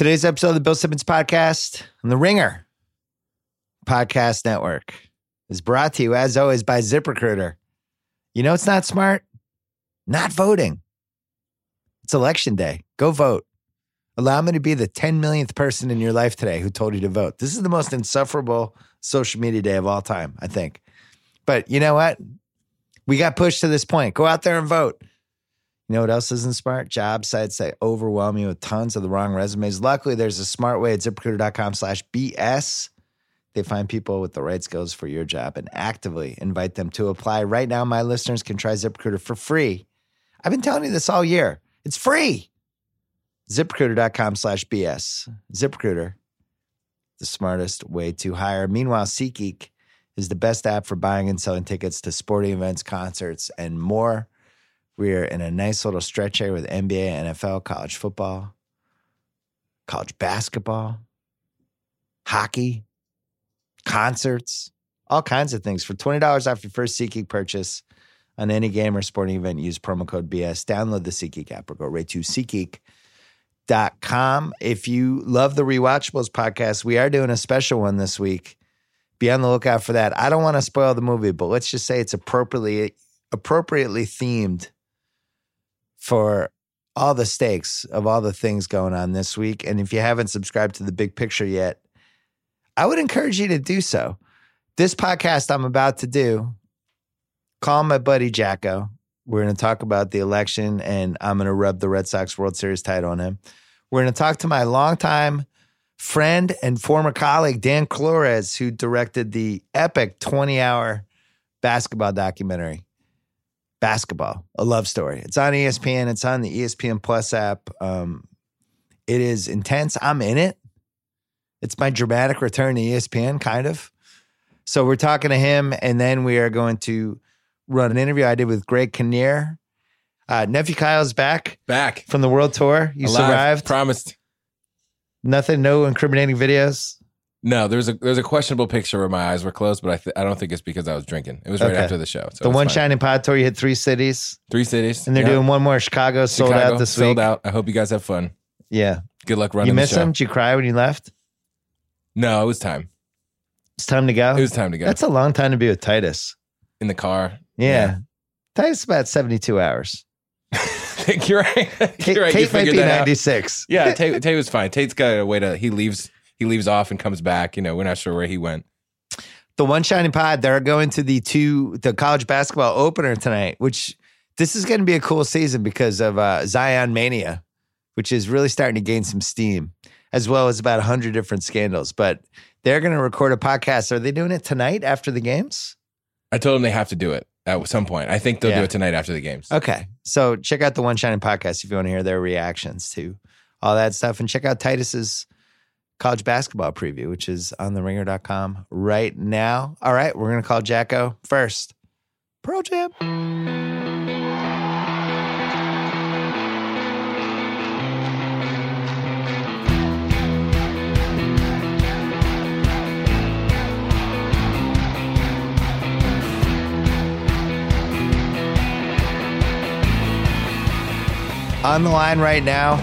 Today's episode of the Bill Simmons Podcast on the Ringer Podcast Network is brought to you, as always, by ZipRecruiter. You know it's not smart? Not voting. It's election day. Go vote. Allow me to be the 10 millionth person in your life today who told you to vote. This is the most insufferable social media day of all time, I think. But you know what? We got pushed to this point. Go out there and vote. You know what else isn't smart? Job sites that overwhelm you with tons of the wrong resumes. Luckily, there's a smart way at ziprecruiter.com slash BS. They find people with the right skills for your job and actively invite them to apply. Right now, my listeners can try ZipRecruiter for free. I've been telling you this all year. It's free. ZipRecruiter.com slash BS. ZipRecruiter, the smartest way to hire. Meanwhile, SeatGeek is the best app for buying and selling tickets to sporting events, concerts, and more. We're in a nice little stretch here with NBA, NFL, college football, college basketball, hockey, concerts, all kinds of things. For $20 off your first SeatGeek purchase on any game or sporting event, use promo code BS. Download the SeatGeek app or go right to SeatGeek.com. If you love the Rewatchables podcast, we are doing a special one this week. Be on the lookout for that. I don't want to spoil the movie, but let's just say it's appropriately appropriately themed for all the stakes of all the things going on this week. And if you haven't subscribed to the big picture yet, I would encourage you to do so. This podcast I'm about to do, call my buddy JackO. We're going to talk about the election and I'm going to rub the Red Sox World Series title on him. We're going to talk to my longtime friend and former colleague, Dan Klores, who directed the epic 20 hour basketball documentary basketball, a love story. It's on ESPN. It's on the ESPN Plus app. Um, it is intense. I'm in it. It's my dramatic return to ESPN, kind of. So we're talking to him, and then we are going to run an interview I did with Greg Kinnear. Uh, nephew Kyle's back, back from the world tour. You Alive. survived. Promised. Nothing. No incriminating videos. No, there's a there's a questionable picture where my eyes were closed, but I th- I don't think it's because I was drinking. It was right Okay. after the show. So the it's one fine. shining pod tour. You hit three cities, three cities, and they're Yeah. doing one more. Chicago sold Chicago, out this sold week. out. I hope you guys have fun. Yeah. Good luck running You the miss show. him? Did you cry when you left? No, it was time. It's time to go. It was time to go. That's a long time to be with Titus. in the car. Yeah. Titus about 72 hours. think you're right. Tate, you're right. You Tate might figured be that out. 96. Yeah, Tate, Tate was fine. Tate's got a way to. He leaves. He leaves off and comes back. You know, we're not sure where he went. The One Shining Pod, they're going to the two, the college basketball opener tonight, which this is going to be a cool season because of uh, Zion Mania, which is really starting to gain some steam, as well as about 100 different scandals. But they're going to record a podcast. Are they doing it tonight after the games? I told them they have to do it at some point. I think they'll Yeah. do it tonight after the games. Okay. So check out the One Shining podcast if you want to hear their reactions to all that stuff. And check out Titus's college basketball preview, which is on the ringer.com right now. All right. We're going to call JackO first. Pearl Jam. On the line right now,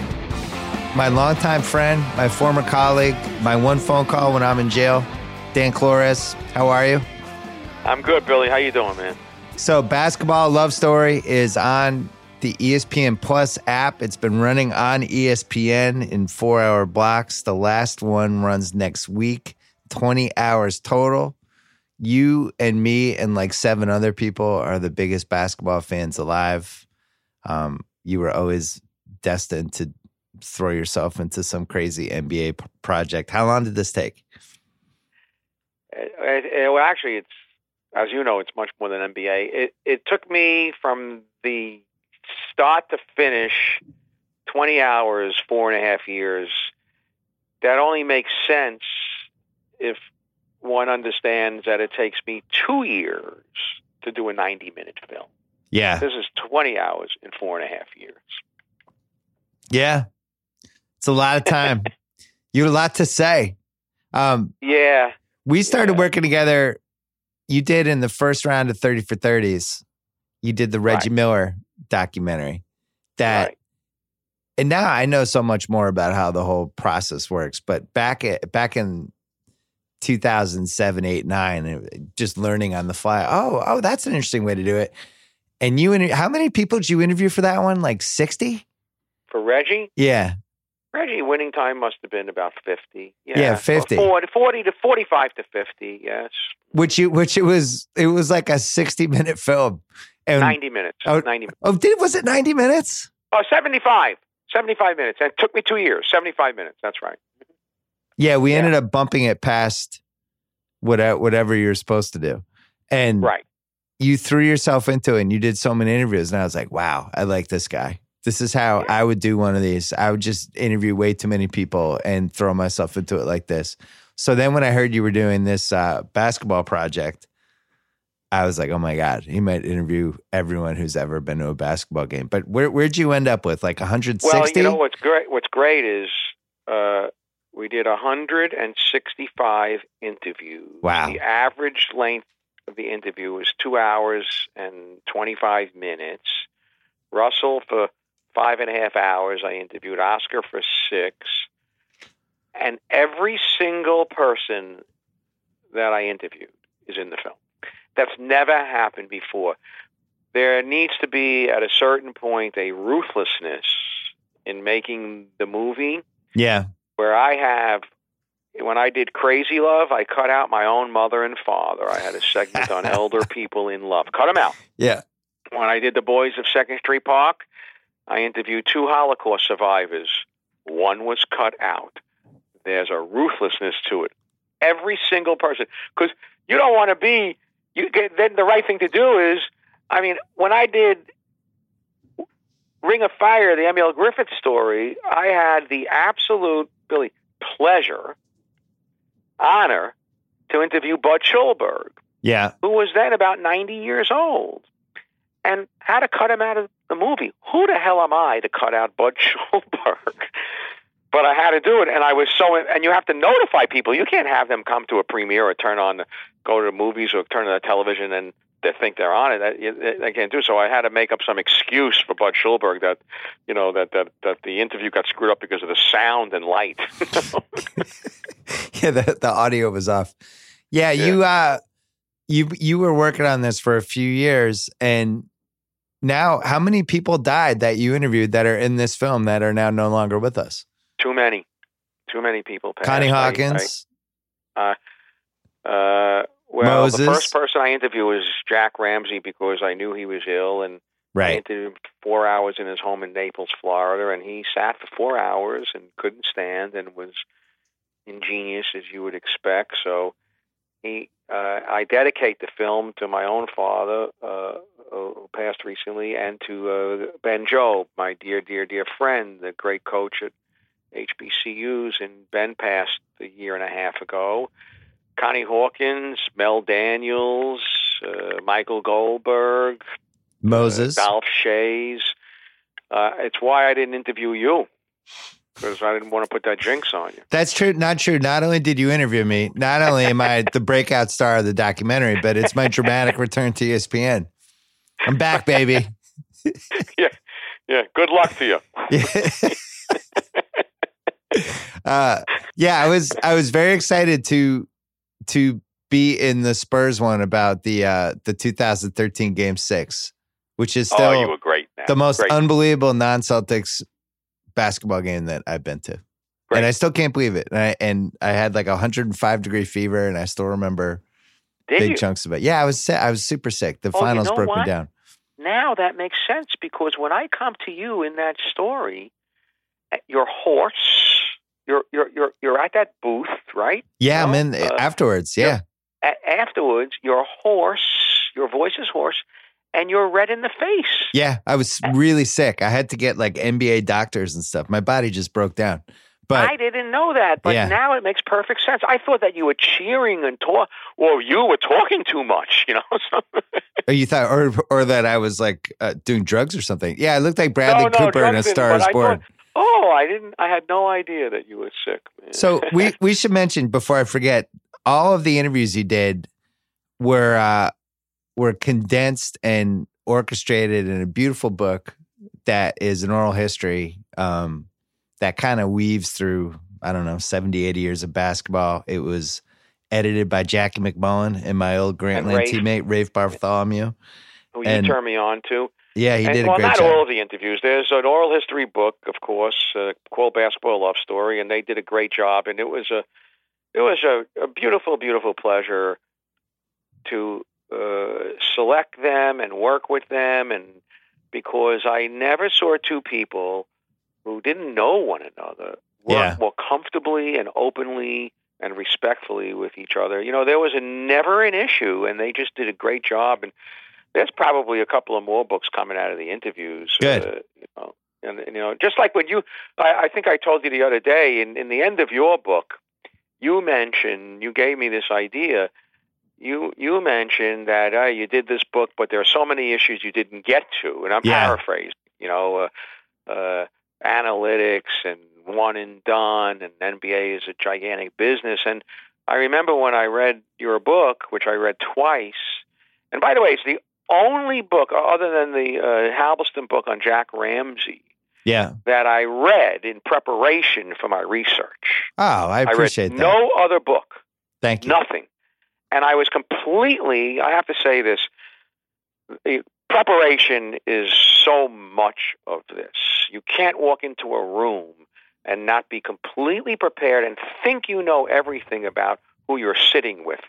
my longtime friend, my former colleague, my one phone call when I'm in jail, Dan Klores. How are you? I'm good, Billy. How you doing, man? So, Basketball Love Story is on the ESPN Plus app. It's been running on ESPN in four hour blocks. The last one runs next week, 20 hours total. You and me and like seven other people are the biggest basketball fans alive. Um, you were always destined to throw yourself into some crazy NBA p- project. How long did this take? It, it- well, actually, it's as you know, it's much more than NBA. It it took me from the start to finish, twenty hours, four and a half years. That only makes sense if one understands that it takes me two years to do a ninety-minute film. Yeah. This is twenty hours in four and a half years. Yeah. It's a lot of time. you had a lot to say. Um, Yeah, we started Yeah. working together. You did in the first round of 30 for 30s. You did the Reggie Right. Miller documentary that right. and now I know so much more about how the whole process works. But back at, back in 2007, 8, 9, just learning on the fly. Oh, oh, that's an interesting way to do it. And you, how many people did you interview for that one? Like 60? For Reggie, Yeah. Reggie winning time must have been about 50. Yeah, Yeah, 50. 40, 40 to 45 to 50, yes. Which you, which it was, it was like a 60 minute film. And, 90 minutes. Oh. 90 minutes. oh, did, was it 90 minutes? Oh, 75. 75 minutes. And it took me two years. 75 minutes. That's right. Yeah. We Yeah. ended up bumping it past whatever, whatever you're supposed to do. And Right. you threw yourself into it and you did so many interviews. And I was like, wow, I like this guy. This is how I would do one of these. I would just interview way too many people and throw myself into it like this. So then when I heard you were doing this uh, basketball project, I was like, oh my God, he might interview everyone who's ever been to a basketball game. But where, where'd you end up with? Like 160? Well, you know what's great? What's great is uh, we did 165 interviews. Wow. The average length of the interview was two hours and 25 minutes. Russell for five and a half hours. I interviewed Oscar for six. And every single person that I interviewed is in the film. That's never happened before. There needs to be, at a certain point, a ruthlessness in making the movie yeah. where I have, when I did Crazy Love, I cut out my own mother and father. I had a segment on elder people in love. Cut them out. Yeah. When I did The Boys of Second Street Park, I interviewed two Holocaust survivors. One was cut out. There's a ruthlessness to it. Every single person, because you don't want to be. You get, then the right thing to do is, I mean, when I did Ring of Fire, the Emil Griffith story, I had the absolute really pleasure, honor to interview Bud Schulberg Yeah. who was then about 90 years old, and had to cut him out of the movie. Who the hell am I to cut out Bud Schulberg? but I had to do it, and I was so. And you have to notify people. You can't have them come to a premiere or turn on, the, go to the movies or turn on the television and they think they're on it. They can't do. So I had to make up some excuse for Bud Schulberg that, you know, that that that the interview got screwed up because of the sound and light. yeah, the, the audio was off. Yeah, you uh you you were working on this for a few years and now how many people died that you interviewed that are in this film that are now no longer with us? Too many, too many people. Passed. Connie I- I- Hawkins. Uh, well, Moses. the first person I interviewed was Jack Ramsay because I knew he was ill, and I right. interviewed him for four hours in his home in Naples, Florida, and he sat for four hours and couldn't stand and was ingenious as you would expect. So he, uh, I dedicate the film to my own father, uh, who passed recently, and to uh, Ben Jobe, my dear, dear, dear friend, the great coach at HBCUs, and Ben passed a year and a half ago. Connie Hawkins, Mel Daniels, uh, Michael Goldberg, Moses. Dolph Schayes. Uh, it's why I didn't interview you because I didn't want to put that jinx on you. That's true. Not true. Not only did you interview me, not only am I the breakout star of the documentary, but it's my dramatic return to ESPN. I'm back, baby. Yeah, yeah. good luck to you. uh, yeah, I was I was very excited to to be in the Spurs one about the uh, the 2013 Game Six, which is still oh, you were great. Man. the most great. unbelievable non-Celtics basketball game that I've been to, and I still can't believe it. And I and I had like a 105 degree fever, and I still remember Did big you? chunks of it. Yeah, I was sick. I was super sick. The Oh, you finals know broke me down. Now that makes sense because when I come to you in that story, eh, you're hoarse. You're you're you're you're at that booth, right? Yeah, I'm in uh, afterwards. Yeah. Afterwards, you're hoarse. Your voice is hoarse, and you're red in the face. Yeah, I was really sick. I had to get like NBA doctors and stuff. My body just broke down. But I didn't know that, but Yeah. now it makes perfect sense. I thought that you were cheering and talk, or you were talking too much. You know, So- oh, you thought, or or that I was like uh, doing drugs or something. Yeah, I looked like Bradley no, no, Cooper in A Star Is Born. thought- oh, I didn't. I had no idea that you were sick. Man. So we we should mention before I forget, all of the interviews you did were uh, were condensed and orchestrated in a beautiful book that is an oral history um, that kind of weaves through, I don't know, 70, 80 years of basketball. It was edited by Jackie MacMullan and my old Grantland teammate, Rafe Bartholomew. Who And- you turned me on to? Yeah, he and, did a well, great not job. all of the interviews. There's an oral history book, of course, uh, called Basketball Love Story, and they did a great job. And it was a, it was a, a beautiful, beautiful pleasure to uh, select them and work with them, and because I never saw two people who didn't know one another work Yeah. more comfortably and openly and respectfully with each other. You know, there was a, never an issue, and they just did a great job. And there's probably a couple of more books coming out of the interviews. Good. Uh, you know, and and, you know, just like when you, I, I think I told you the other day in in the end of your book, you mentioned you gave me this idea. You you mentioned that uh, you did this book, but there are so many issues you didn't get to, and I'm Yeah. paraphrasing. You know, uh, uh, analytics and one and done, and NBA is a gigantic business. And I remember when I read your book, which I read twice. And by the way, it's the only book other than the uh, Halberstam book on Jack Ramsay Yeah. that I read in preparation for my research. Oh, I appreciate I read that. no other book, Thank you. nothing. And I was completely, I have to say this, preparation is so much of this. You can't walk into a room and not be completely prepared and think you know everything about who you're sitting with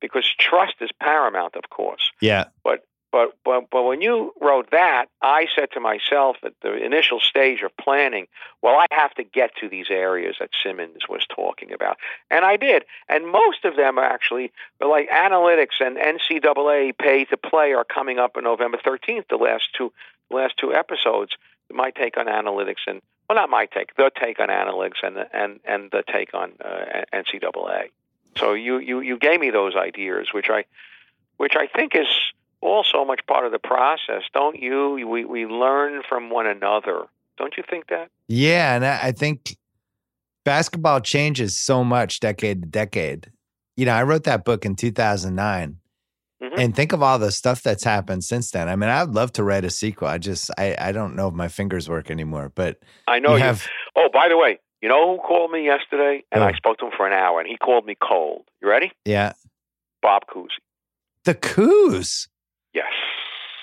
because trust is paramount, of course. Yeah. But but but but when you wrote that, I said to myself at the initial stage of planning, well, I have to get to these areas that Simmons was talking about, and I did. And most of them are actually like analytics and NCAA pay to play are coming up on November thirteenth. The last two last two episodes, my take on analytics and well, not my take, the take on analytics and and and the take on uh, NCAA. So you you you gave me those ideas, which I which I think is also much part of the process, don't you? We we learn from one another, don't you think that? Yeah, and I I think basketball changes so much decade to decade. You know, I wrote that book in 2009. Mhm. And think of all the stuff that's happened since then. I mean, I'd love to write a sequel. I just I, I don't know if my fingers work anymore. But I know you you. have Oh, by the way, you know who called me yesterday? And Who? I spoke to him for an hour, and he called me cold. You ready? yeah. Bob Cousy. The Coos. Yes.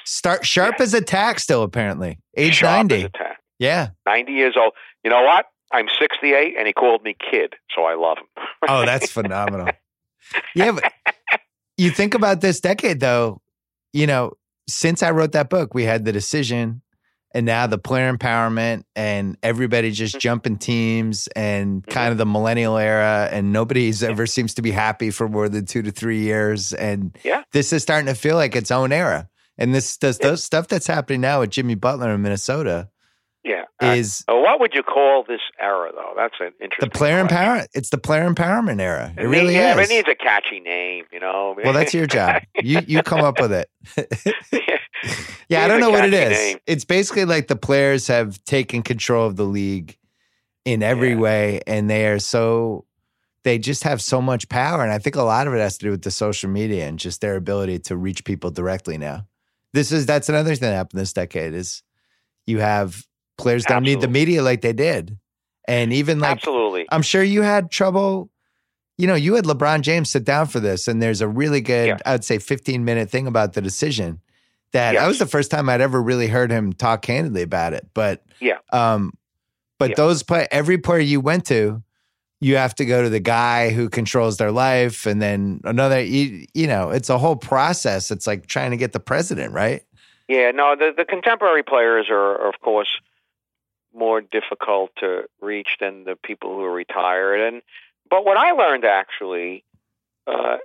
Start sharp as a tack still, apparently. Age Sharp as 90. a tack. Yeah. 90 years old. You know what? I'm 68, and he called me kid, so I love him. Oh, that's phenomenal. Yeah, but you think about this decade though, you know, since I wrote that book, we had the decision and now the player empowerment and everybody Mm-hmm. just jumping teams and kind of the millennial era and nobody's ever seems to be happy for more than two to three years. And Yeah. this is starting to feel like its own era. And this does Yeah. stuff that's happening now with Jimmy Butler in Minnesota yeah. Is uh, what would you call this era, though? That's an interesting. the player question. empowerment. It's the player empowerment era. It really yeah, is. it needs a catchy name, you know. Well, that's your job. You you come up with it. yeah, I don't know what it is. name. It's basically like the players have taken control of the league in every Yeah. way, and they are so they just have so much power. And I think a lot of it has to do with the social media and just their ability to reach people directly now. This is that's another thing that happened this decade is you have players don't need the media like they did. And even like Absolutely. I'm sure you had trouble. You know, you had LeBron James sit down for this, and there's a really good, Yeah. I'd say, 15 minute thing about the decision. That Yes. that was the first time I'd ever really heard him talk candidly about it. But Yeah. um, but Yeah. those play every player you went to, you have to go to the guy who controls their life, and then another. You, you know, it's a whole process. It's like trying to get the president right. Yeah, no, the the contemporary players are, are of course more difficult to reach than the people who are retired. And but what I learned actually, uh,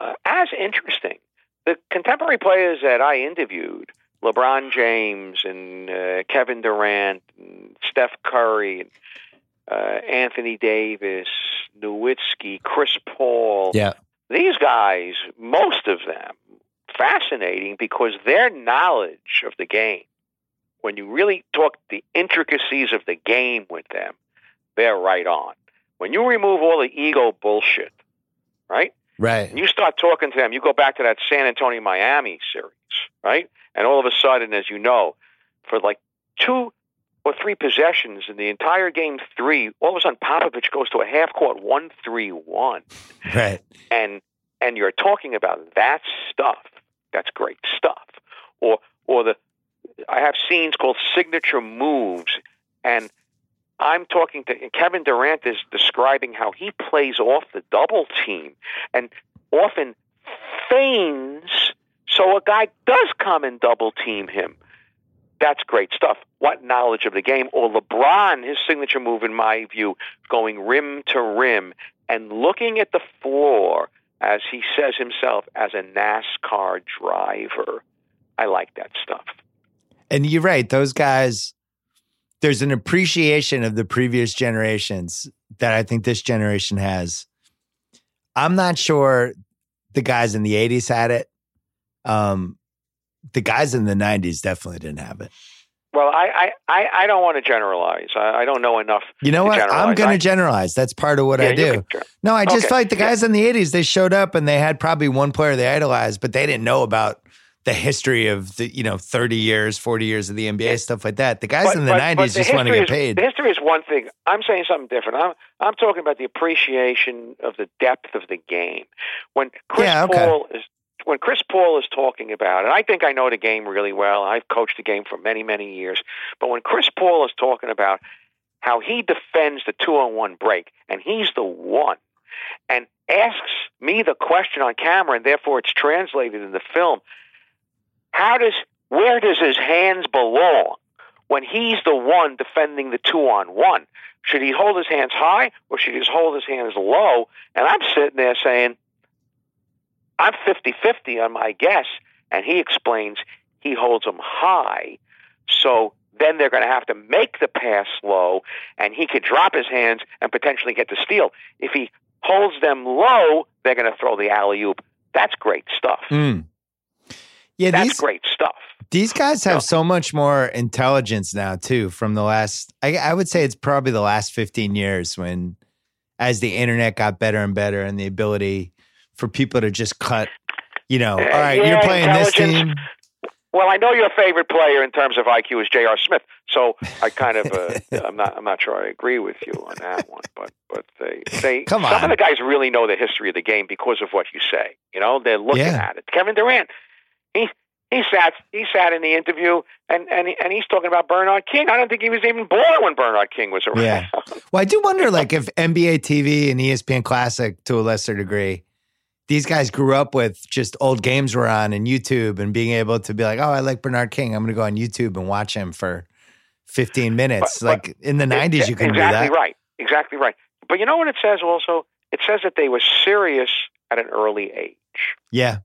uh, as interesting, the contemporary players that I interviewed, LeBron James and uh, Kevin Durant, and Steph Curry, and, uh, Anthony Davis, Nowitzki, Chris Paul Yeah, these guys, most of them, fascinating because their knowledge of the game, when you really talk the intricacies of the game with them, they're right on. When you remove all the ego bullshit, right? right. And you start talking to them, you go back to that San Antonio Miami series, right? And all of a sudden, as you know, for like two or three possessions in the entire game three. All of a sudden, Popovich goes to a half court one three one, Right. and and you're talking about that stuff. That's great stuff. Or or the I have scenes called signature moves, and I'm talking to Kevin Durant is describing how he plays off the double team, and often feigns so a guy does come and double team him. That's great stuff. What knowledge of the game? Or LeBron, his signature move, in my view, going rim to rim and looking at the floor, as he says himself, as a NASCAR driver. I like that stuff. And you're right. Those guys, there's an appreciation of the previous generations that I think this generation has. I'm not sure the guys in the 80s had it. Um, the guys in the 90s definitely didn't have it. Well, I, I, I, don't want to generalize. I, I don't know enough. You know what? I'm going to generalize. That's part of what Yeah, I do. can No, I just Okay. feel like the guys in the 80s, they showed up and they had probably one player they idolized, but they didn't know about the history of the, you know, 30 years, 40 years of the NBA, stuff like that. The guys But- in the but- 90s but the just want to get is- paid. The history is one thing. I'm saying something different. I'm I'm talking about the appreciation of the depth of the game. When Chris Yeah, okay. Paul is when Chris Paul is talking about, and I think I know the game really well. I've coached the game for many many years. But when Chris Paul is talking about how he defends the two on one break, and he's the one, and asks me the question on camera, and therefore it's translated in the film. How does where does his hands belong when he's the one defending the two on one? Should he hold his hands high or should he just hold his hands low? And I'm sitting there saying, I'm 50 50 on my guess. And he explains he holds them high. So then they're going to have to make the pass low, and he could drop his hands and potentially get the steal. If he holds them low, they're going to throw the alley oop. That's great stuff. Mm. Yeah, That's these great stuff. these guys have Yeah. so much more intelligence now too. From the last, I, I would say it's probably the last fifteen years when, as the internet got better and better, and the ability for people to just cut, you know, Uh, all right, yeah, you're playing this team. Well, I know your favorite player in terms of IQ is J.R. Smith, so I kind of uh, I'm not I'm not sure I agree with you on that one, but but they they Come some of the guys really know the history of the game because of what you say. You know, they're looking Yeah. at it. Kevin Durant, he he sat he sat in the interview and and and he's talking about Bernard King. I don't think he was even born when Bernard King was around. Yeah. Well, I do wonder, like, if NBA TV and ESPN Classic, to a lesser degree, these guys grew up with just old games were on and YouTube and being able to be like, oh, I like Bernard King. I'm going to go on YouTube and watch him for 15 minutes. But- like in the 90s, you couldn't exactly do that. right, exactly right. But you know what it says also? It says that they were serious at an early age. Yeah.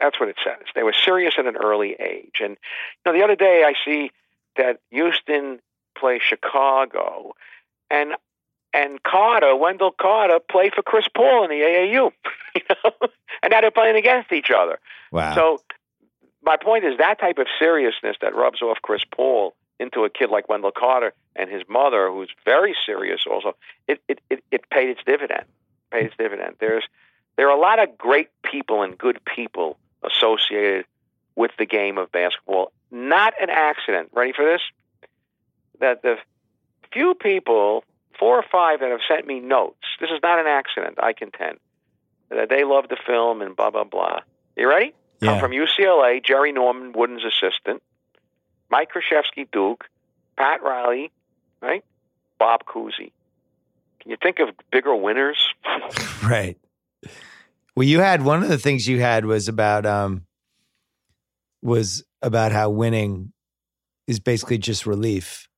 That's what it says. They were serious at an early age. And you know, the other day I see that Houston play Chicago, and and Carter, Wendell Carter, played for Chris Paul in the AAU. You know, and now they're playing against each other. Wow. So my point is that type of seriousness that rubs off Chris Paul into a kid like Wendell Carter and his mother, who's very serious also, it it, it, it paid its dividend. Paid its dividend. There's there are a lot of great people and good people associated with the game of basketball. Not an accident. Ready for this? That the few people, four or five, that have sent me notes. This is not an accident. I contend that they love the film and blah blah blah. You ready? Yeah. from UCLA, Jerry Norman, Wooden's assistant, Mike Krzyzewski, Duke, Pat Riley, right? Bob Cousy. Can you think of bigger winners? right. Well, you had one of the things you had was about um was about how winning is basically just relief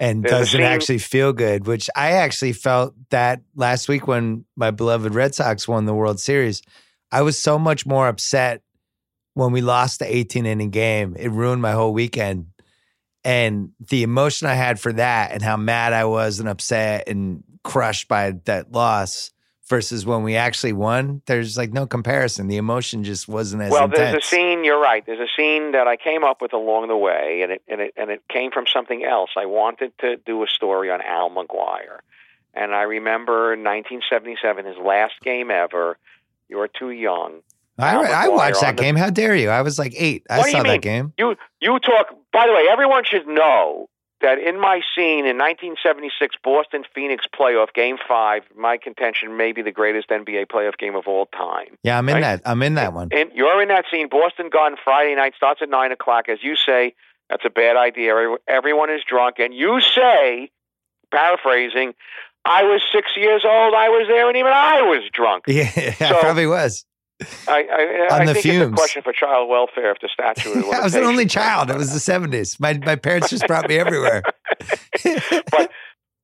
and doesn't actually feel good, which I actually felt that last week when my beloved Red Sox won the World Series. I was so much more upset when we lost the 18 inning game. It ruined my whole weekend. And the emotion I had for that and how mad I was and upset and crushed by that loss versus when we actually won, there's like no comparison. The emotion just wasn't as well, intense. there's a scene. You're right. There's a scene that I came up with along the way, and it and it and it came from something else. I wanted to do a story on Al McGuire, and I remember in 1977, his last game ever. You were too young. I, I watched that the- game. How dare you? I was like eight. I What do you saw that game. You you talk. By the way, everyone should know that in my scene in 1976 Boston Phoenix playoff game five, my contention may be the greatest NBA playoff game of all time. Yeah, I'm in Right. that. I'm in that one. And you're in that scene. Boston Gun Friday night starts at nine o'clock. As you say, that's a bad idea. Everyone is drunk, and you say, paraphrasing, "I was six years old. I was there, and even I was drunk." Yeah, I So- probably was. I, I, On I the think it's a question for child welfare if the statute. I was an only child. It was the '70s. My my parents just brought me everywhere. but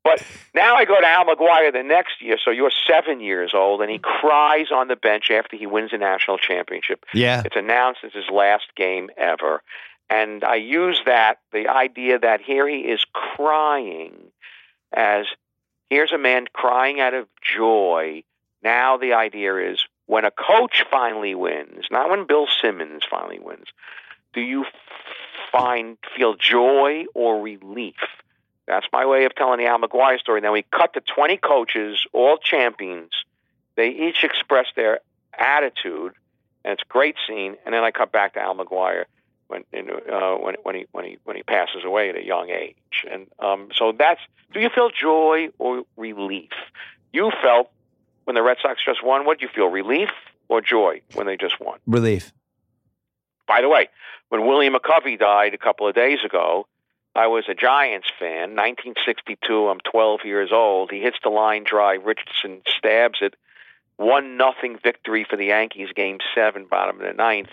but now I go to Al McGuire the next year, so you're seven years old, and he cries on the bench after he wins a national championship. yeah, It's announced as his last game ever. And I use that, the idea that here he is crying as here's a man crying out of joy. Now the idea is when a coach finally wins, not when Bill Simmons finally wins, do you find feel joy or relief? That's my way of telling the Al McGuire story. Then we cut to 20 coaches, all champions. They each express their attitude, and it's a great scene. And then I cut back to Al McGuire when uh, when when he when he when he passes away at a young age. And um, so that's do you feel joy or relief? You felt when the Red Sox just won. What do you feel? Relief or joy when they just won? relief. By the way, when Willie McCovey died a couple of days ago, I was a Giants fan. 1962. I'm 12 years old. He hits the line drive. Richardson stabs it. One nothing victory for the Yankees. Game seven, bottom of the ninth.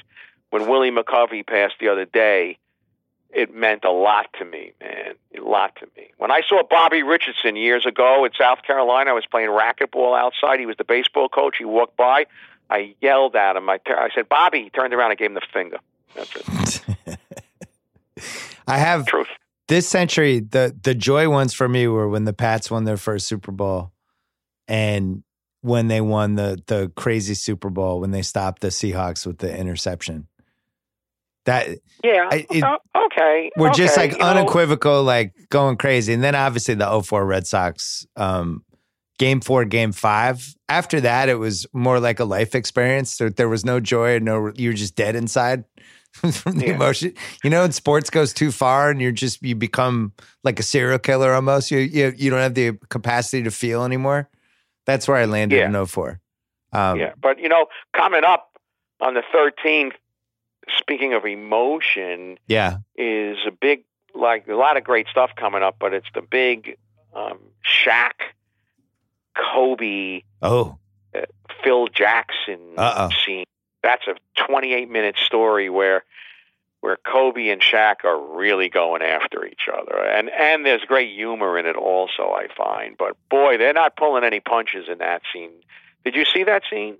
When Willie McCovey passed the other day, it meant a lot to me, man. A lot to me. When I saw Bobby Richardson years ago at South Carolina, I was playing racquetball outside. He was the baseball coach. He walked by. I yelled at him. I, ter- I said, Bobby. He turned around and gave him the finger. That's it. I have Truth. this century. The the joy ones for me were when the Pats won their first Super Bowl, and when they won the the crazy Super Bowl when they stopped the Seahawks with the interception. That Yeah. I- it- uh, okay. we're just like you know, unequivocal, like going crazy. And then obviously the 04 Red Sox, um, game four, game five. After that, it was more like a life experience. There, there was no joy, no, you're just dead inside from the Yeah. emotion. You know, when sports goes too far and you're just, you become like a serial killer almost. You, you, you don't have the capacity to feel anymore. That's where I landed Yeah. in 04. Um, yeah. But, you know, coming up on the 13th, speaking of emotion, yeah. is a big, like, a lot of great stuff coming up, but it's the big um, Shaq, Kobe, Oh, Phil Jackson Uh-oh. scene. That's a 28 minute story where where Kobe and Shaq are really going after each other, and and there's great humor in it also. I find, but boy, they're not pulling any punches in that scene. Did you see that scene?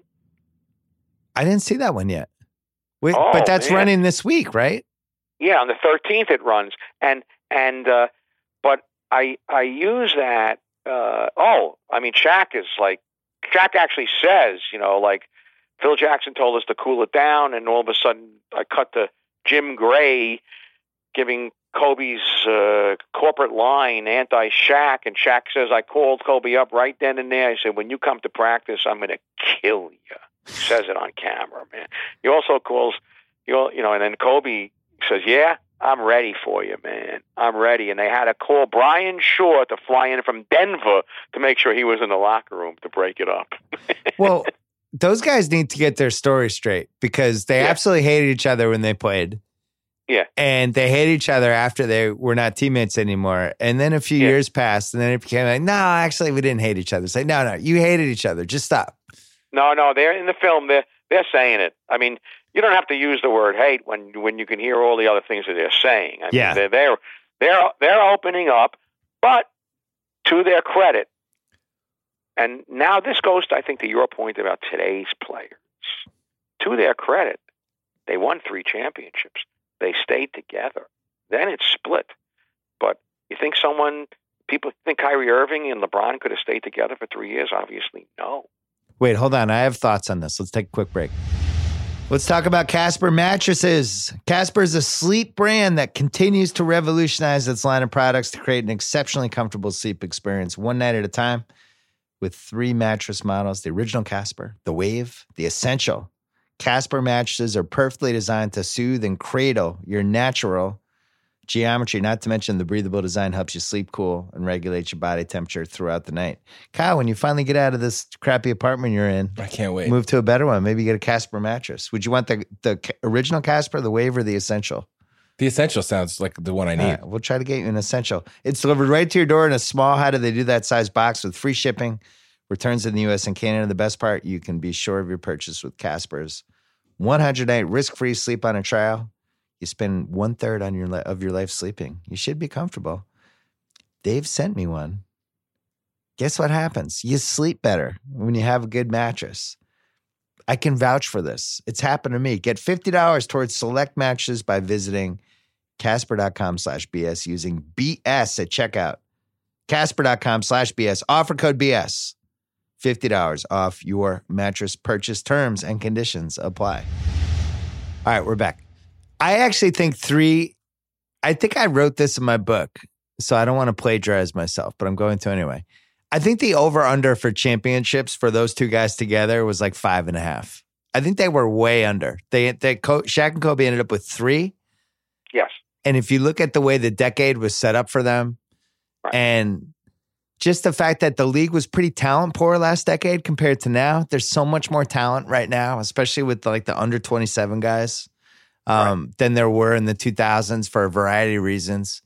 I didn't see that one yet. Wait, Oh, but that's man. running this week, right? Yeah, on the 13th it runs, and and uh, but I I use that. Uh, oh, I mean, Shaq is like Shaq actually says, you know, like Phil Jackson told us to cool it down, and all of a sudden I cut to Jim Gray giving Kobe's uh, corporate line anti-Shaq, and Shaq says, "I called Kobe up right then and there. I said, when you come to practice, I'm going to kill you." He says it on camera, man. He also calls, you know, you know, and then Kobe says, "Yeah, I'm ready for you, man. I'm ready." And they had to call Brian Shaw to fly in from Denver to make sure he was in the locker room to break it up. well, those guys need to get their story straight because they Yeah. absolutely hated each other when they played. Yeah. And they hate each other after they were not teammates anymore. And then a few Yeah. years passed and then it became like, no, actually, we didn't hate each other. It's like, no, no, you hated each other. Just stop. No, no, they're in the film. They're they're saying it. I mean, you don't have to use the word hate when when you can hear all the other things that they're saying. I mean, Yeah. they're they're they're they're opening up, but to their credit, and now this goes, to, I think, to your point about today's players. To their credit, they won three championships. They stayed together. Then it split. But you think someone, people think Kyrie Irving and LeBron could have stayed together for three years? Obviously, no. Wait, hold on. I have thoughts on this. Let's take a quick break. Let's talk about Casper mattresses. Casper is a sleep brand that continues to revolutionize its line of products to create an exceptionally comfortable sleep experience one night at a time with three mattress models the original Casper, the Wave, the Essential. Casper mattresses are perfectly designed to soothe and cradle your natural geometry, not to mention the breathable design helps you sleep cool and regulate your body temperature throughout the night. Kyle, when you finally get out of this crappy apartment you're in, I can't wait. move to a better one. Maybe get a Casper mattress. Would you want the the original Casper, the wave, or the essential? The essential sounds like the one I need. Right, we'll try to get you an essential. It's delivered right to your door in a small. How do they do that size box with free shipping? Returns in the U.S. and Canada. The best part, you can be sure of your purchase with Casper's 100 night risk free sleep on a trial. You spend one third on your of your life sleeping. You should be comfortable. Dave sent me one. Guess what happens? You sleep better when you have a good mattress. I can vouch for this. It's happened to me. Get $50 towards select mattresses by visiting casper.com slash BS using BS at checkout. Casper.com slash BS. Offer code BS. $50 off your mattress purchase terms and conditions apply. All right, we're back. I actually think three, I think I wrote this in my book, so I don't want to plagiarize myself, but I'm going to anyway. I think the over under for championships for those two guys together was like five and a half. I think they were way under. They, they, Shaq and Kobe ended up with three. Yes. And if you look at the way the decade was set up for them, Right. and just the fact that the league was pretty talent poor last decade compared to now, there's so much more talent right now, especially with like the under 27 guys, um, than there were in the 2000s for a variety of reasons.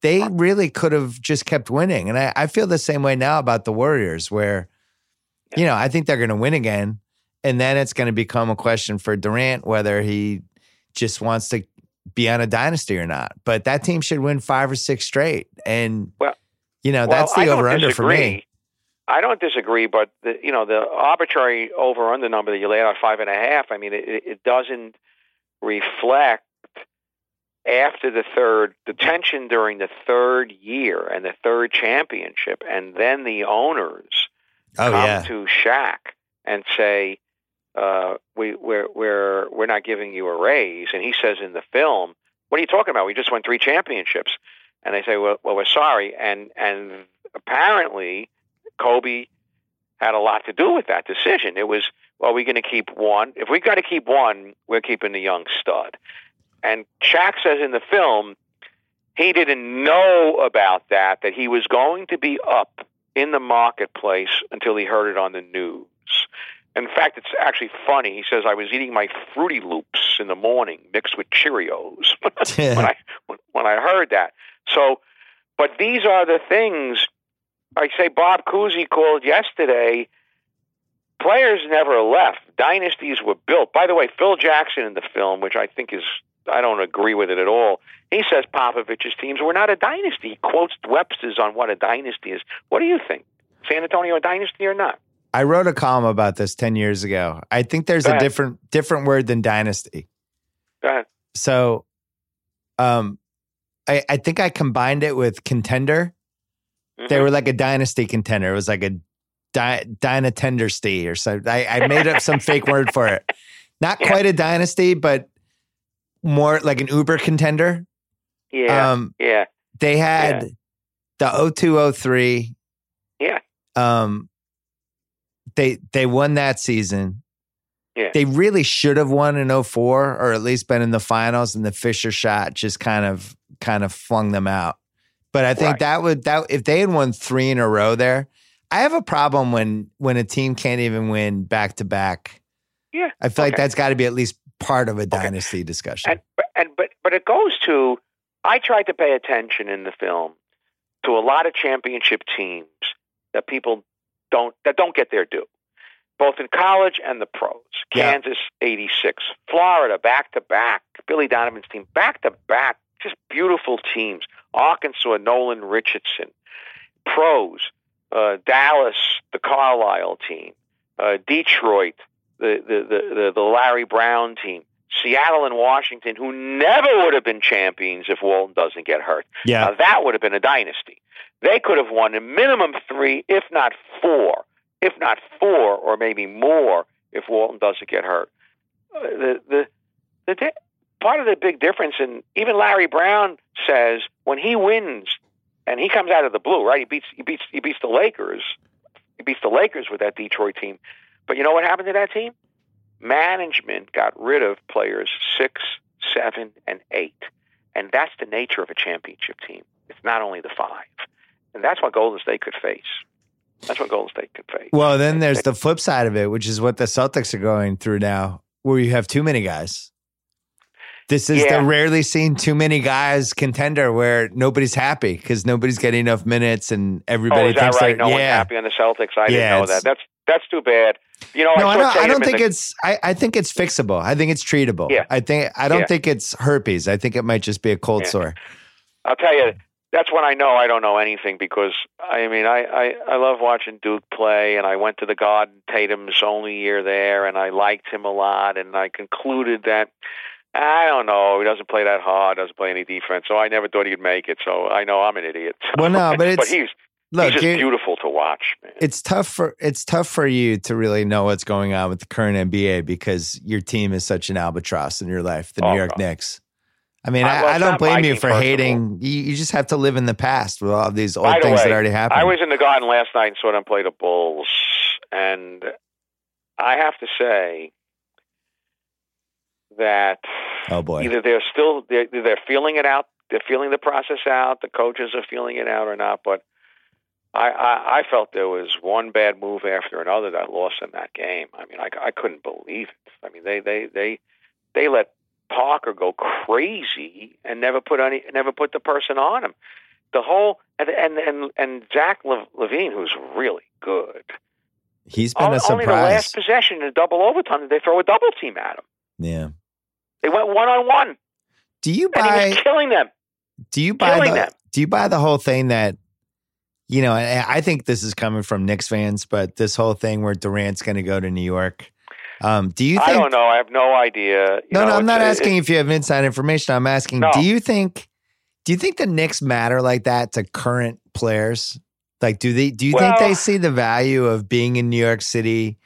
They really could have just kept winning. And I, I feel the same way now about the Warriors, where, you know, I think they're going to win again. And then it's going to become a question for Durant whether he just wants to be on a dynasty or not. But that team should win five or six straight. And, Well- you know, well, that's the over under for me. I don't disagree, but the, you know the arbitrary over under number that you laid out five and a half. I mean, it, it doesn't reflect after the third the tension during the third year and the third championship, and then the owners Oh, come yeah. to Shaq and say, uh, "We we're we're we're not giving you a raise." And he says in the film, "What are you talking about? We just won three championships." And they say, "Well, well, we're sorry." And and apparently, Kobe had a lot to do with that decision. It was, "Well, we're going to keep one. If we've got to keep one, we're keeping the young stud." And Shaq says in the film, he didn't know about that. That he was going to be up in the marketplace until he heard it on the news. In fact, it's actually funny. He says, I was eating my Fruity Loops in the morning mixed with Cheerios when I when, when I heard that. So, but these are the things. I say Bob Cousy called yesterday. Players never left. Dynasties were built. By the way, Phil Jackson in the film, which I think is I don't agree with it at all. He says Popovich's teams were not a dynasty. He quotes Webster's on what a dynasty is. What do you think? San Antonio a dynasty or not? I wrote a column about this 10 years ago. I think there's a different different word than dynasty. Go ahead. So um I, I think I combined it with contender. They Mhm. were like a dynasty contender. It was like a di- dynatendersty or something. I, I made up some fake word for it. Not Yeah. quite a dynasty, but more like an Uber contender. yeah, Um, yeah, they had the 0203. Yeah. Um, they they won that season. Yeah. They really should have won in 04 or at least been in the finals and the Fisher shot just kind of kind of flung them out. But I think Right. that would that if they had won 3 in a row there, I have a problem when when a team can't even win back to back. Yeah. I feel like that's got to be at least part of a dynasty discussion. and and but but it goes to. I tried to pay attention in the film to a lot of championship teams that people don't that don't get their due, both in college and the pros. Yeah. Kansas '86, Florida back to back, Billy Donovan's team back to back, just beautiful teams. Arkansas, Nolan Richardson, pros, uh, Dallas, the Carlisle team, uh, Detroit, the, the the the Larry Brown team. Seattle and Washington, who never would have been champions if Walton doesn't get hurt. yeah. Now, that would have been a dynasty. They could have won a minimum three, if not four, if not four, or maybe more, if Walton doesn't get hurt. Uh, the the the di- part of the big difference, and even Larry Brown says when he wins, and he comes out of the blue, right? He beats he beats he beats the Lakers. He beats the Lakers with that Detroit team. But you know what happened to that team? management got rid of players six, seven, and eight. And that's the nature of a championship team. It's not only the five. And that's what Golden State could face. That's what Golden State could face. Well, then there's the flip side of it, which is what the Celtics are going through now, where you have too many guys. This is Yeah. the rarely seen too many guys contender where nobody's happy because nobody's getting enough minutes and everybody oh, thinks right? they're No one's yeah. happy on the Celtics. I Yeah, didn't know that. That's that's too bad. You know, No, I, I don't. I don't think the- it's. I, I think it's fixable. I think it's treatable. Yeah. I think. I don't Yeah. think it's herpes. I think it might just be a cold Yeah. sore. I'll tell you, that's when I know I don't know anything because I mean I, I I love watching Duke play, and I went to the Garden Tatum's only year there, and I liked him a lot, and I concluded that I don't know he doesn't play that hard, doesn't play any defense, so I never thought he'd make it. So I know I'm an idiot. Well, no, but it's- he's Look, he's just beautiful to watch, man. it's tough for it's tough for you to really know what's going on with the current NBA because your team is such an albatross in your life, the Oh, New York God. Knicks. I mean, Uh, I, I don't blame you for hating. You, you just have to live in the past with all these old By things that already happened. I was in the Garden last night and saw them play the Bulls, and I have to say that oh boy, either they're still they're, they're feeling it out, they're feeling the process out, the coaches are feeling it out or not. But I, I, I felt there was one bad move after another that lost in that game. I mean, I, I couldn't believe it. I mean, they they they they let Parker go crazy and never put any never put the person on him. The whole and and and, and Zach LaVine, who's really good. he's been a surprise. Only the last possession in a double overtime, did they throw a double team at him. yeah. They went one on one, Do you buy? killing them. Do you buy killing the? them. Do you buy the whole thing that? You know, I think this is coming from Knicks fans, but this whole thing where Durant's going to go to New York. Um, do you think? I don't know. I have no idea. You No, know, no, I'm not asking if you have inside information. I'm asking, No. do you think do you think the Knicks matter like that to current players? Like do they do you think they see the value of being in New York City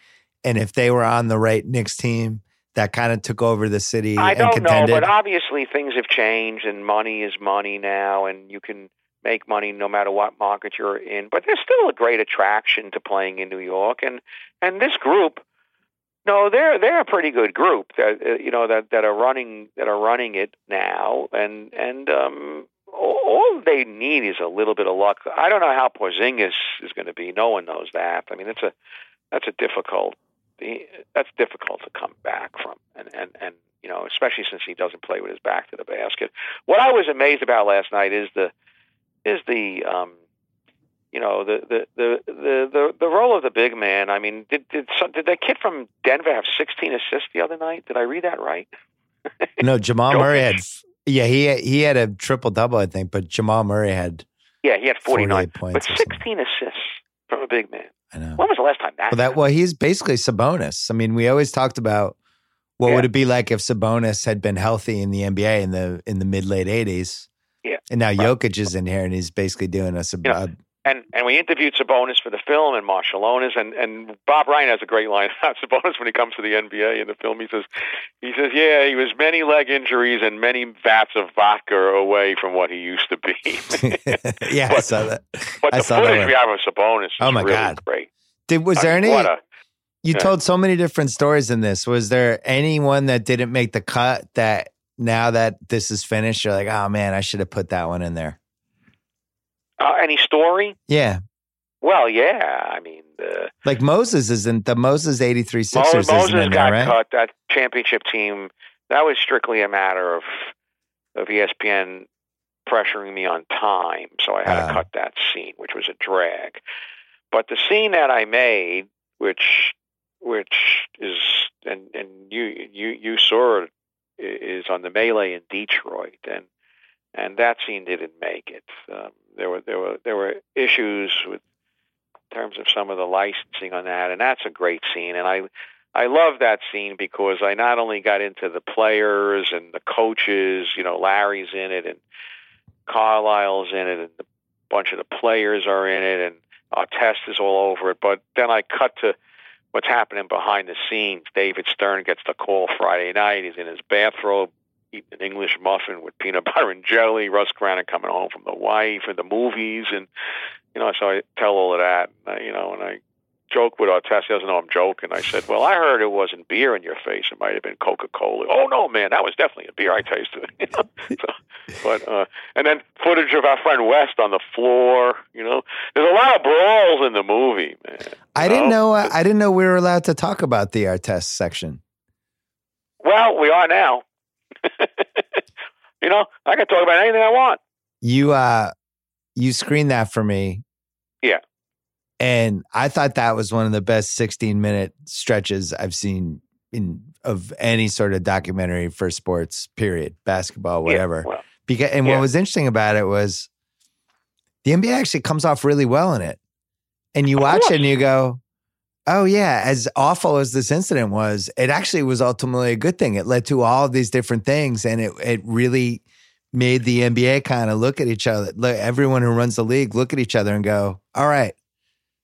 and if they were on the right Knicks team that kind of took over the city I don't know, but obviously things have changed, and money is money now, and you can make money no matter what market you're in. But there's still a great attraction to playing in New York, and and this group, no, they're they're a pretty good group that uh, you know that that are running that are running it now, and and um. All all they need is a little bit of luck. I don't know how Porzingis is going to be. No one knows that. I mean, it's a that's a difficult that's difficult to come back from, and and and you know, especially since he doesn't play with his back to the basket. What I was amazed about last night is the is the um, you know the the the the the, the role of the big man. I mean, did did some, did that kid from Denver have 16 assists the other night? Did I read that right? no, Jamal Murray had yeah, he he had a triple double, I think, but Jamal Murray had Yeah, he had 49, points but or something. 16 assists from a big man. I know. When was the last time that? Well, that happened? well, he's basically Sabonis. I mean, we always talked about what Yeah. would it be like if Sabonis had been healthy in the NBA in the in the mid late eighties. Yeah. and now Right. Jokic is in here, and he's basically doing a sub. Yeah. And and we interviewed Sabonis for the film and Marciulionis and and Bob Ryan has a great line about Sabonis when he comes to the NBA in the film. He says he says yeah he was many leg injuries and many vats of vodka away from what he used to be. yeah, I But- saw that. but I the saw that footage one. we have of Sabonis oh is Oh, my really God. great. Did was I there mean, any? a- you yeah. told so many different stories in this. Was there anyone that didn't make the cut that now that this is finished, you're like, oh man, I should have put that one in there. Uh, any story? Yeah, Well, yeah. I mean, the like Moses isn't the Moses eighty three Sixers Moses isn't in got there, right? cut. That championship team. That was strictly a matter of of ESPN pressuring me on time, so I had Ah. to cut that scene, which was a drag. But the scene that I made, which which is and and you you you saw it is on the melee in Detroit, and and that scene didn't make it. Um, there were there were there were issues with in terms of some of the licensing on that, and that's a great scene. And I I love that scene because I not only got into the players and the coaches, you know, Larry's in it and Carlisle's in it, and a bunch of the players are in it, and Artest is all over it. But then I cut to what's happening behind the scenes. David Stern gets the call Friday night. He's in his bathrobe, eating an English muffin with peanut butter and jelly. Russ Granik coming home from the wife and the movies, and you know, so I tell all of that, and I, you know, and I joke with Artest. He doesn't know I'm joking. I said, "Well, I heard it wasn't beer in your face. It might have been Coca Cola." Oh no, man, that was definitely a beer. I tasted. You know? so, but uh, and then footage of our friend West on the floor. You know, there's a lot of brawls in the movie, man. I didn't know. Uh, I didn't know we were allowed to talk about the Artest section. Well, we are now. you know, I can talk about anything I want. You uh, you screened that for me. Yeah. And I thought that was one of the best 16 minute stretches I've seen in of any sort of documentary for sports, period, basketball, whatever. Yeah, well, because and yeah. what was interesting about it was the NBA actually comes off really well in it. And you watch it and you go, Oh yeah, as awful as this incident was, it actually was ultimately a good thing. It led to all of these different things and it it really made the NBA kind of look at each other, look, everyone who runs the league look at each other and go, All right,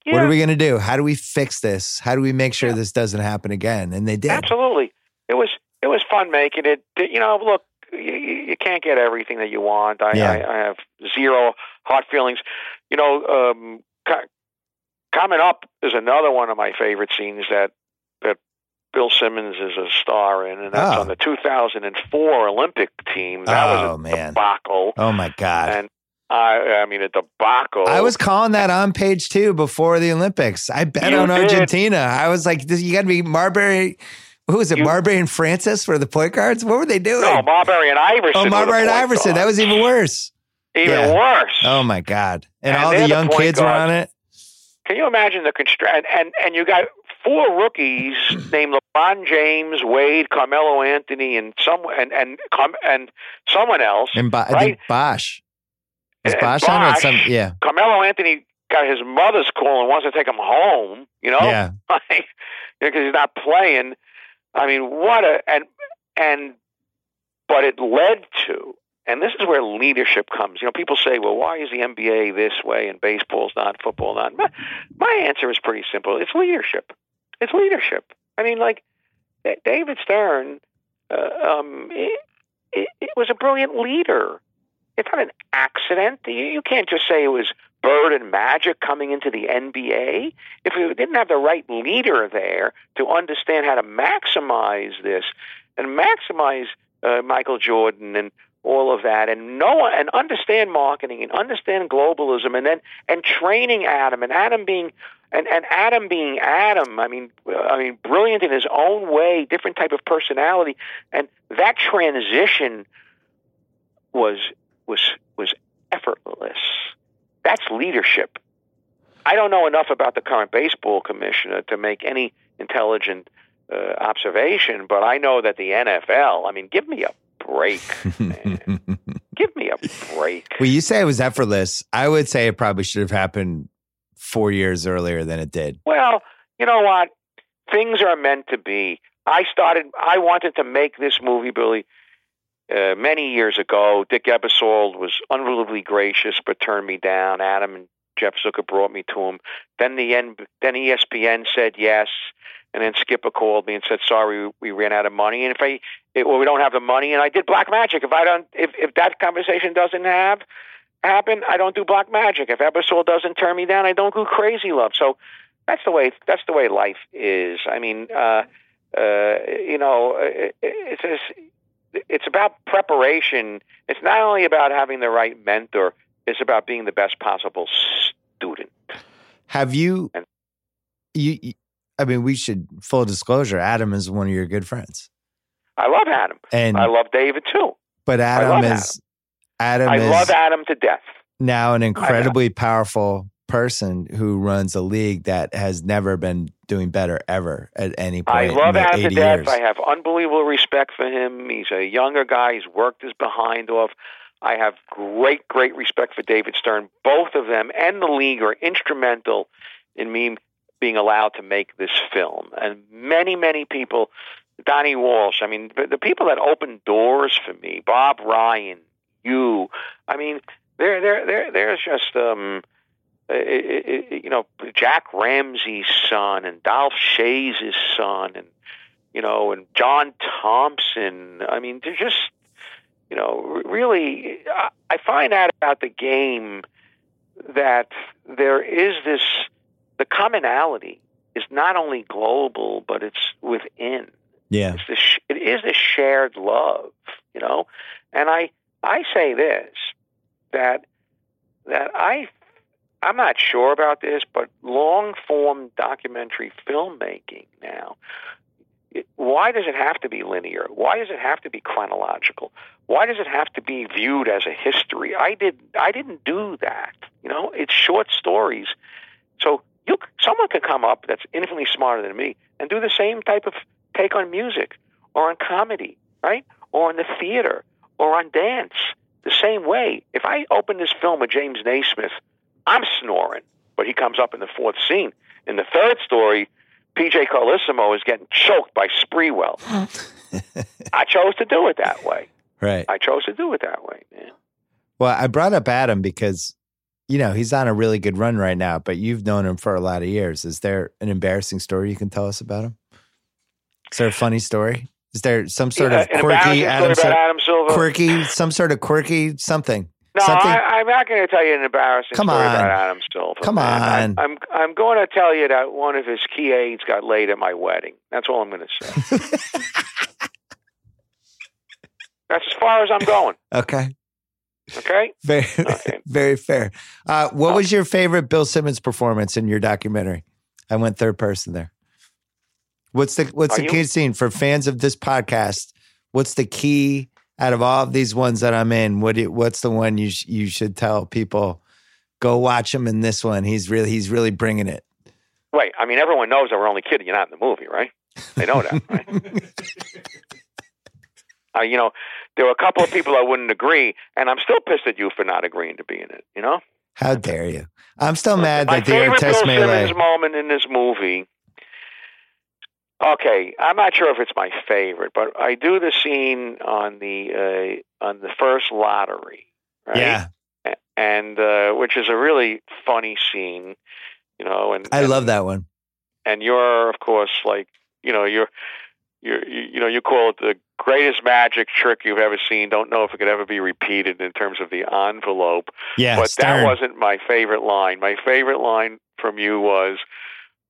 what are we going to do? How do we fix this? How do we make sure Yeah. this doesn't happen again? And they did. Absolutely. It was it was fun making it. You know, look, you, you can't get everything that you want. I, Yeah. I, I have zero hard feelings. You know, um, coming up is another one of my favorite scenes that that Bill Simmons is a star in, and that's Oh. on the 2004 Olympic team. That Oh, was a man. debacle, Oh my God. and I, I mean a debacle. I was calling that on page two before the Olympics. I bet You on did. Argentina. I was like, you got to be Marbury. Who was it? You- Marbury and Francis for the point guards? What were they doing? no Marbury and Iverson. oh, were the Marbury and Iverson. That was even worse. even yeah. worse. Oh my God. And, And all the the young point kids were on it. Can you imagine the constraint? And, and and you got four rookies named LeBron James, Wade, Carmelo Anthony, and some and and and someone else. And Bo- I think Bosh. Was And Bosh on it? Some, yeah. Carmelo Anthony got his mother's call and wants to take him home. You know, Yeah. because he's not playing. I mean, what a and and but it led to. And this is where leadership comes. You know, people say, "Well, why is the NBA this way and baseball's not, football not?" My, my answer is pretty simple. It's leadership. It's leadership. I mean, like David Stern, uh, um, it, it, it was a brilliant leader. It's not an accident. You, you can't just say it was Bird and Magic coming into the NBA. If we didn't have the right leader there to understand how to maximize this and maximize uh, Michael Jordan and all of that, and know and understand marketing and understand globalism, and then and training Adam and Adam being and and Adam being Adam. I mean, I mean, brilliant in his own way, different type of personality, and that transition was was was effortless. That's leadership. I don't know enough about the current baseball commissioner to make any intelligent uh, observation, but I know that the NFL. I mean, give me a break. man. give me a break. well, you say it was effortless. I would say it probably should have happened four years earlier than it did. Well, you know what? Things are meant to be. I started. I wanted to make this movie, Billy, uh, many years ago. Dick Ebersol was unbelievably gracious, but turned me down. Adam and Jeff Zucker brought me to him. Then the N- then ESPN said yes, and then Skipper called me and said, "Sorry, we ran out of money." And if I, it, well, we don't have the money, and I did Black Magic. If I don't, if if that conversation doesn't have happen, I don't do Black Magic. If Ebersol doesn't turn me down, I don't do Crazy Love. So that's the way that's the way life is. I mean, uh, uh, you know, it, it's just, it's about preparation. It's not only about having the right mentor. It's about being the best possible student. Have you, And- you, you- I mean, we should, full disclosure, Adam is one of your good friends. I love Adam. And, I love David too. but Adam is, Adam, I is love Adam to death. now an incredibly powerful person who runs a league that has never been doing better ever at any point. I love the Adam to death. years. I have unbelievable respect for him. He's a younger guy. He's worked his behind off. I have great, great respect for David Stern. Both of them and the league are instrumental in me being allowed to make this film. And many, many people, Donnie Walsh, I mean, the, people that opened doors for me, Bob Ryan, you, I mean, there, there, there, there's just, um, you know, Jack Ramsay's son and Dolph Schayes' son, and you know, and John Thompson. I mean, they're just, you know, really. I, find out about the game that there is this, the commonality is not only global, but it's within. Yeah. It's the—it is a shared love, you know. And I I say this that that I I'm not sure about this, but long form documentary filmmaking now. Why does it have to be linear? Why does it have to be chronological? Why does it have to be viewed as a history? I did I didn't do that. You know, it's short stories. So you someone could come up that's infinitely smarter than me and do the same type of take on music or on comedy, right? Or on the theater or on dance. The same way. If I open this film with James Naismith, I'm snoring, but he comes up in the fourth scene. In the third story, PJ Carlesimo is getting choked by Sprewell. I chose to do it that way. Right. I chose to do it that way, man. Well, I brought up Adam because, you know, he's on a really good run right now, but you've known him for a lot of years. Is there an embarrassing story you can tell us about him? Is there a funny story? Is there some sort Yeah, of quirky Adam, Adam Silver. quirky, some sort of quirky something? No, something? I, I'm not going to tell you an embarrassing Come story on. about Adam Silver. Come man. on. I'm, I'm I'm going to tell you that one of his key aides got laid at my wedding. That's all I'm going to say. That's as far as I'm going. okay. Okay. Very, Okay. very fair. Uh, what was your favorite Bill Simmons performance in your documentary? I went third person there. What's the What's Are the you- key scene for fans of this podcast? What's the key out of all of these ones that I'm in? What do, What's the one you sh- you should tell people? Go watch him in this one. He's really he's really bringing it. Wait. I mean, everyone knows that we're only kidding You're not in the movie, right? They know that, right? uh, you know, there were a couple of people I wouldn't agree, and I'm still pissed at you for not agreeing to be in it. You know. How dare you? I'm still mad My that the favorite Artest Bill melee. Simmons moment in this movie. Okay, I'm not sure if it's my favorite, but I do the scene on the uh, on the first lottery, right? Yeah, and uh, which is a really funny scene, you know. And I and, love that one. And you're, of course, like you know, you're you're you you know, you call it the greatest magic trick you've ever seen. Don't know if it could ever be repeated in terms of the envelope Yeah, but Stern. that wasn't my favorite line. My favorite line from you was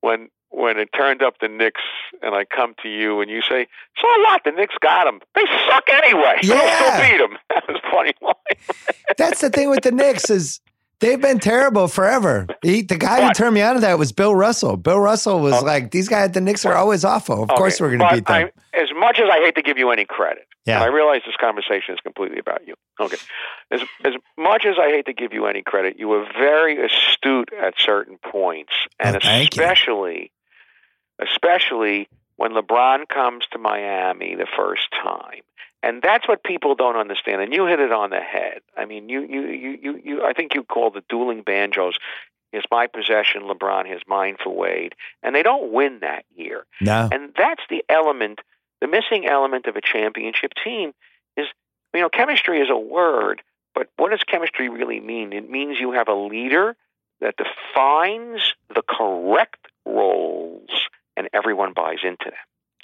when when it turned up the Knicks and I come to you and you say, "So what? The Knicks got them. They suck anyway. They'll still beat them." That was funny. That's the thing with the Knicks is they've been terrible forever. He, the guy who turned me on to that was Bill Russell. Bill Russell was Oh. like, "These guys, the Knicks are always awful. Of course, we're going to beat them." I, as much as I hate to give you any credit, Yeah. I realize this conversation is completely about you. Okay, as as much as I hate to give you any credit, you were very astute at certain points, and Oh, especially, especially when LeBron comes to Miami the first time. And that's what people don't understand. And you hit it on the head. I mean, you, you, you, you, you I think you called the dueling banjos. is my possession, LeBron. His mine for Wade, and they don't win that year. no, And that's the element, the missing element of a championship team is, you know, chemistry is a word, but what does chemistry really mean? It means you have a leader that defines the correct roles and everyone buys into them.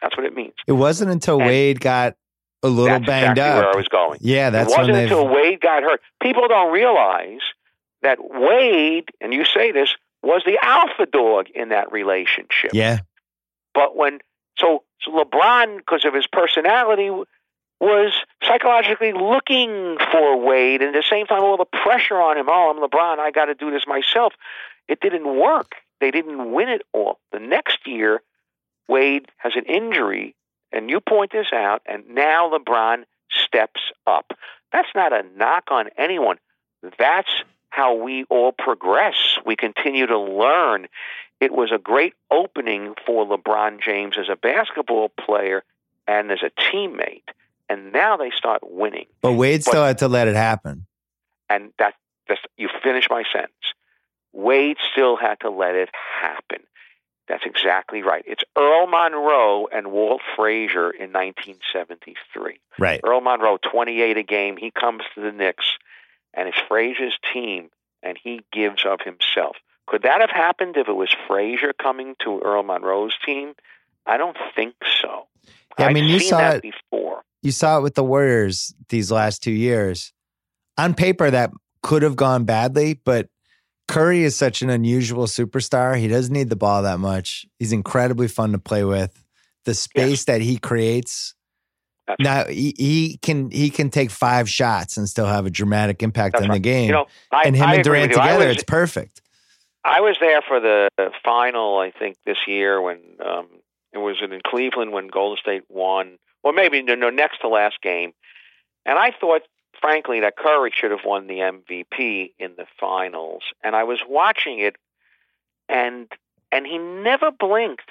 That's what it means. it wasn't until And- Wade got a little That's banged exactly where I was going. Yeah, that's it wasn't until Wade got hurt. People don't realize that Wade, and you say this, was the alpha dog in that relationship. Yeah, But when so, so LeBron, because of his personality, was psychologically looking for Wade, and at the same time, all the pressure on him. Oh, I'm LeBron. I got to do this myself. It didn't work. They didn't win it all. The next year, Wade has an injury, and you point this out, and now LeBron steps up. That's not a knock on anyone. That's how we all progress. We continue to learn. It was a great opening for LeBron James as a basketball player and as a teammate. And now they start winning. but Wade But- still had to let it happen. And that, that's, you finish my sentence. Wade still had to let it happen. That's exactly right. It's Earl Monroe and Walt Frazier in 1973. Right. Earl Monroe, 28 a game. He comes to the Knicks, and it's Frazier's team, and he gives of himself. Could that have happened if it was Frazier coming to Earl Monroe's team? I don't think so. Yeah, I I've mean, you seen saw that it- before. You saw it with the Warriors these last two years. On paper, that could have gone badly, but Curry is such an unusual superstar. He doesn't need the ball that much. He's incredibly fun to play with. The space that he creates. That's Now he, he can he can take five shots and still have a dramatic impact That's on the game. You know, I, and him I and Durant with you. I together, was- it's perfect. I was there for the final, I think, this year when um, it was in Cleveland when Golden State won, or maybe no, no, next to last game. And I thought, frankly, that Curry should have won the MVP in the finals. And I was watching it, and and he never blinked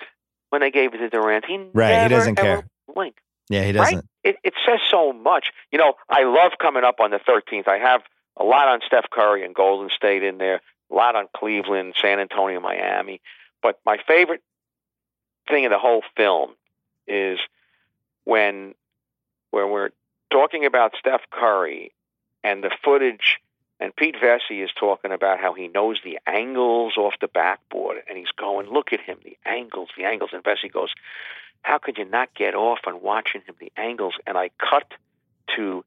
when they gave it to Durant. He Right, he doesn't care. blinked Yeah, he doesn't. it, it says so much. You know, I love coming up on the 13th. I have a lot on Steph Curry and Golden State in there, a lot on Cleveland, San Antonio, Miami. But my favorite thing in the whole film is when when we're talking about Steph Curry and the footage and Pete Vecsey is talking about how he knows the angles off the backboard and he's going, look at him, the angles, the angles. And Vecsey goes, how could you not get off on watching him, the angles? And I cut to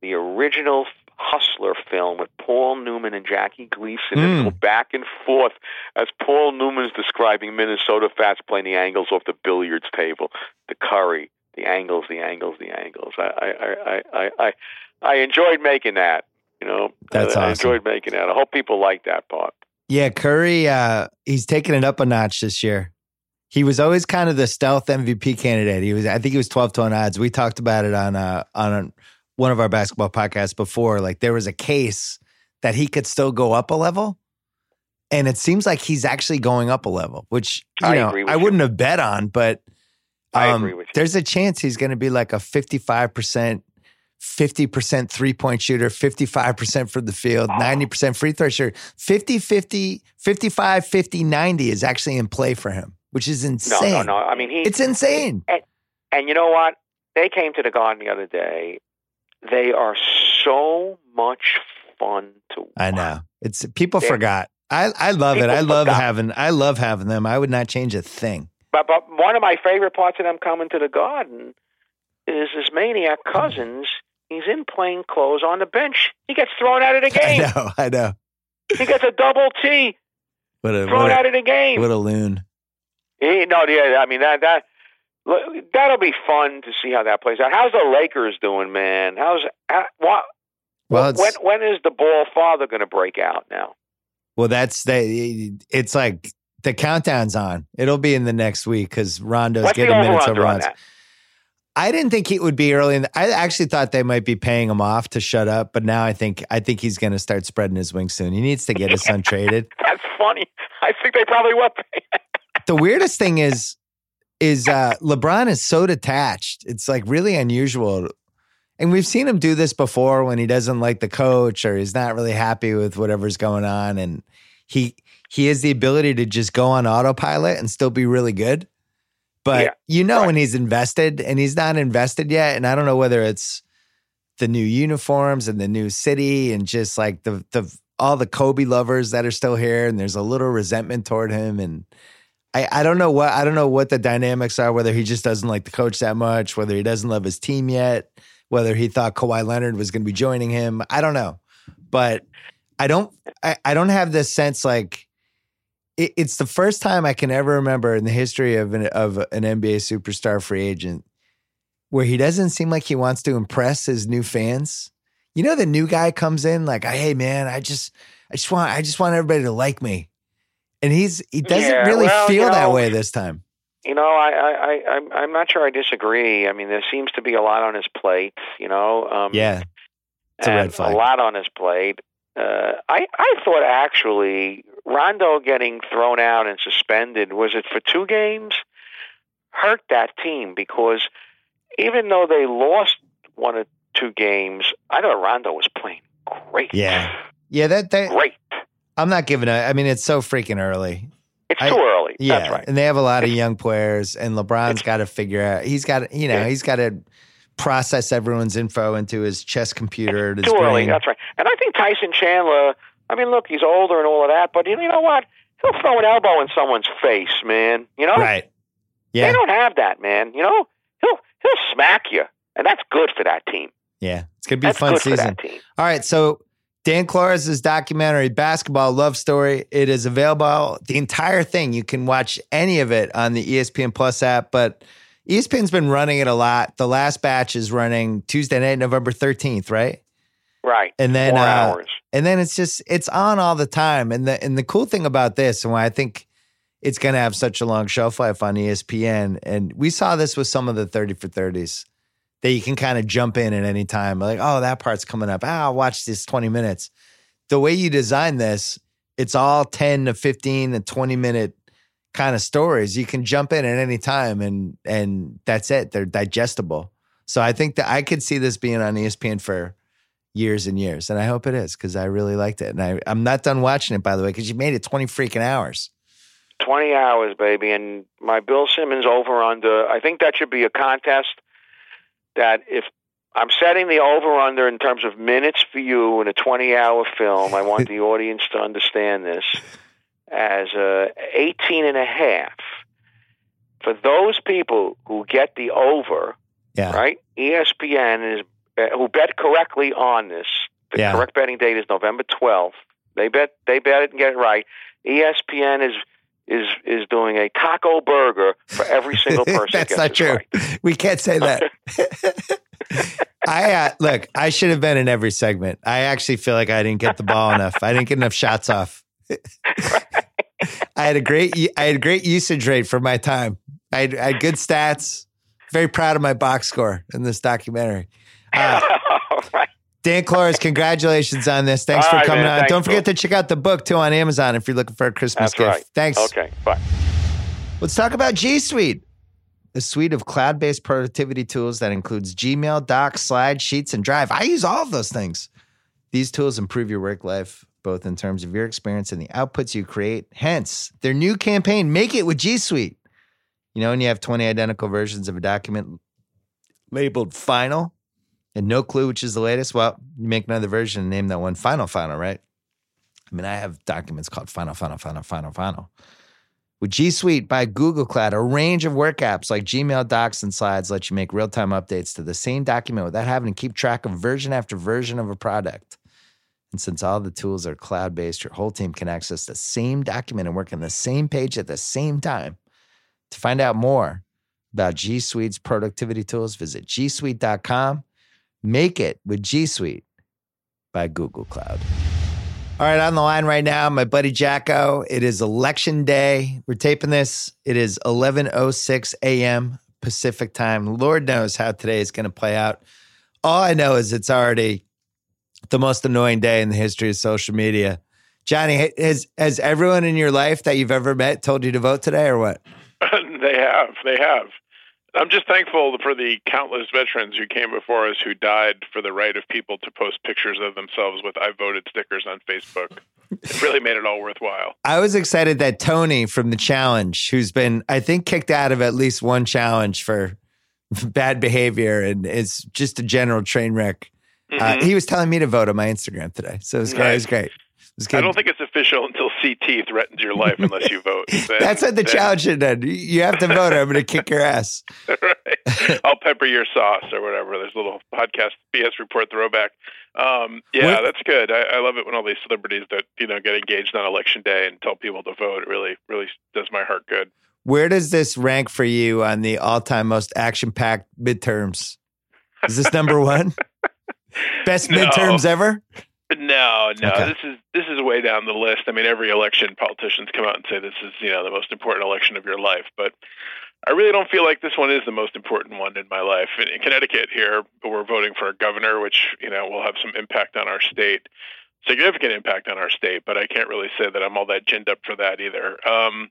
the original Hustler film with Paul Newman and Jackie Gleason and Mm. go back and forth as Paul Newman's describing Minnesota Fats playing the angles off the billiards table, the Curry, the angles, the angles, the angles. I I I I I, I enjoyed making that. You know, That's I, I awesome. enjoyed making that. I hope people like that part. Yeah, Curry, uh, he's taken it up a notch this year. He was always kind of the stealth MVP candidate. He was, I think he was 12 to 1 odds. We talked about it on, uh, on one of our basketball podcasts before. Like there was a case that he could still go up a level. And it seems like he's actually going up a level, which, you I know, I you. wouldn't have bet on, but I um, agree with you. there's a chance he's going to be like a 55%, 50% three point shooter, 55% from the field, Oh. 90% free throw shooter. 50, 50, 55, 50, 90 is actually in play for him, which is insane. no, no. I mean, he It's insane. And you know what? They came to the garden the other day. They are so much fun to watch. I know. It's people Yeah. forgot. I, I love it. I love forgot. having I love having them. I would not change a thing. But but one of my favorite parts of them coming to the garden is this maniac Cousins. He's in plain clothes on the bench. He gets thrown out of the game. I know. I know. He gets a double T What a thrown what out of the game. what a loon. He, no, yeah, I mean that that that'll be fun to see how that plays out. How's the Lakers doing, man? How's how, what? Well, when when is the ball father going to break out now? well, that's the. It's like the countdown's on. It'll be in the next week because Rondo's What's getting minutes over on runs. I didn't think it would be early. In the, I actually thought they might be paying him off to shut up, but now I think I think he's going to start spreading his wings soon. He needs to get his son traded. That's funny. I think they probably will. Pay. The weirdest thing is, is uh, LeBron is so detached. It's like really unusual, and we've seen him do this before when he doesn't like the coach or he's not really happy with whatever's going on, and he he has the ability to just go on autopilot and still be really good. But Yeah, you know right. when he's invested, and he's not invested yet, and I don't know whether it's the new uniforms and the new city and just like the the all the Kobe lovers that are still here, and there's a little resentment toward him, and I I don't know what I don't know what the dynamics are. Whether he just doesn't like the coach that much, whether he doesn't love his team yet, whether he thought Kawhi Leonard was going to be joining him. I don't know, but I don't I, I don't have this sense like. It, it's the first time I can ever remember in the history of an of an NBA superstar free agent where he doesn't seem like he wants to impress his new fans. You know, the new guy comes in like, "Hey, man, I just, I just want, I just want everybody to like me," and he's he doesn't Yeah, really well, feel you that way this time. You know, I, I, I, I'm, I'm not sure I disagree. I mean, there seems to be a lot on his plate. You know, um, Yeah, it's a red flag. a lot on his plate. Uh, I, I thought actually Rondo getting thrown out and suspended was it for two games hurt that team because even though they lost one or two games, I thought Rondo was playing great. Yeah. yeah. That, that great. I'm not giving a. I mean, it's so freaking early. It's I- too early. Yeah, That's right. and they have a lot of young players, and LeBron's got to figure out. He's got, to you know, Yeah. he's got to process everyone's info into his chess computer. and his too early. That's right. And I think Tyson Chandler. I mean, look, he's older and all of that, but you know what? He'll throw an elbow in someone's face, man. You know, Right. they don't have that, man. You know, he'll he'll smack you, and that's good for that team. Yeah. It's gonna be a fun season. All right, so Dan Klores' documentary, Basketball Love Story. It is available, the entire thing. You can watch any of it on the ESPN Plus app, but ESPN's been running it a lot. The last batch is running Tuesday night, November 13th, right? Right. And then Four uh, hours. And then it's just it's on all the time. And the and the cool thing about this, and why I think it's going to have such a long shelf life on ESPN, and we saw this with some of the thirty for thirties that you can kind of jump in at any time. Like, oh, that part's coming up. Ah, I'll watch this twenty minutes. The way you design this, it's all ten to fifteen to twenty minute kind of stories. You can jump in at any time, and and that's it. They're digestible. So I think that I could see this being on ESPN for years and years. And I hope it is because I really liked it. And I, I'm not done watching it, by the way, because you made it 20 freaking hours. 20 hours, baby. And my Bill Simmons over under, I think that should be a contest that if I'm setting the over under in terms of minutes for you in a 20 hour film, I want the audience to understand this as uh, 18 and a half. For those people who get the over, Yeah. right? ESPN is who bet correctly on this. The Yeah. correct betting date is November 12th. They bet they bet it and get it right. ESPN is is is doing a taco burger for every single person. That's not true. right. We can't say that. I uh, look. I should have been in every segment. I actually feel like I didn't get the ball enough. I didn't get enough shots off. I had a great. I had a great usage rate for my time. I had, I had good stats. Very proud of my box score in this documentary. Uh, All right. Dan Klores, congratulations on this. Thanks All for right, coming man. on. Thanks, Don't forget to check out the book too on Amazon if you're looking for a Christmas That's gift. right. Thanks. Okay. Bye. Let's talk about G Suite, a suite of cloud based productivity tools that includes Gmail, Docs, Slide, Sheets, and Drive. I use all of those things. These tools improve your work life, both in terms of your experience and the outputs you create. Hence, their new campaign, Make It with G Suite. You know, when you have 20 identical versions of a document labeled final and no clue which is the latest, well, you make another version and name that one Final Final, right? I mean, I have documents called Final, Final, Final, Final, Final. With G Suite by Google Cloud, a range of work apps like Gmail, Docs, and Slides let you make real time updates to the same document without having to keep track of version after version of a product. And since all the tools are cloud based, your whole team can access the same document and work on the same page at the same time. To find out more about G Suite's productivity tools, visit gsuite.com. Make it with G Suite by Google Cloud. All right, on the line right now, my buddy JackO. It is election day. We're taping this. It is 11:06 a.m. Pacific time. Lord knows how today is going to play out. All I know is it's already the most annoying day in the history of social media. Johnny, has has everyone in your life that you've ever met told you to vote today, or what? they have. They have. I'm just thankful for the countless veterans who came before us who died for the right of people to post pictures of themselves with I voted stickers on Facebook. It really made it all worthwhile. I was excited that Tony from the challenge, who's been, I think, kicked out of at least one challenge for bad behavior and is just a general train wreck. Uh, Mhm. he was telling me to vote on my Instagram today. So it was great. It was great. I don't think it's official until CT threatens your life unless you vote. Then- That's what the then- challenge should done. You have to vote or I'm going to kick your ass. right. I'll pepper your sauce or whatever. There's a little podcast BS report throwback. Um, yeah, What- that's good. I, I love it when all these celebrities that you know get engaged on election day and tell people to vote. It really, really does my heart good. Where does this rank for you on the all time most action packed midterms? Is this number one? Best No. midterms ever? No, no. Okay. This is this is way down the list. I mean, every election, politicians come out and say this is you know the most important election of your life, but I really don't feel like this one is the most important one in my life. In, in Connecticut, here we're voting for a governor, which you know will have some impact on our state, significant impact on our state. But I can't really say that I'm all that ginned up for that either. Um,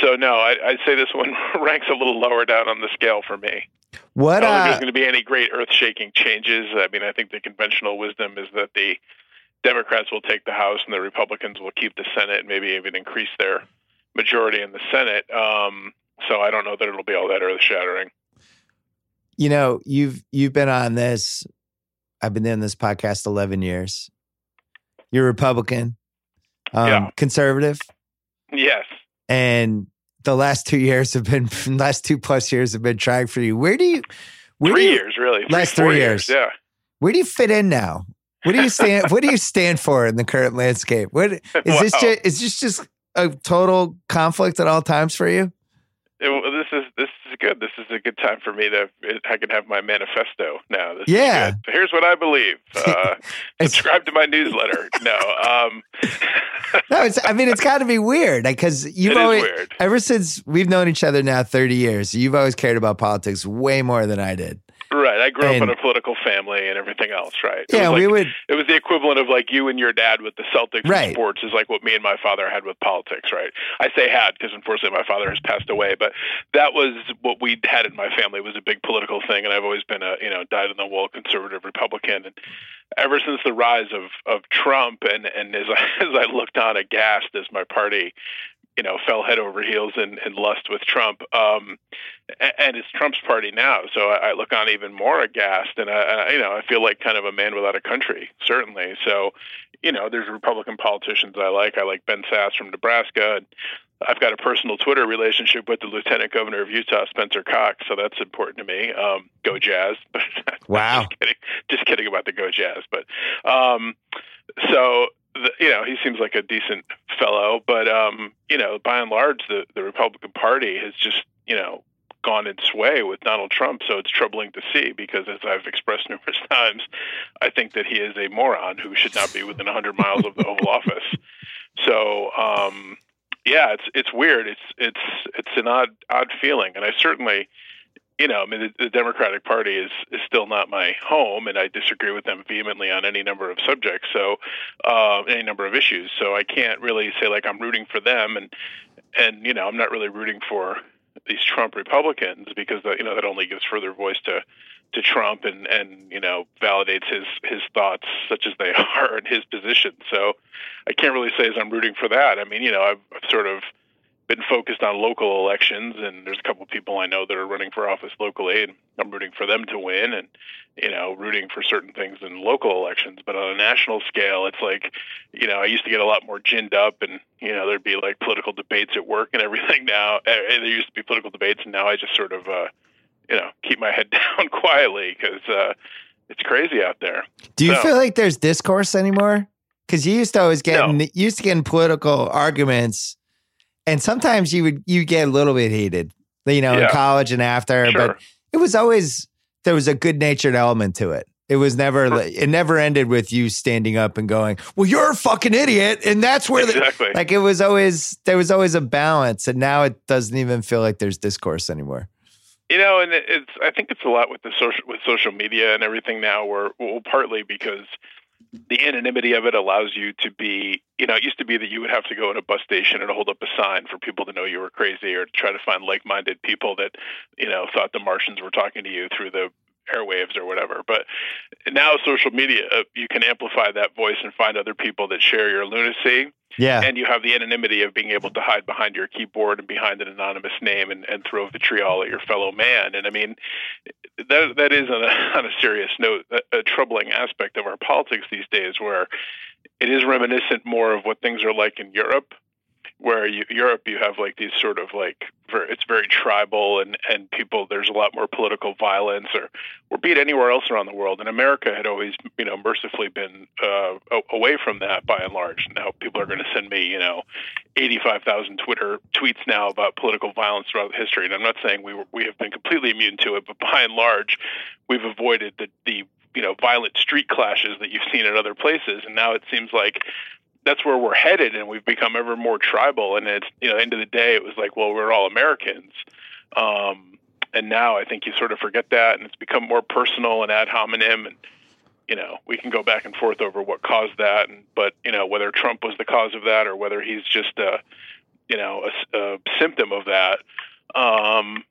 so no, I, I'd say this one ranks a little lower down on the scale for me. What? I don't think there's Uh, going to be any great earth-shaking changes. I mean, I think the conventional wisdom is that the Democrats will take the House and the Republicans will keep the Senate, and maybe even increase their majority in the Senate. Um, so I don't know that it'll be all that earth-shattering. you know, you've you've been on this. I've been doing this podcast eleven years. You're Republican, um, Yeah. conservative, Yes. And the last two years have been last two plus years have been trying for you. Where do you? Where three do you, years, really. Last three years. Yeah. Where do you fit in now? What do you stand? what do you stand for in the current landscape? What is this? Just, is this just a total conflict at all times for you? It- well, this is this is good. This is a good time for me to. I can have my manifesto now. This Yeah. Here's what I believe. Uh, subscribe to my newsletter. No. Um, No, it's. I mean, it's got to be weird because you've always, ever since we've known each other now thirty years, you've always cared about politics way more than I did. Right. I grew up in a political family and everything else. Right. Yeah, was we would. It was the equivalent of like you and your dad with the Celtics Right. and sports is like what me and my father had with politics, right? I say had because unfortunately my father has passed away, but that was what we had in my family was a big political thing, and I've always been a you know dyed in the wool conservative Republican, and ever since the rise of of Trump, and and as I as I looked on aghast as my party. You know, fell head over heels in, in lust with Trump, um, and it's Trump's party now. So I, I look on even more aghast, and I, I, you know, I feel like kind of a man without a country, certainly. So, you know, there's Republican politicians I like. I like Ben Sasse from Nebraska. And I've got a personal Twitter relationship with the Lieutenant Governor of Utah, Spencer Cox, so that's important to me. Um, go Jazz! Wow. just kidding, just kidding about the Go Jazz. But um, so the, you know, he seems like a decent fellow. But um, you know, by and large, the the Republican Party has just you know gone its way with Donald Trump. So it's troubling to see because, as I've expressed numerous times, I think that he is a moron who should not be within 100 miles of the Oval Office. So, um, yeah, it's it's weird. It's it's it's an odd odd feeling, and I certainly, you know, I mean, the, the Democratic Party is is still not my home, and I disagree with them vehemently on any number of subjects. So, uh, any number of issues. So I can't really say like I'm rooting for them, and and you know, I'm not really rooting for these Trump Republicans because that, you know that only gives further voice to to Trump and and you know validates his his thoughts such as they are and his position. So I can't really say as I'm rooting for that. I mean, you know, I've, I've sort of been focused on local elections, and there's a couple of people I know that are running for office locally, and I'm rooting for them to win, and you know, rooting for certain things in local elections. But on a national scale, it's like, you know, I used to get a lot more ginned up, and you know, there'd be like political debates at work and everything. Now, eh, there used to be political debates, and now I just sort of, uh, you know, keep my head down quietly because uh, it's crazy out there. Do you No. feel like there's discourse anymore? Because you used to always get No. in, you used to get in political arguments, and sometimes you would you get a little bit heated, you know, in college and after. Sure. But it was always there was a good natured element to it. It was never Sure. it never ended with you standing up and going, "Well, you're a fucking idiot," and that's where the exactly. like it was always there was always a balance, and now it doesn't even feel like there's discourse anymore. You know, and it's I think it's a lot with the social with social media and everything now. Where well, partly because the anonymity of it allows you to be. You know, it used to be that you would have to go in a bus station and hold up a sign for people to know you were crazy, or to try to find like-minded people that you know thought the Martians were talking to you through the airwaves or whatever. But now social media, uh, you can amplify that voice and find other people that share your lunacy Yeah, and you have the anonymity of being able to hide behind your keyboard and behind an anonymous name and, and throw vitriol at your fellow man. And I mean, that that is on a, on a serious note a, a troubling aspect of our politics these days, where it is reminiscent more of what things are like in Europe. Where you, Europe, you have like these sort of like ver it's very tribal and and people. There's a lot more political violence, or or be it anywhere else around the world. And America had always, you know, mercifully been uh, away from that by and large. Now people are going to send me, you know, 85,000 Twitter tweets now about political violence throughout history. And I'm not saying we were, we have been completely immune to it, but by and large, we've avoided the the you know violent street clashes that you've seen in other places. And now it seems like that's where we're headed, and we've become ever more tribal. And it's you know, end of the day, it was like, well, we're all Americans. Um, and now I think you sort of forget that, and it's become more personal and ad hominem, and you know we can go back and forth over what caused that, and but you know whether Trump was the cause of that or whether he's just a you know a a, symptom of that. Um,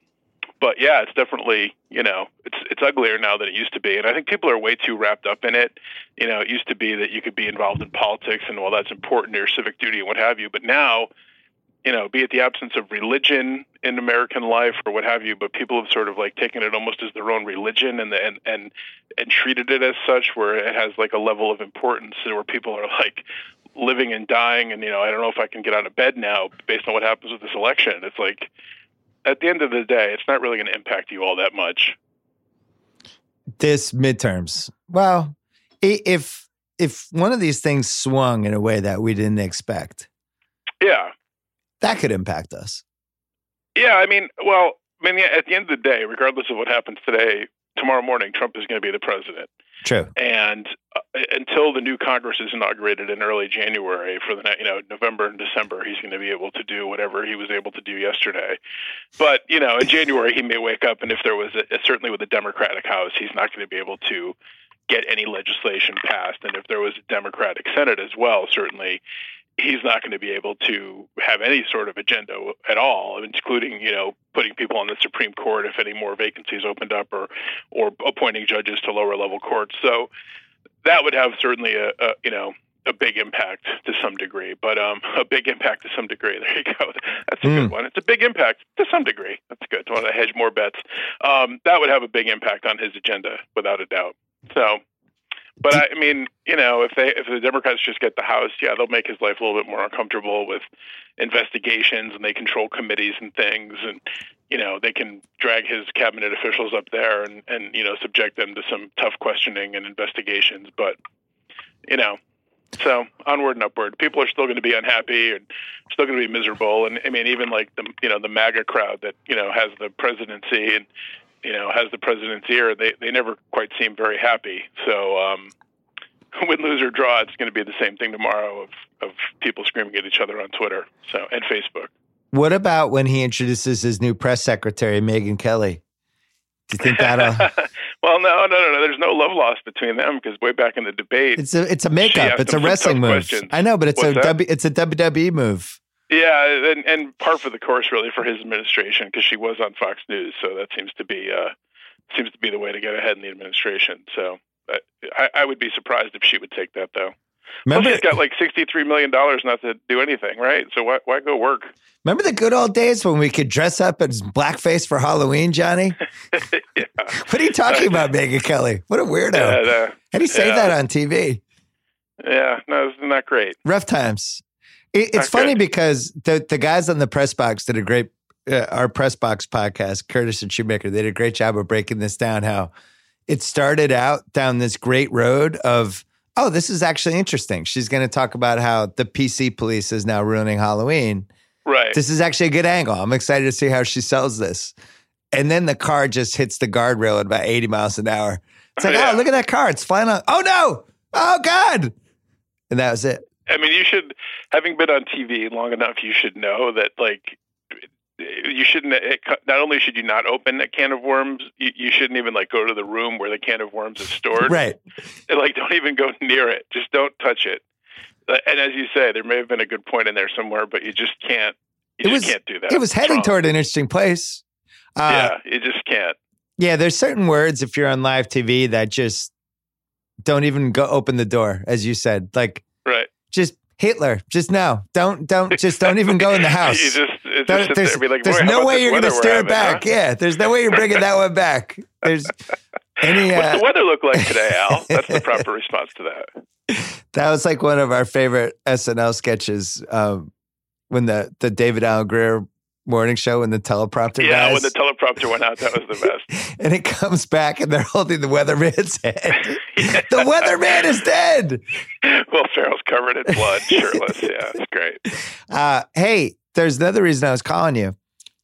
but yeah, it's definitely you know it's it's uglier now than it used to be, and I think people are way too wrapped up in it. You know, it used to be that you could be involved in politics, and well, that's important, your civic duty and what have you. But now you know, be it the absence of religion in American life or what have you, but people have sort of like taken it almost as their own religion and and and and treated it as such, where it has like a level of importance, where people are like living and dying, and you know, I don't know if I can get out of bed now based on what happens with this election. It's like at the end of the day, it's not really going to impact you all that much. this midterms. Well, if if one of these things swung in a way that we didn't expect, Yeah, that could impact us. yeah. I mean, well, I mean, at the end of the day, regardless of what happens today, tomorrow morning, Trump is going to be the president. True. and uh, until the new Congress is inaugurated in early January for the you know November and December, he's going to be able to do whatever he was able to do yesterday. But you know, in January he may wake up, and if there was a, certainly with the Democratic House, he's not going to be able to get any legislation passed. And if there was a Democratic Senate as well, certainly he's not going to be able to have any sort of agenda at all, including you know putting people on the Supreme Court if any more vacancies opened up, or or appointing judges to lower level courts. So that would have certainly a, a you know a big impact to some degree, but um, a big impact to some degree. There you go. That's a Mm. good one. It's a big impact to some degree. That's good. Want to hedge more bets? Um, that would have a big impact on his agenda, without a doubt. So, but I, I mean, you know, if they if the Democrats just get the House, yeah, they'll make his life a little bit more uncomfortable with investigations, and they control committees and things, and you know, they can drag his cabinet officials up there and and you know subject them to some tough questioning and investigations. But you know, so onward and upward. People are still going to be unhappy and still going to be miserable. And I mean, even like the you know the MAGA crowd that you know has the presidency and you know has the president's ear, they they never quite seem very happy. So um, win, lose or draw, it's going to be the same thing tomorrow of of people screaming at each other on Twitter, so and Facebook. What about when he introduces his new press secretary, Megyn Kelly? Do you think that'll? well, no, no, no, no. There's no love lost between them because way back in the debate, It's a it's a makeup. It's a wrestling move. questions. I know, but it's a What's that? w, it's a WWE move. Yeah, and, and par for the course really for his administration because she was on Fox News, so that seems to be uh, seems to be the way to get ahead in the administration. So I, I would be surprised if she would take that though. Remember, Plus, she's got like sixty three million dollars not to do anything, right? So why why go work? remember the good old days when we could dress up as blackface for Halloween, Johnny? yeah, What are you talking about, Megyn Kelly? What a weirdo! yeah, no, How do you say yeah. that on TV? yeah, no, it's not great. Rough times. It, it's Not funny because the the guys on the press box did a great uh, our press box podcast, Curtis and Shoemaker. They did a great job of breaking this down. How it started out down this great road of oh, this is actually interesting. She's going to talk about how the PC police is now ruining Halloween. Right. This is actually a good angle. I'm excited to see how she sells this. And then the car just hits the guardrail at about 80 miles an hour. It's like, Yeah. oh, look at that car. It's flying on. Oh, no. Oh, God. And that was it. I mean, you should, having been on TV long enough, you should know that like you shouldn't. It, not only should you not open a can of worms, you, you shouldn't even like go to the room where the can of worms is stored. Right. And, like, don't even go near it. Just don't touch it. Uh, And as you say, there may have been a good point in there somewhere, but you just can't. You It just was- can't do that. It was heading Trump. toward an interesting place. Uh, yeah, you just can't. yeah, there's certain words if you're on live TV that just don't even go open the door, as you said. Like Right. Just Hitler. Just no. Don't don't just don't even go in the house. you just, just there's there like, there's no way you're going to steer it back. huh?" Yeah, there's no way you're bringing that one back. There's any. What's Uh, the weather look like today, Al? That's the proper response to that. that was like one of our favorite SNL sketches um, when the the David Alan Grier morning show when the teleprompter Yeah, guys. when the teleprompter went out, that was the best. and it comes back and they're holding the weatherman's head. the weatherman is dead. Will Ferrell's covered in blood, shirtless. Yeah, it's great. Uh, hey, there's another reason I was calling you.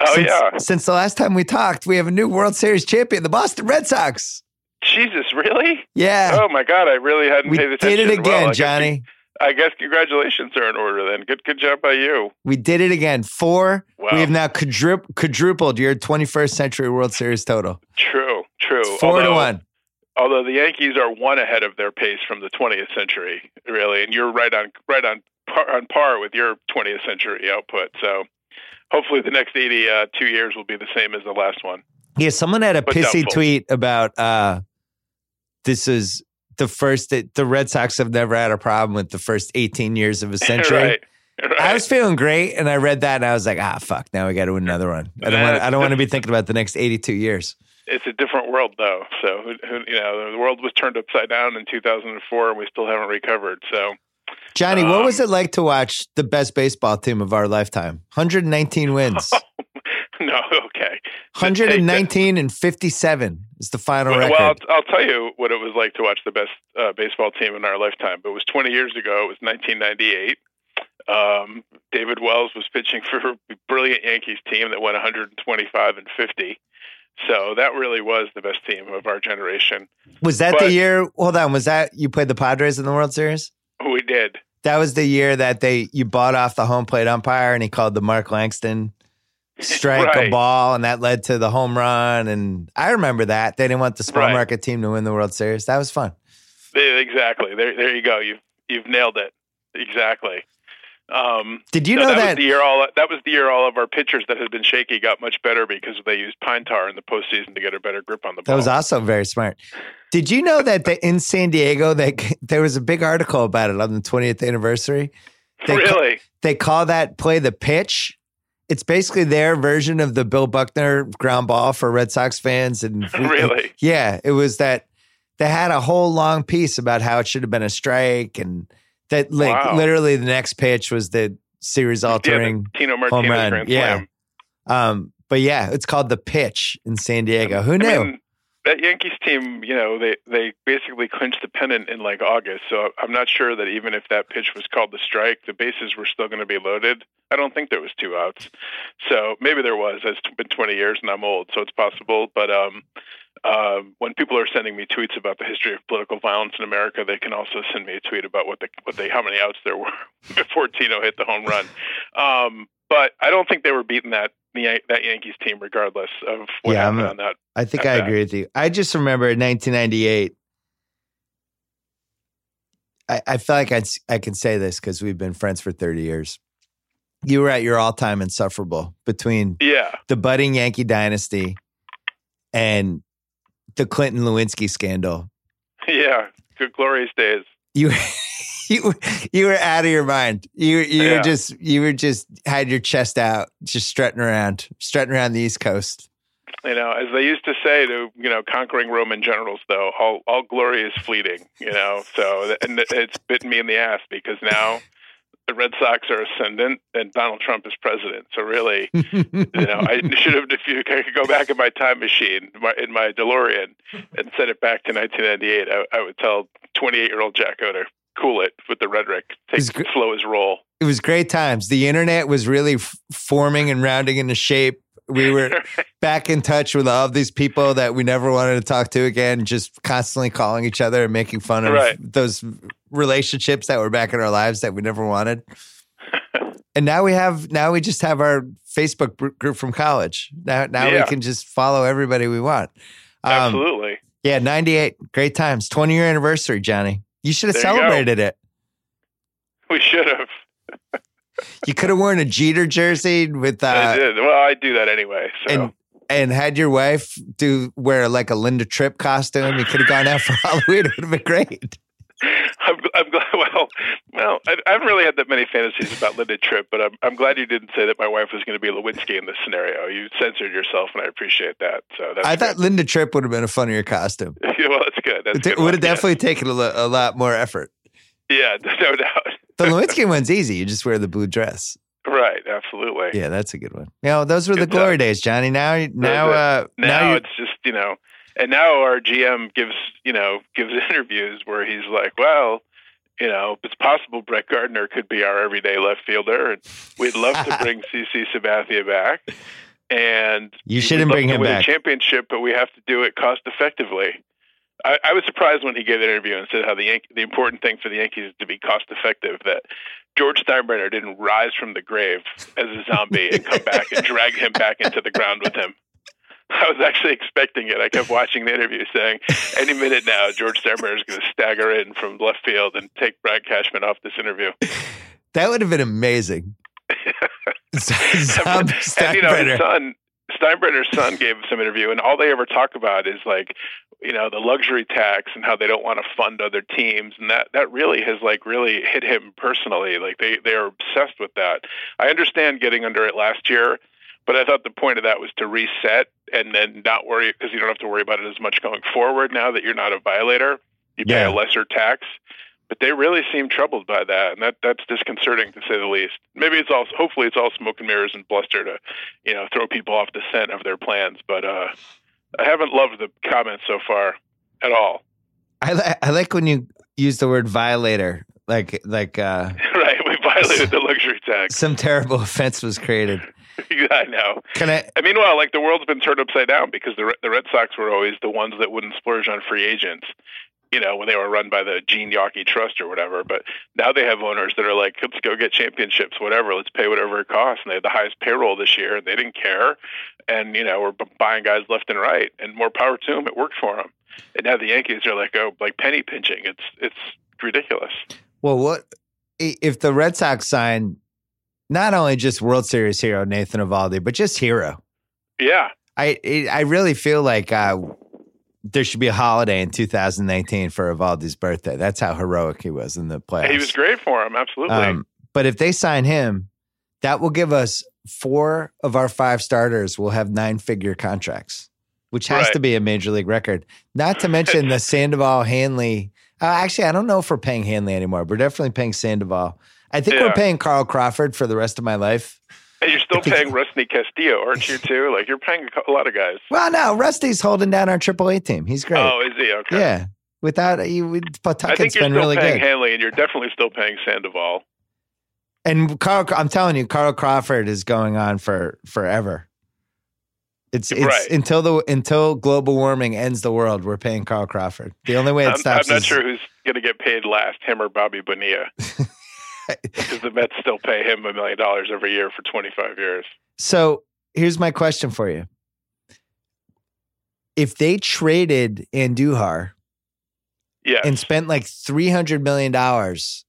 Oh since, yeah, Since the last time we talked, we have a new World Series champion, the Boston Red Sox. Jesus, really? Yeah. Oh my God, I really hadn't we paid attention. did it Well, again, guess- Johnny. I guess congratulations are in order then. Good, good job by you. We did it again. Four. Wow. We have now quadru- quadrupled your 21st century World Series total. True, true. It's four to one. Although the Yankees are one ahead of their pace from the 20th century, really, and you're right on right on par, on par with your 20th century output. So hopefully the next 82 uh, years will be the same as the last one. Yeah, someone had a But pissy doubtful. tweet about uh, this is the first the Red Sox have never had a problem with the first 18 years of a century. right. Right. I was feeling great, and I read that, and I was like, "Ah, fuck! Now we got to win another one. I don't want. I don't want to be thinking about the next eighty-two years." it's a different world though. So who, who, you know, the world was turned upside down in 2004, and we still haven't recovered. So Johnny, what Um, was it like to watch the best baseball team of our lifetime? One hundred nineteen wins. No, okay. 119 and 57 is the final Well, record. well, I'll, I'll tell you what it was like to watch the best uh, baseball team in our lifetime. It was 20 years ago. It was 1998. Um, David Wells was pitching for a brilliant Yankees team that went 125 and 50. So that really was the best team of our generation. was that but- the year? Hold on. Was that you played the Padres in the World Series? We did. That was the year that they you bought off the home plate umpire and he called the Mark Langston strike a ball and that led to the home run and I remember that. They didn't want the small Right. market team to win the World Series. That was fun. Exactly. There, there you go. You've you've nailed it. Exactly. Um, Did you so know that, that, was the year all that was the year all of our pitchers that had been shaky got much better because they used pine tar in the postseason to get a better grip on the ball. that was also very smart. Did you know that the, in San Diego they, there was a big article about it on the 20th anniversary? They ca- really? they call that play the pitch. It's basically their version of the Bill Buckner ground ball for Red Sox fans. And Really? yeah, it was that they had a whole long piece about how it should have been a strike and that like Wow. literally the next pitch was the series altering yeah, Tino home run. Yeah. um but yeah, it's called the pitch in San Diego. Who knew? I mean, that Yankees team, you know, they they basically clinched the pennant in like August. So I'm not sure that even if that pitch was called the strike, the bases were still going to be loaded. I don't think there was two outs. So maybe there was. It's been 20 years and I'm old, so it's possible. But um, um, when people are sending me tweets about the history of political violence in America, they can also send me a tweet about what the what they how many outs there were before Tino hit the home run. Um, but I don't think they were beating that the uh, that Yankees team, regardless of what Yeah, I'm happened a- on that I think I bad. agree with you. I just remember in 1998. I, I feel like I'd, I can say this because we've been friends for 30 years. You were at your all time insufferable between Yeah, the budding Yankee dynasty and the Clinton Lewinsky scandal. yeah, good glorious days. You, you, were- you were out of your mind. You, you were just, you were just had your chest out, just strutting around, strutting around the East Coast. You know, as they used to say to you know conquering Roman generals, though all all glory is fleeting. You know, so and it's bitten me in the ass because now the Red Sox are ascendant and Donald Trump is president. So really, you know, I should have if you could go back in my time machine my, in my DeLorean and send it back to 1998. I, I would tell 28 year old Jack to cool it with the rhetoric, take gr- slow his roll. it was great times. The internet was really f- forming and rounding into shape. We were back in touch with all of these people that we never wanted to talk to again, just constantly calling each other and making fun of Right. those relationships that were back in our lives that we never wanted. and now we have, now we just have our Facebook group from college. Now, now Yeah. we can just follow everybody we want. Um, Absolutely. Yeah, 98. Great times. 20 year anniversary, Johnny. You should have There celebrated it. We should have. You could have worn a Jeter jersey with, I uh, did. Well, I do that anyway. So. and and had your wife do wear like a Linda Tripp costume, you could have gone out for Halloween. It would have been great. I'm, I'm glad. Well, well, I, I haven't really had that many fantasies about Linda Tripp, but I'm, I'm glad you didn't say that my wife was going to be Lewinsky in this scenario. You censored yourself, and I appreciate that. So that's I thought. Linda Tripp would have been a funnier costume. Yeah, well, that's good. That's It good would have definitely taken a, lo- a lot more effort. Yeah, yeah, no doubt. The Lewinsky one's easy. You just wear the blue dress. Right, absolutely. Yeah, that's a good one. You know, those were the Good glory days, Johnny. Now, now, uh, Now, now, it's just you know, and now our GM gives you know gives interviews where he's like, well. You know, it's possible Brett Gardner could be our everyday left fielder, and we'd love to bring CC Sabathia back. And you shouldn't bring to him win back. a championship, but we have to do it cost effectively. I, I was surprised when he gave the interview and said how the the important thing for the Yankees is to be cost effective. That George Steinbrenner didn't rise from the grave as a zombie and come back and drag him back into the ground with him. I was actually expecting it. I kept watching the interview, saying, "Any minute now, George Steinbrenner is going to stagger in from left field and take Brad Cashman off this interview." That would have been amazing. And you know, his son, Steinbrenner's son, gave some interview, and all they ever talk about is like, you know, the luxury tax and how they don't want to fund other teams, and that that really has like really hit him personally. Like they they are obsessed with that. I understand getting under it last year, but I thought the point of that was to reset and then not worry because you don't have to worry about it as much going forward now that you're not a violator. You pay Yeah. a lesser tax. but they really seem troubled by that, and that that's disconcerting to say the least. Maybe it's all hopefully it's all smoke and mirrors and bluster to, you know, throw people off the scent of their plans. But uh, I haven't loved the comments so far at all. I, li- I like when you use the word violator, like like uh, right, we violated the luxury tax. some terrible offense was created. I know. Can I? And meanwhile, like the world's been turned upside down because the the Red Sox were always the ones that wouldn't splurge on free agents. You know, when they were run by the Jean Yawkey Trust or whatever. But now they have owners that are like, let's go get championships, whatever. Let's pay whatever it costs. And they had the highest payroll this year, and they didn't care. And you know, we're buying guys left and right, and more power to them. It worked for them. And now the Yankees are like, oh, like penny pinching. It's it's ridiculous. Well, what if the Red Sox sign not only just World Series hero Nathan Eovaldi, but just hero? Yeah, I it, I really feel like uh, there should be a holiday in 2019 for Eovaldi's birthday. That's how heroic he was in the playoffs. he was great for him. Absolutely. Um, but if they sign him, that will give us four of our five starters will have nine figure contracts, which has Right. to be a major league record. Not to mention the Sandoval Hanley. Uh, actually, I don't know if we're paying Hanley anymore. We're definitely paying Sandoval. I think we're paying Carl Crawford for the rest of my life. and you're still paying Rusty Castillo, aren't you? Too like you're paying a lot of guys. Well, no, Rusty's holding down our AAA team. He's great. Oh, is he? Okay. yeah. Without you, I think Pawtucket's you're still paying good. Hanley, and you're definitely still paying Sandoval. And Carl, I'm telling you, Carl Crawford is going on for forever. It's it's Right. until the until global warming ends the world. We're paying Carl Crawford. The only way it I'm, I'm not is sure who's going to get paid last, him or Bobby Bonilla, because the Mets still pay him a million dollars every year for 25 years. So here's my question for you: If they traded Andujar Yes. and spent like three hundred million dollars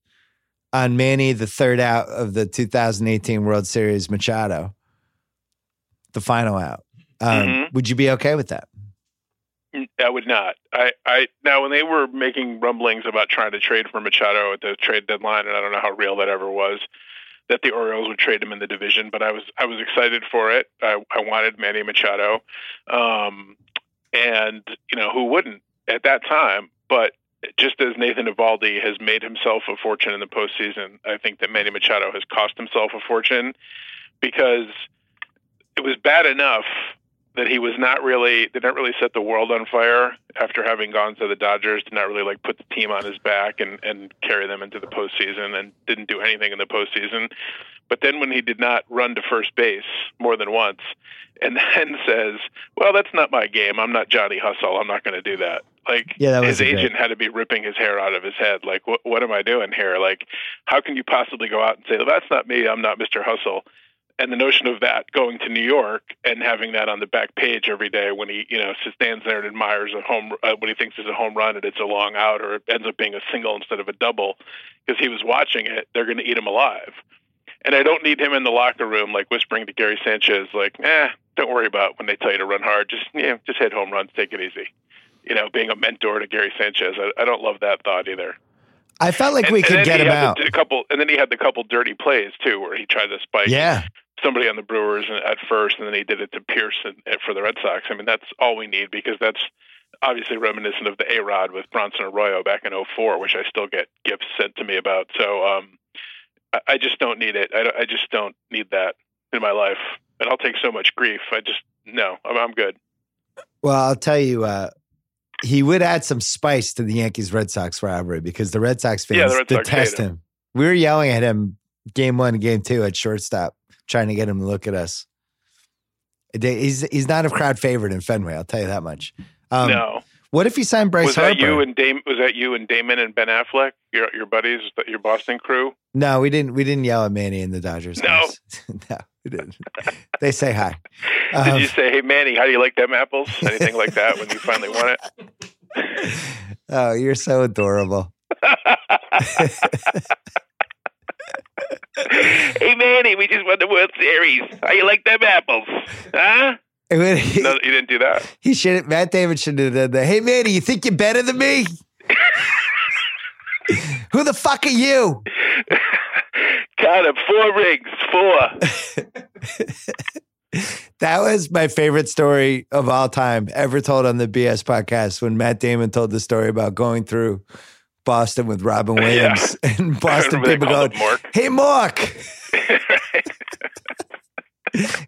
on Manny, the third out of the 2018 World Series, Machado, the final out, um, Mhm. would you be okay with that? I would not. I, I now when they were making rumblings about trying to trade for Machado at the trade deadline, and I don't know how real that ever was, that the Orioles would trade him in the division. But I was I was excited for it. I, I wanted Manny Machado, um, and you know who wouldn't at that time. But just as Nathan Eovaldi has made himself a fortune in the postseason, I think that Manny Machado has cost himself a fortune because it was bad enough that he was not really did not really set the world on fire after having gone to the Dodgers, did not really like put the team on his back and and carry them into the postseason, and didn't do anything in the postseason. But then when he did not run to first base more than once, and then says, "Well, that's not my game. I'm not Johnny Hustle. I'm not going to do that." Like Yeah, that his agent had to be ripping his hair out of his head. Like, what what am I doing here? Like, how can you possibly go out and say, well, "That's not me. I'm not Mr. Hustle"? And the notion of that going to New York and having that on the back page every day when he, you know, stands there and admires a home uh, what he thinks is a home run and it's a long out or it ends up being a single instead of a double because he was watching it, they're going to eat him alive. And I don't need him in the locker room like whispering to Gary Sanchez like, "Eh, don't worry about when they tell you to run hard. Just, yeah, just hit home runs, take it easy." You know, being a mentor to Gary Sanchez. I, I don't love that thought either. I felt like And- we could get him out. The, the couple, and then he had the couple dirty plays too, where he tried to spike Yeah. Somebody on the Brewers at first, and then he did it to Pearce for the Red Sox. I mean, that's all we need because that's obviously reminiscent of the A Rod with Bronson Arroyo back in '04, which I still get gifts sent to me about. So um, I, I just don't need it. I, I just don't need that in my life, and I'll take so much grief. I just no, I'm, I'm good. Well, I'll tell you, uh, he would add some spice to the Yankees Red Sox rivalry because the Red Sox fans Yeah, Red Sox detest him. him. We were yelling at him game one and game two at shortstop, trying to get him to look at us. He's he's not a crowd favorite in Fenway. I'll tell you that much. Um, no, What if he signed Bryce was Harper? that you and Dame? Was that you and Damon and Ben Affleck, your your buddies, your Boston crew? no, we didn't. We didn't yell at Manny and the Dodgers. No. no, we didn't. They say hi. Did Um, you say, "Hey Manny, how do you like them apples?" Anything like that when you finally won it? oh, you're so adorable. Hey Manny, we just won the World Series. How you like them apples? Huh? He, No, you didn't do that. he should. Matt Damon should have done that. Hey, Manny, you think you're better than me? Who the fuck are you? Count up four rings, four. That was my favorite story of all time ever told on the BS podcast when Matt Damon told the story about going through Boston with Robin Yeah. Williams, and Boston people called going, Mark? "Hey, Mark."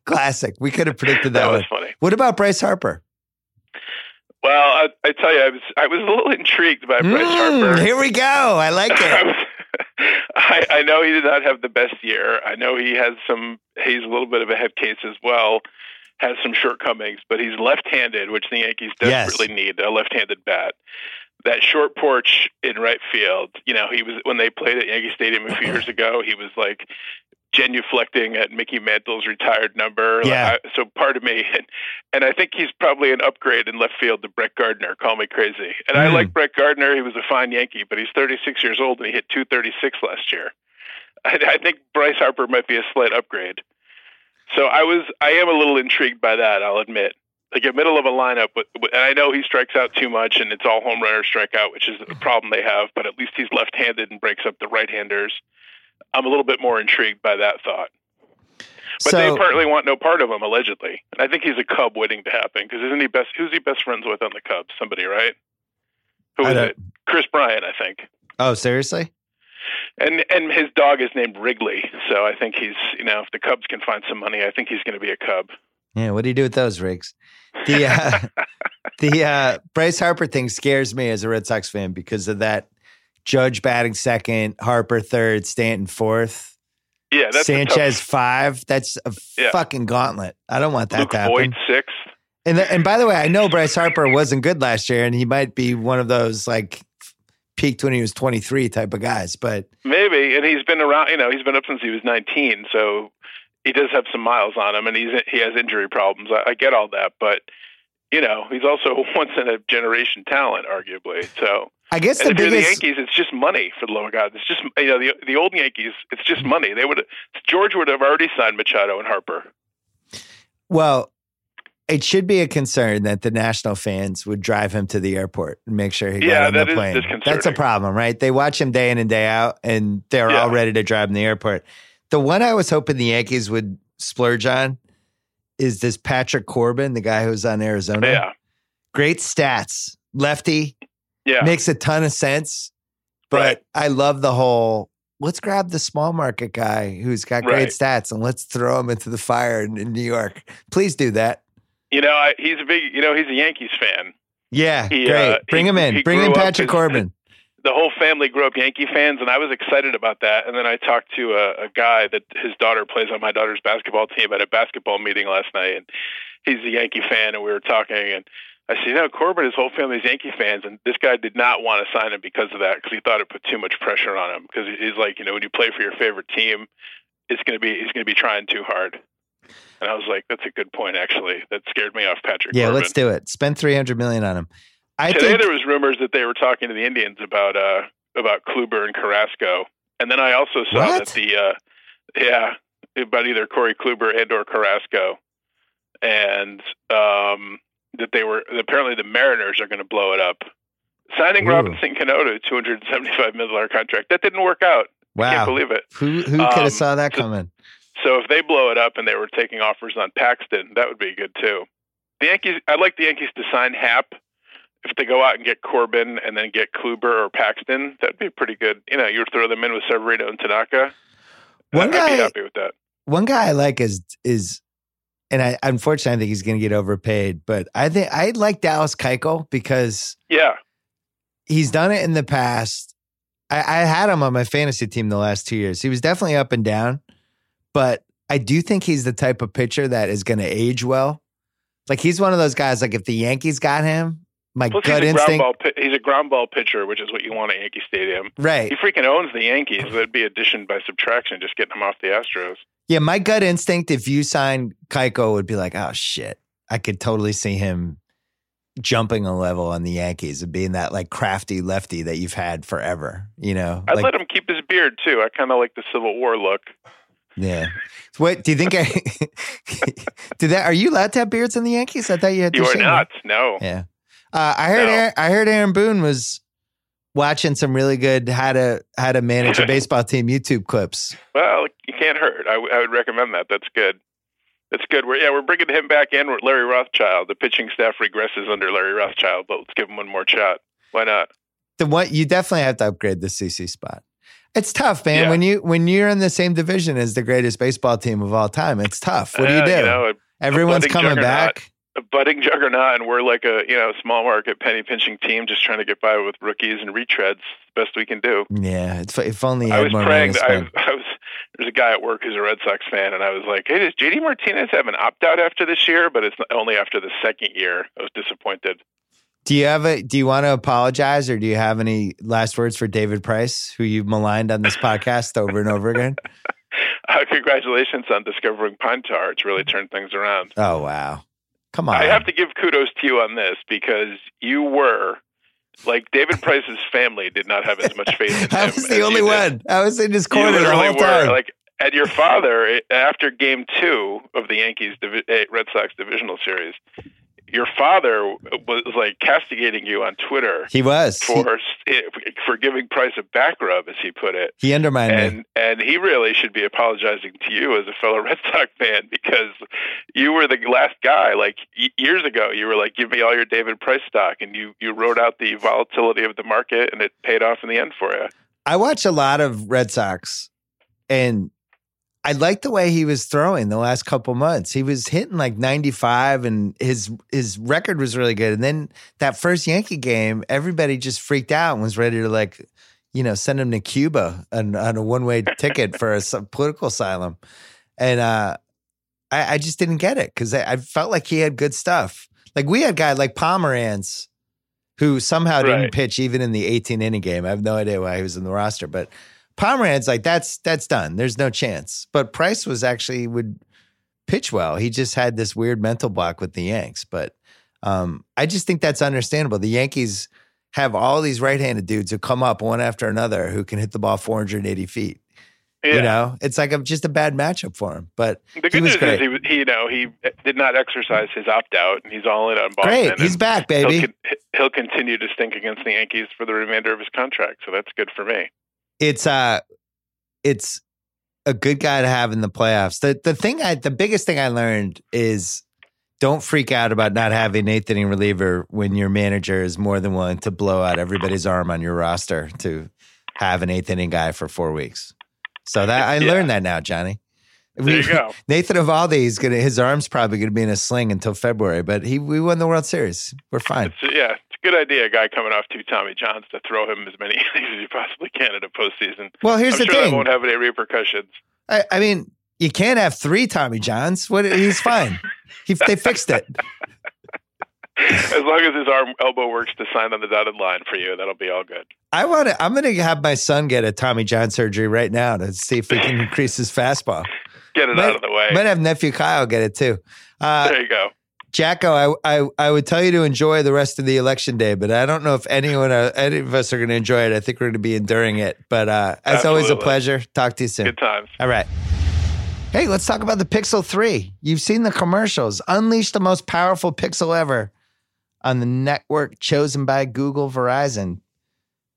Classic. We could have predicted that, that one. was funny. What about Bryce Harper? Well, I, I tell you, I was I was a little intrigued by Bryce Mm, Harper. Here we go. I like I, was, I, I know he did not have the best year. I know he has some. He's a little bit of a head case as well. Has some shortcomings, but he's left-handed, which the Yankees Yes. desperately need a left-handed bat. That short porch in right field, you know, he was when they played at Yankee Stadium a few years ago. He was like genuflecting at Mickey Mantle's retired number. Yeah. I- so pardon me, and, and I think he's probably an upgrade in left field to Brett Gardner. Call me crazy, and I Mm. like Brett Gardner. He was a fine Yankee, but he's 36 years old and he hit 236 last year. I, I think Bryce Harper might be a slight upgrade. So I was, I am a little intrigued by that. I'll admit. Like a middle of a lineup, but, but- and I know he strikes out too much, and it's all home runner strikeout, which is a problem they have. But at least he's left-handed and breaks up the right-handers. I'm a little bit more intrigued by that thought. But so, they apparently want no part of him, allegedly. And I think he's a Cub waiting to happen because isn't he best? Who's he best friends with on the Cubs? Somebody, right? Who is it? Kris Bryant, I think. oh, seriously? And and his dog is named Wrigley, so I think he's you know if the Cubs can find some money, I think he's going to be a Cub. Yeah. What do you do with those rigs? The uh, the uh, Bryce Harper thing scares me as a Red Sox fan because of that. Judge batting second, Harper third, Stanton fourth, Yeah, that's Sanchez five. That's a Yeah. fucking gauntlet. I don't want that Luke to happen. Voit sixth. And the, and by the way, I know Bryce Harper wasn't good last year, and he might be one of those like peaked when he was 23 type of guys. But Maybe, and he's been around. You know, he's been up since he was 19, so he does have some miles on him, and he's he has injury problems. I, I get all that, but you know, he's also once in a generation talent, arguably. So, I guess and the if you're the Yankees, it's just money for the love of God. It's just you know the the old Yankees. It's just money. They would George would have already signed Machado and Harper. well, it should be a concern that the national fans would drive him to the airport and make sure he got on the plane. That's a problem, right? They watch him day in and day out, and they're Yeah. all ready to drive him to the airport. The one I was hoping the Yankees would splurge on is this Patrick Corbin, the guy who's on Arizona. Yeah, Great stats, lefty, yeah. makes a ton of sense. But Right. I love the whole let's grab the small market guy who's got great Right. stats and let's throw him into the fire in, in New York. Please do that. You know, I, he's a big. You know, he's a Yankees fan. Yeah, He, great. uh, Bring he- him in. Bring in Patrick as- Corbin. The whole family grew up Yankee fans, and I was excited about that. And then I talked to a, a guy that his daughter plays on my daughter's basketball team at a basketball meeting last night, and he's a Yankee fan, and we were talking, and I said, you know, Corbin, his whole family's Yankee fans, and this guy did not want to sign him because of that, because he thought it put too much pressure on him. Because he's like, you know, when you play for your favorite team, it's gonna be he's gonna be trying too hard. And I was like, that's a good point, actually. That scared me off Patrick. Yeah, Corbin. let's do it. Spend three hundred million on him. I Today think there was rumors that they were talking to the Indians about uh about Kluber and Carrasco, and then I also saw What? that the uh yeah about either Corey Kluber and or Carrasco, and um that they were apparently the Mariners are going to blow it up, signing Ooh. Robinson Cano to a two hundred seventy five million dollar contract. That didn't work out. Wow, I can't believe it. Who who could Um, have saw that so- coming? So if they blow it up and they were taking offers on Paxton, that would be good too. The Yankees, I'd like the Yankees to sign Happ. If they go out and get Corbin and then get Kluber or Paxton, that'd be pretty good. You know, you throw them in with Severino and Tanaka. One I'd guy- be happy with that. One guy I like is is, and I unfortunately I think he's going to get overpaid. But I think I like Dallas Keuchel because Yeah, he's done it in the past. I, I had him on my fantasy team the last two years. He was definitely up and down, but I do think he's the type of pitcher that is going to age well. Like he's one of those guys. Like if the Yankees got him, my plus gut instinct. Ball, he's a ground ball pitcher, which is what you want at Yankee Stadium. right? He freaking owns the Yankees. That'd be addition by subtraction, just getting him off the Astros. Yeah, my gut instinct, if you sign Keuchel, would be like, oh shit, I could totally see him jumping a level on the Yankees and being that like crafty lefty that you've had forever. You know, I'd like let him keep his beard too. I kind of like the Civil War look. yeah. What do you think? I, did that? Are you allowed to have beards in the Yankees? I thought you had. to You are not. No. Yeah. Uh, I heard. No. Aaron, I heard Aaron Boone was watching some really good how to how to manage a baseball team YouTube clips. Well, you can't hurt. I, w- I would recommend that. That's good. That's good. We're, yeah, we're bringing him back in with Larry Rothschild. The pitching staff regresses under Larry Rothschild, but let's give him one more shot. Why not? the one you definitely have to upgrade the CC spot. It's tough, man. Yeah. When you when you're in the same division as the greatest baseball team of all time, it's tough. What do you Uh, do? know, Everyone's coming juggernaut. back. A budding juggernaut, and we're like a you know small market penny pinching team, just trying to get by with rookies and retreads. Best we can do. Yeah, it's if only I was praying. money to That I. I was there's a guy at work who's a Red Sox fan, and I was like, "Hey, does JD Martinez have an opt out after this year?" But it's only after the second year. I was disappointed. Do you have a? Do you want to apologize, or do you have any last words for David Price, who you've maligned on this podcast over and over again? Uh, congratulations on discovering pine tar. It's really turned things around. Oh wow, come on! I have to give kudos to you on this because you were like David Price's family did not have as much faith in him. I was the only did. one. I was in his corner the whole were time. like, and your father after Game Two of the Yankees divi- eh, Red Sox divisional series, your father was like castigating you on Twitter he was. For eh, for giving Price a back rub, as he put it. he undermined me. And and he really should be apologizing to you as a fellow Red Sox fan because you were the last guy. Like years ago, you were like, "Give me all your David Price stock," and you you wrote out the volatility of the market, and it paid off in the end for you. I watch a lot of Red Sox, and I like the way he was throwing the last couple months. He was hitting like 95 and his his record was really good. And then that first Yankee game, everybody just freaked out and was ready to like, you know, send him to Cuba on, on a one-way ticket for a political asylum. And uh I, I just didn't get it because I, I felt like he had good stuff. Like we had guys like Pomeranz who somehow didn't pitch even in the 18 inning game. I have no idea why he was in the roster, but Pomeranz, like that's that's done. There's no chance. But Price was actually would pitch well. He just had this weird mental block with the Yanks. But um, I just think that's understandable. The Yankees have all these right-handed dudes who come up one after another who can hit the ball 480 feet. Yeah. You know, it's like a, just a bad matchup for him. But The good news great. is he, he, you know, he did not exercise his opt out, and he's all in on Boston. great, he's back, he'll, baby. he'll continue to stink against the Yankees for the remainder of his contract, so that's good for me. It's uh it's a good guy to have in the playoffs. The the thing I the biggest thing I learned is don't freak out about not having an eighth inning reliever when your manager is more than willing to blow out everybody's arm on your roster to have an eighth inning guy for four weeks. So that I Yeah. learned that now, Johnny. There you go. Nathan Eovaldi is gonna his arm's probably gonna be in a sling until February, but he we won the World Series. We're fine. It's, yeah, good idea, a guy coming off two Tommy Johns, to throw him as many innings as you possibly can in a postseason. Well, here's I'm the sure thing. that won't have any repercussions. I, I mean, you can't have three Tommy Johns. What? He's fine. He, they fixed it. As long as his arm elbow works to sign on the dotted line for you, that'll be all good. I want to. I'm going to have my son get a Tommy John surgery right now to see if we can increase his fastball. Get it Might- out of the way. Might have nephew Kyle get it too. Uh, there you go. JackO, I, I I would tell you to enjoy the rest of the election day, but I don't know if anyone, uh, any of us are going to enjoy it. I think we're going to be enduring it. But uh, as always, a pleasure. Talk to you soon. Good times. All right. Hey, let's talk about the Pixel 3. You've seen the commercials. Unleash the most powerful Pixel ever on the network chosen by Google Verizon.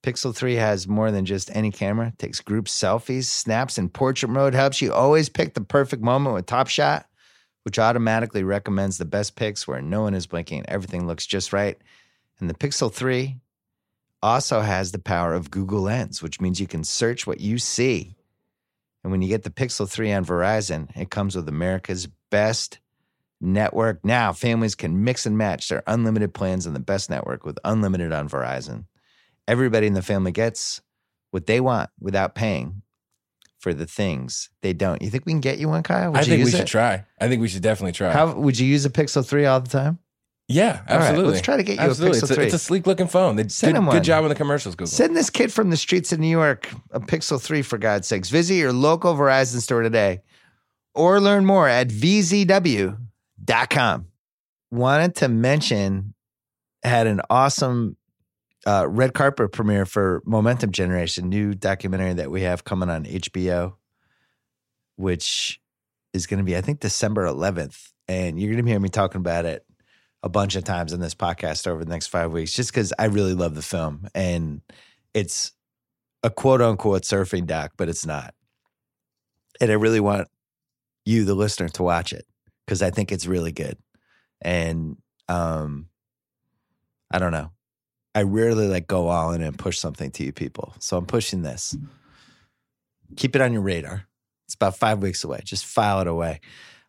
Pixel 3 has more than just any camera. It takes group selfies, snaps, and portrait mode. Helps you always pick the perfect moment with Top Shot, which automatically recommends the best pics where no one is blinking and everything looks just right. And the Pixel 3 also has the power of Google Lens, which means you can search what you see. And when you get the Pixel 3 on Verizon, it comes with America's best network. Now, families can mix and match their unlimited plans on the best network with unlimited on Verizon. Everybody in the family gets what they want without paying for the things they don't. You think we can get you one, Kyle? Would I think we should it? try. I think we should definitely try. How would you use a Pixel 3 all the time? yeah, All right, absolutely. let's try to get you absolutely. a Pixel it's, 3. It's a sleek looking phone. They did Send him good one. job on the commercials, Google. Send this kid from the streets of New York a Pixel 3 for God's sakes. Visit your local Verizon store today or learn more at vzw.com. Wanted to mention, had an awesome uh, red carpet premiere for Momentum Generation, new documentary that we have coming on HBO, which is going to be, I think, December 11th. And you're going to hear me talking about it a bunch of times in this podcast over the next five weeks, just because I really love the film. And it's a quote unquote surfing doc, but it's not. And I really want you, the listener, to watch it because I think it's really good. And um, I don't know. I rarely like go all in and push something to you people. So I'm pushing this. Keep it on your radar. It's about five weeks away. Just file it away.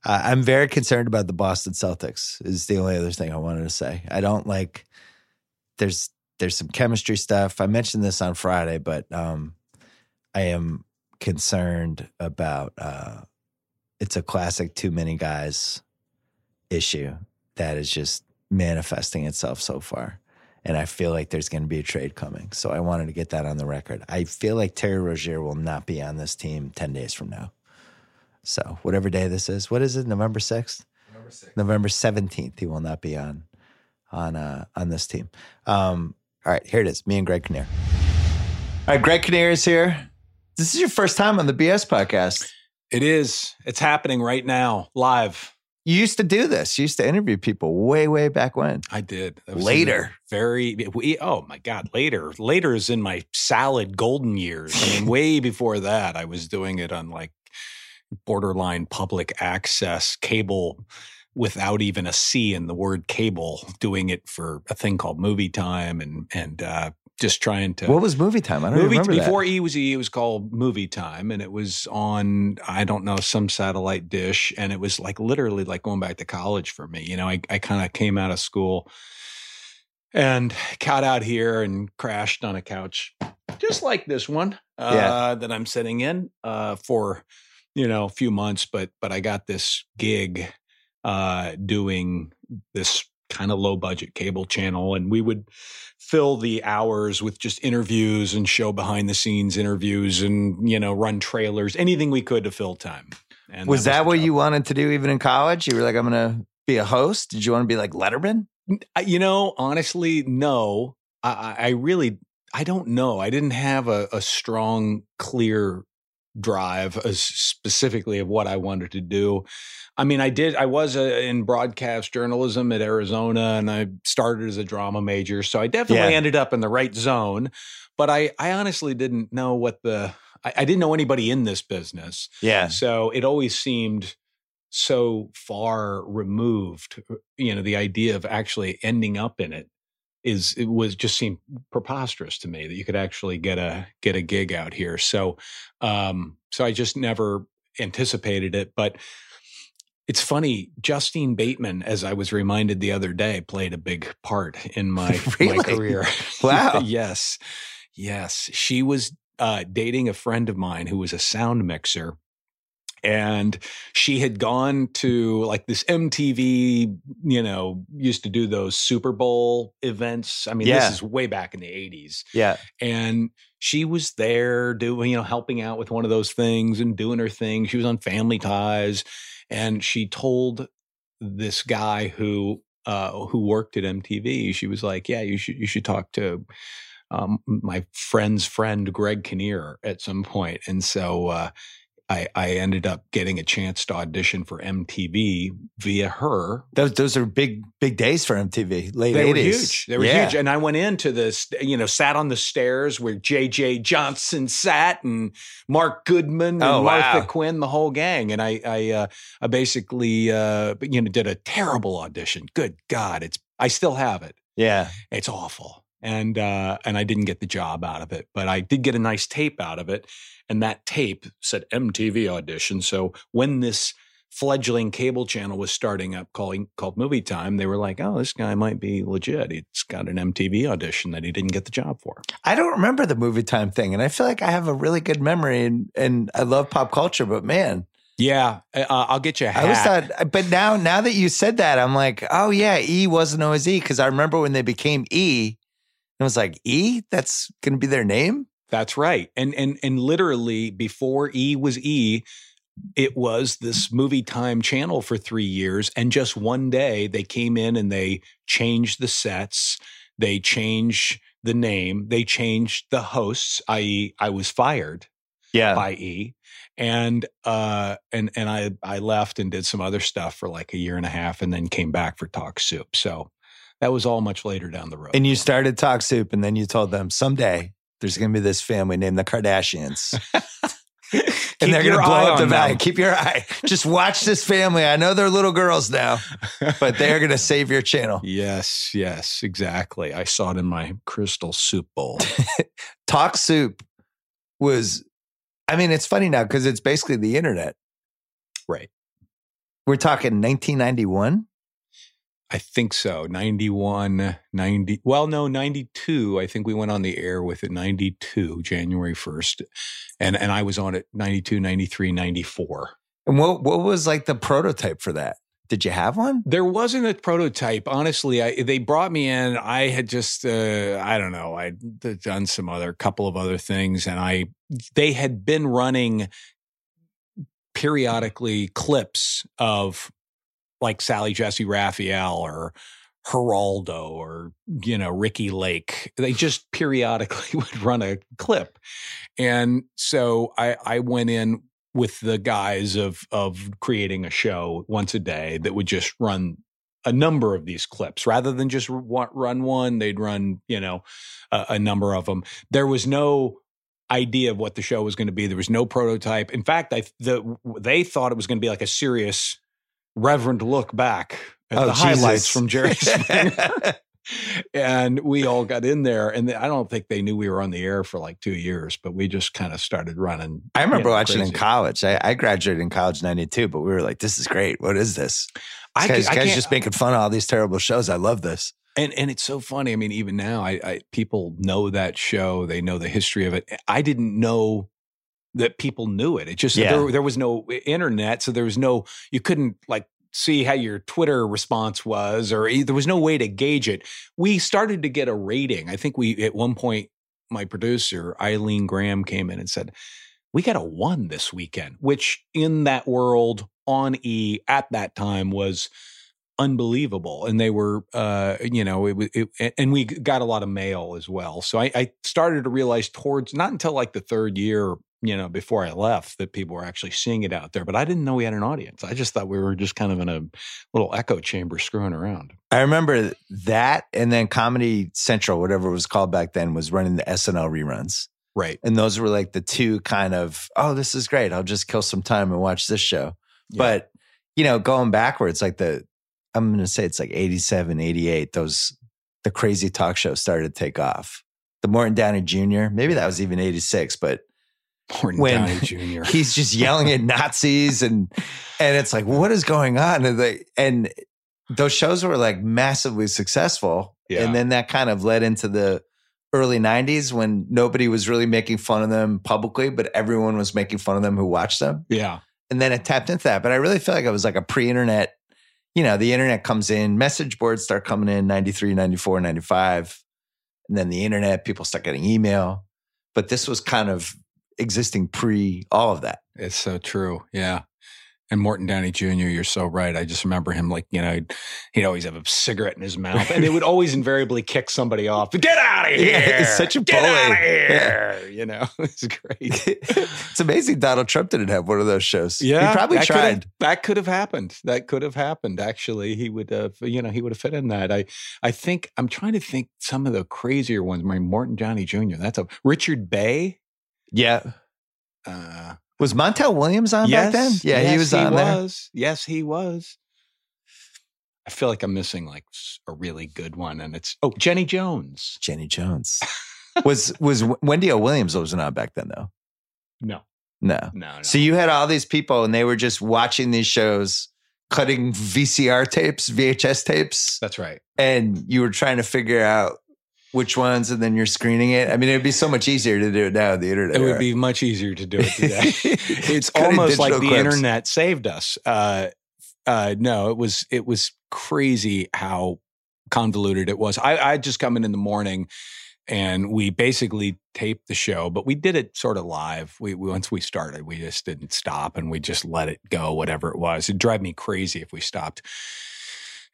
Uh, I'm very concerned about the Boston Celtics. Is the only other thing I wanted to say. I don't like. There's there's some chemistry stuff. I mentioned this on Friday, but um, I am concerned about. Uh, it's a classic too many guys issue that is just manifesting itself so far. And I feel like there's going to be a trade coming. So I wanted to get that on the record. I feel like Terry Rozier will not be on this team 10 days from now. So whatever day this is, what is it? November 6th? Number six. November 17th, he will not be on on uh, on this team. Um, all right, here it is. Me and Greg Kinnear. All right, Greg Kinnear is here. This is your first time on the BS podcast. It is. It's happening right now, live. You used to do this. You used to interview people way, way back when. I did. Later. Very. We, oh my God. Later. Later is in my salad golden years. I mean, way before that, I was doing it on like borderline public access cable without even a C in the word cable, doing it for a thing called movie time and, and, uh, just trying to What was movie time? I don't movie remember before that. E was E, it was called Movie Time, and it was on I don't know some satellite dish, and it was like literally like going back to college for me. You know, I I kind of came out of school and got out here and crashed on a couch, just like this one uh, Yeah. that I'm sitting in uh, for you know a few months, but but I got this gig uh, doing this kind of low budget cable channel, and we would fill the hours with just interviews and show behind the scenes interviews and you know run trailers anything we could to fill time and Was that the what job. you wanted to do even in college? You were like, I'm going to be a host. Did you want to be like Letterman? You know honestly no I, I I really i don't know i didn't have a, a strong clear drive as specifically of what i wanted to do i mean i did i was uh in broadcast journalism at arizona and i started as a drama major so i definitely Yeah. ended up in the right zone but i i honestly didn't know what the I, I didn't know anybody in this business Yeah. so it always seemed so far removed. You know, the idea of actually ending up in it is it was just seemed preposterous to me that you could actually get a get a gig out here. So um so I just never anticipated it. But it's funny, Justine Bateman, as I was reminded the other day, played a big part in my Really? my career. Wow. yes. Yes. She was uh, dating a friend of mine who was a sound mixer. And she had gone to like this MTV, you know, used to do those Super Bowl events. I mean, Yeah. this is way back in the 80s Yeah. and she was there doing you know helping out with one of those things and doing her thing she was on family ties and she told this guy who uh who worked at MTV she was like yeah you should you should talk to um my friend's friend Greg Kinnear at some point." point and so uh I, I ended up getting a chance to audition for MTV via her Those, those are big, big days for MTV. Late they 80s. were huge. They were Yeah. huge. And I went into this, you know, sat on the stairs where JJ Johnson sat and Mark Goodman and Oh, Martha wow. Quinn, the whole gang. And I, I, uh, I basically, uh, you know, did a terrible audition. Good God. It's, I still have it. Yeah. It's awful. And, uh, and I didn't get the job out of it, but I did get a nice tape out of it. And that tape said MTV audition. So when this fledgling cable channel was starting up calling called Movie Time, they were like, "Oh, this guy might be legit. He's got an MTV audition that he didn't get the job for." I don't remember the movie time thing. And I feel like I have a really good memory and, and I love pop culture, but man, Yeah, uh, I'll get you a hat. I always thought, but now, now that you said that, I'm like, oh yeah, E wasn't always E. Cause I remember when they became E, I was like, E, that's going to be their name. That's right. And and and literally before E was E, it was this movie time channel for 3 years and just one day they came in and they changed the sets, they changed the name, they changed the hosts, i.e. I was fired Yeah. by E. And uh and and I I left and did some other stuff for like a year and a half and then came back for Talk Soup. So that was all much later down the road. And you started Talk Soup, and then you told them someday there's going to be this family named the Kardashians. and they're going to blow up the valley. them. Keep your eye. Just watch this family. I know they're little girls now, but they're going to save your channel. Yes, yes, exactly. I saw it in my crystal soup bowl. Talk Soup was, I mean, it's funny now because it's basically the internet. right. We're talking 1991. I think so. 91, 90. Well, no, 92. I think we went on the air with it 92, January 1st. And and I was on it 92, 93, 94. And what, what was like the prototype for that? Did you have one? There wasn't a prototype. Honestly, I, they brought me in. I had just, uh, I don't know, I'd done some other couple of other things, and I they had been running periodically clips of like Sally Jessy Raphael or Geraldo or you know Ricki Lake. They just periodically would run a clip, and so I, I went in with the guise of of creating a show once a day that would just run a number of these clips rather than just run one. They'd run you know a, a number of them. There was no idea of what the show was going to be. There was no prototype. In fact, I the they thought it was going to be like a serious reverent look back at Oh, the highlights from Jerry Springer. and we all got in there, and I don't think they knew we were on the air for like two years, but we just kind of started running. I remember you know, watching in college. I, I graduated in college in 92, but we were like, this is great. What is this? I, guy's, I guy's just making fun of all these terrible shows. I love this. And and it's so funny. I mean, even now, I, I people know that show. They know the history of it. I didn't know that people knew it. It just Yeah. there, there was no internet, so there was no you couldn't like see how your Twitter response was, or there was no way to gauge it. We started to get a rating. I think we at one point, my producer Eileen Graham came in and said, "We got a one this weekend," which in that world on E at that time was unbelievable and they were uh you know it, was- it and we got a lot of mail as well so I, I started to realize towards not until like the third year you know before i left that people were actually seeing it out there but i didn't know we had an audience i just thought we were just kind of in a little echo chamber screwing around I remember that. And then Comedy Central, whatever it was called back then, was running the SNL reruns. right And those were like the two kind of, oh, this is great. I'll just kill some time and watch this show. Yeah. But, you know, going backwards, like the, I'm going to say it's like 87, 88, those, the crazy talk show started to take off. The Morton Downey Jr., maybe that was even 86, but Morton when Downey Jr. he's just yelling at Nazis and, and it's like, what is going on? And they, and those shows were like massively successful. Yeah. And then that kind of led into the early 90s when nobody was really making fun of them publicly, but everyone was making fun of them who watched them. yeah And then it tapped into that. But I really feel like it was like a pre internet, you know, the internet comes in, message boards start coming in 93, 94, 95. And then the internet, people start getting email. But this was kind of existing pre all of that. It's so true. Yeah. And Morton Downey Jr., you're so right. I just remember him like, you know, he'd, he'd always have a cigarette in his mouth and it would always invariably kick somebody off. Get out of Yeah, here. he's such a Get bully. out of Yeah. You know, it's great. it's amazing Donald Trump didn't have one of those shows. Yeah. He probably that could have- tried. that could have happened. That could have happened. Actually, he would have, you know, he would have fit in that. I, I think, I'm trying to think some of the crazier ones. My Morton Downey Jr., that's a Richard Bey. Yeah. Uh, Was Montel Williams on back then? Yeah, he yes, was on there. was. Yes, he was. I feel like I'm missing like a really good one, and it's oh Jenny Jones. Jenny Jones. was was Wendy O. Williams wasn't on back then though? No, No. no, no. So you had all these people and they were just watching these shows, cutting VCR tapes, VHS tapes, that's right. and you were trying to figure out which ones and then you're screening it. I mean, it'd be so much easier to do it now, the internet. It would be much easier to do it today. it's almost like the clips. internet saved us. Uh, uh, no, it was it was crazy how convoluted it was. I I just come in in the morning, and we basically taped the show, but we did it sort of live. We, we once we started, we just didn't stop, and we just let it go, whatever it was. It'd drive me crazy if we stopped.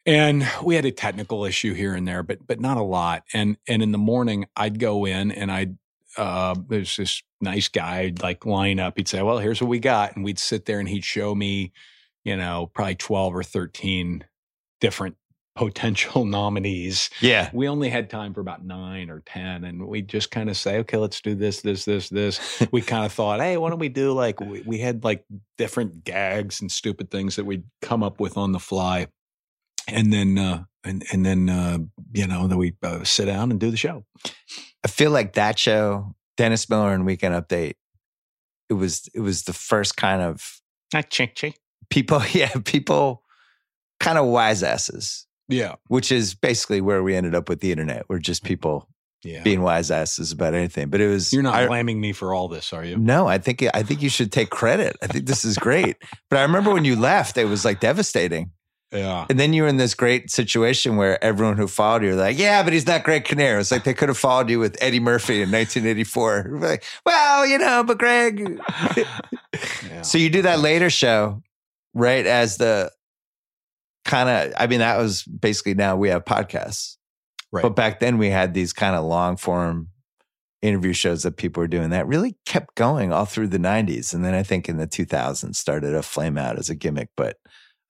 And we had a technical issue here and there, but but not a lot. And and in the morning, I'd go in and I'd uh, there's this nice guy I'd like line up. He'd say, "Well, here's what we got," and we'd sit there and he'd show me, you know, probably twelve or thirteen different potential nominees. Yeah. We only had time for about nine or 10, and we just kind of say, okay, let's do this, this, this, this. we kind of thought, hey, why don't we do like, we, we had like different gags and stupid things that we'd come up with on the fly. And then, uh, and, and then, uh, you know, then we uh, sit down and do the show. I feel like that show, Dennis Miller and Weekend Update, it was it was the first kind of Ah, people, yeah, people kind of wise asses, Yeah. which is basically where we ended up with the internet. We're just people Yeah. being wise asses about anything. But it was You're not I- blaming me for all this, are you? No, I think I think you should take credit. I think this is great. but I remember when you left, it was like devastating. Yeah. And then you were in this great situation where everyone who followed you were like, "Yeah, but he's not Greg Kinnear." It's like they could have followed you with Eddie Murphy in 1984. Like, well, you know, but Greg. Yeah. So you do that later show, right? As the kind of, I mean, that was basically now we have podcasts, Right. but back then we had these kind of long form interview shows that people were doing that really kept going all through the 90s and then i think in the 2000s started to flame out as a gimmick but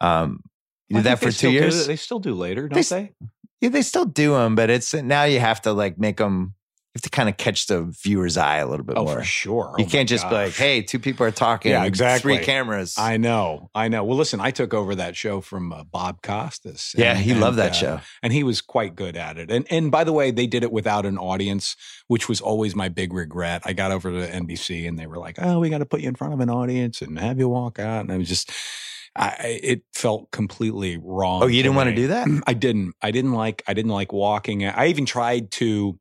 um you did that for two years they still do later, They don't s- they? yeah they still do them but it's now you have to like make them you have to kind of catch the viewer's eye a little bit Oh, more for sure. you Oh, can't just be like hey two people are talking Yeah, exactly. three cameras I know, I know. Well, listen, I took over that show from uh, Bob Costas. yeah and- he loved that uh, show and he was quite good at it. And and by the way, they did it without an audience, which was always my big regret. I got over to NBC and they were like, "Oh, we got to put you in front of an audience and have you walk out," and I was just. I, it felt completely wrong. oh you didn't want to do that I didn't. I didn't like. I didn't like walking. I even tried to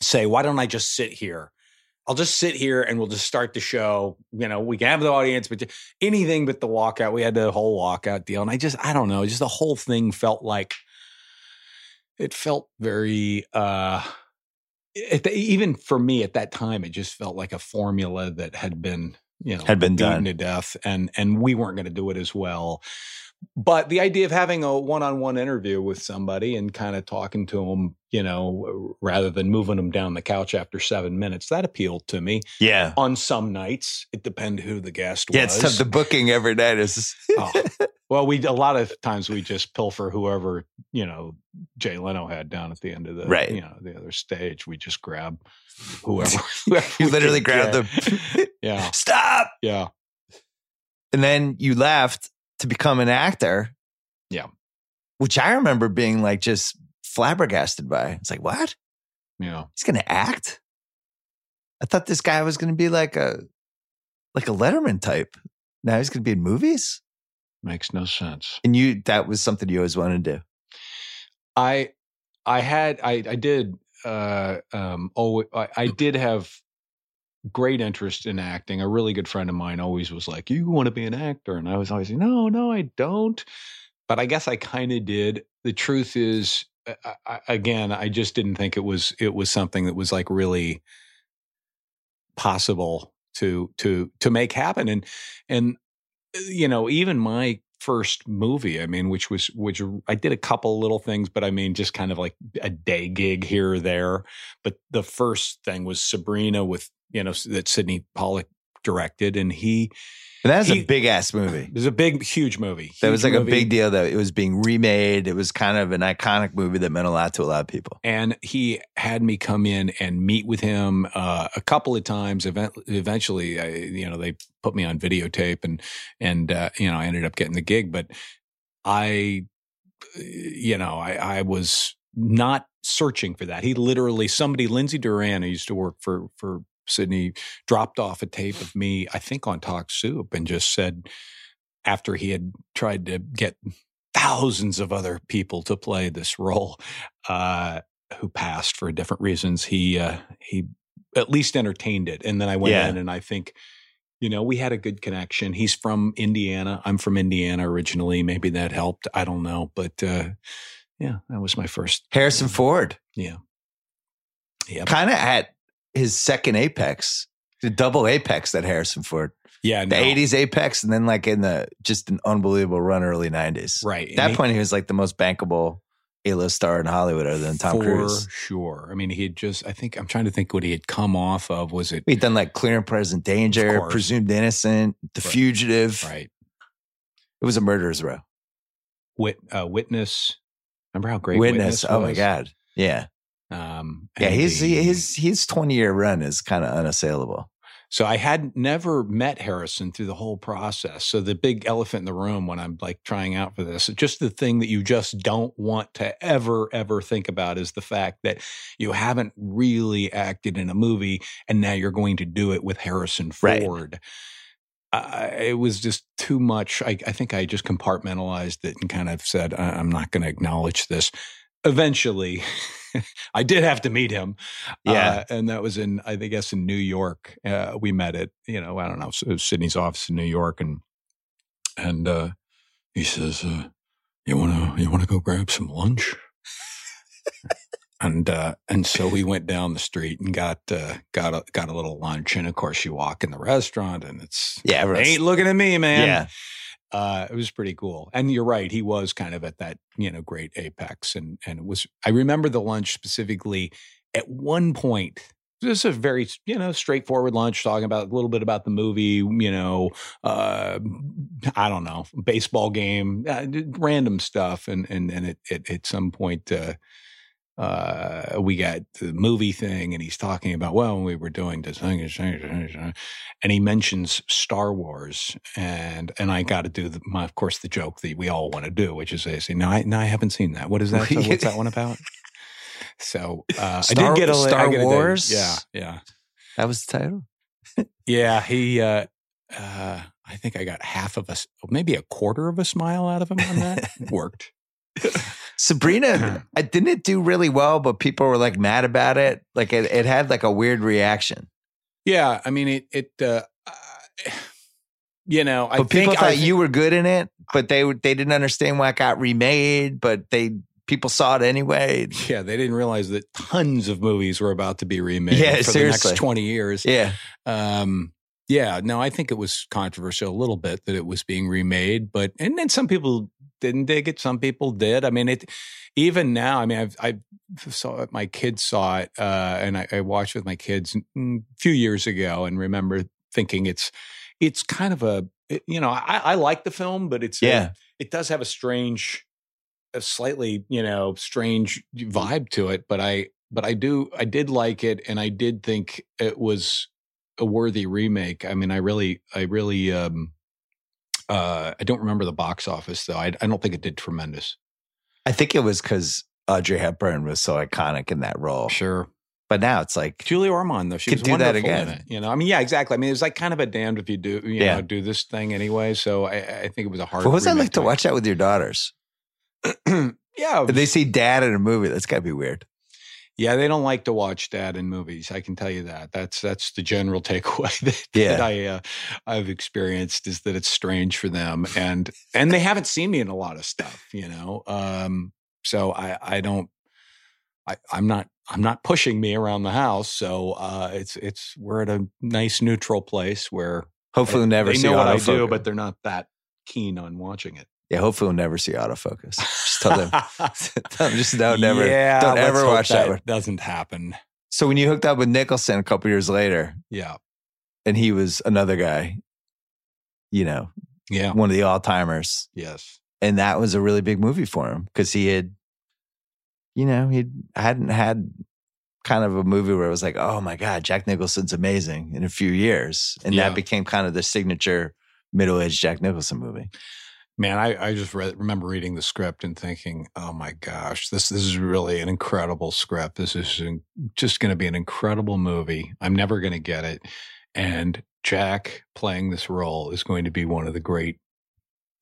say, "Why don't I just sit here? I'll just sit here and we'll just start the show. You know, we can have the audience, but anything but the walkout. We had the whole walkout deal, and I just, I don't know, just the whole thing felt like it felt very. uh it, even for me at that time, it just felt like a formula that had been, you know, Had been beaten done. to death, and and we weren't going to do it as well. But the idea of having a one-on-one interview with somebody and kind of talking to them, you know, rather than moving them down the couch after seven minutes, that appealed to me. yeah On some nights, it depended who the guest yeah was. it's tough the booking every night is Oh. Well, we a lot of times we just pilfer whoever you know Jay Leno had down at the end of the Right. you know the other stage. We just grab whoever. whoever you we literally could grabbed the Yeah, stop yeah. and then you left to become an actor. Yeah. Which I remember being like just flabbergasted by. It's like, what? Yeah. He's gonna act? I thought this guy was gonna be like a like a Letterman type. Now he's gonna be in movies? Makes no sense. And you that was something you always wanted to do. I I had I I did uh um oh I, I did have great interest in acting. A really good friend of mine always was like, "You want to be an actor?" And I was always like, "No, no, I don't." But I guess I kind of did. The truth is, I, I, again, I just didn't think it was it was something that was like really possible to to to make happen. And and uh, you know, even my first movie, I mean, which was which I did a couple little things, but I mean, just kind of like a day gig here or there. But the first thing was Sabrina with you know that Sydney Pollack directed, and he And that was He- a big ass movie. it was a big, huge movie. That was Huge like a big deal that it was being remade. It was kind of an iconic movie that meant a lot to a lot of people. and he had me come in and meet with him uh, a couple of times. Event- eventually, I, you know, they put me on videotape, and and uh, you know, I ended up getting the gig. But I, you know, I, I was not searching for that. He literally, somebody, Lindsay Doran, who used to work for for Sydney, dropped off a tape of me, I think, on Talk Soup, and just said after he had tried to get thousands of other people to play this role. Uh, who passed for different reasons. He uh, he at least entertained it, and then I went Yeah. in, and I think you know we had a good connection. He's from Indiana. I'm from Indiana originally. Maybe that helped. I don't know, but uh, yeah, that was my first. Harrison Ford, Yeah, yeah, kind of at his second apex, the double apex that Harrison Ford. yeah. The no, 80s apex, and then like in the just an unbelievable run early 90s. right? At that And he- point, he was like the most bankable A-list star in Hollywood other than Tom for Cruise. sure. I mean, he had just. I think I'm trying to think what he had come off of. Was it He'd done like Clear and Present Danger. Presumed Innocent, The Right. Fugitive. right? It was a murderer's row. Wit, uh, witness. Remember how great Witness. Witness, Oh my god. Yeah. Um, Yeah. His the- his his twenty year run is kind of unassailable. So I had never met Harrison through the whole process. So the big elephant in the room when I'm like trying out for this, just the thing that you just don't want to ever, ever think about is the fact that you haven't really acted in a movie and now you're going to do it with Harrison Right. Ford. It was just too much. I, I think I just compartmentalized it and kind of said, I, I'm not going to acknowledge this. Eventually, I did have to meet him. Yeah. Uh, and that was in, I guess in New York. Uh, we met at, you know, I don't know, it was Sydney's office in New York. And, and, uh, he says, uh, you want to, you want to go grab some lunch? and, uh, and so we went down the street and got, uh, got a, got a little lunch. And of course you walk in the restaurant and it's, Yeah. everyone's- ain't looking at me, man. Yeah. Uh, it was pretty cool. And you're right. He was kind of at that, you know, great apex. And, and it was, I remember the lunch specifically at one point. This is a very, you know, straightforward lunch talking about a little bit about the movie, you know, uh, I don't know, baseball game, uh, random stuff. And, and, and it, it, at some point, uh, uh, we got the movie thing and he's talking about, well, when we were doing this thing, and he mentions Star Wars, and and I got to do the, my, of course, the joke that we all want to do, which is I say, no, I, no, I haven't seen that. What is that? So what's that one about? So uh, I Star- did get a Star get a- Wars? yeah, yeah, That was the title. yeah. He, uh, uh, I think I got half of a, maybe a quarter of a smile out of him on that. Worked. Sabrina, I didn't it do really well, but people were like mad about it. Like it, it had like a weird reaction. Yeah, I mean it. It. Uh, uh, you know, I But people think thought you were good in it, but they they didn't understand why it got remade. But they people saw it anyway. Yeah, they didn't realize that tons of movies were about to be remade Yeah, for seriously. the next 20 years. Yeah, Um, yeah, no, I think it was controversial a little bit that it was being remade, but and then some people didn't dig it, some people did. I mean, it even now. I mean, I've I saw it. My kids saw it, uh, and I, I watched with my kids a few years ago, and remember thinking it's it's kind of a you know I, I like the film, but it's yeah. it does have a strange a slightly you know strange vibe to it but i but i do i did like it and i did think it was a worthy remake i mean i really i really um uh i don't remember the box office though i, I don't think it did tremendous I think it was because Audrey Hepburn was so iconic in that role. sure But now it's like, julie ormond though she Could was do that again. it you know i mean yeah exactly i mean it was like kind of a damned if you do you Yeah. know do this thing anyway so i i think it was a hard what was that like to watch that with your daughters? yeah If they see dad in a movie, that's got to be weird. Yeah, they don't like to watch dad in movies. I can tell you that. That's that's the general takeaway that, Yeah. that I uh, I've experienced is that it's strange for them, and and they haven't seen me in a lot of stuff, you know. Um, so I I don't I I'm not I'm not pushing me around the house. So uh, it's it's we're at a nice neutral place where Hopefully, never they see know what I do, but they're not that keen on watching it. Yeah, hopefully, we'll never see autofocus. Just tell them, tell them just no, never, Yeah, don't ever watch that one. Doesn't happen. So when you hooked up with Nicholson a couple years later, Yeah. and he was another guy, you know, Yeah. one of the all timers, Yes. and that was a really big movie for him because he had, you know, he hadn't had kind of a movie where it was like, oh my god, Jack Nicholson's amazing in a few years, and Yeah. that became kind of the signature middle aged Jack Nicholson movie. Man, I, I just read, remember reading the script and thinking, "Oh my gosh, this this is really an incredible script. This is just going to be an incredible movie. I'm never going to get it." And Jack playing this role is going to be one of the great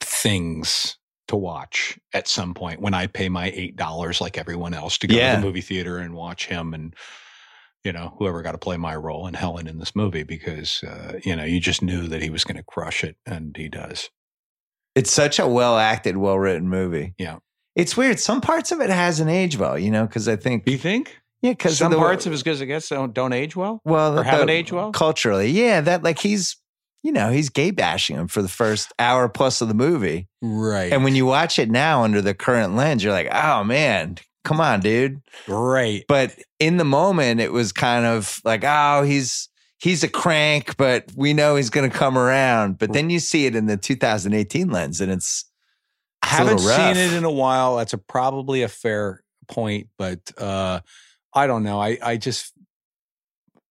things to watch at some point when I pay my eight dollars like everyone else to go Yeah. to the movie theater and watch him and you know whoever got to play my role and Helen in this movie because uh, you know you just knew that he was going to crush it and he does. It's such a well acted, well written movie. Yeah. It's weird. Some parts of it hasn't aged well, you know, because I think Do you think? yeah, because Some the, parts of as good as it gets don't, don't age well. well or haven't aged well? culturally. Yeah, that like he's you know he's gay bashing him for the first hour plus of the movie, Right. and when you watch it now under the current lens, you're like, oh man, come on, dude. right. But in the moment, it was kind of like, oh, he's he's a crank, but we know he's going to come around. But then you see it in the 2018 lens, and it's a Haven't seen it in a while. That's a, probably a fair point, but uh, I don't know. I, I just,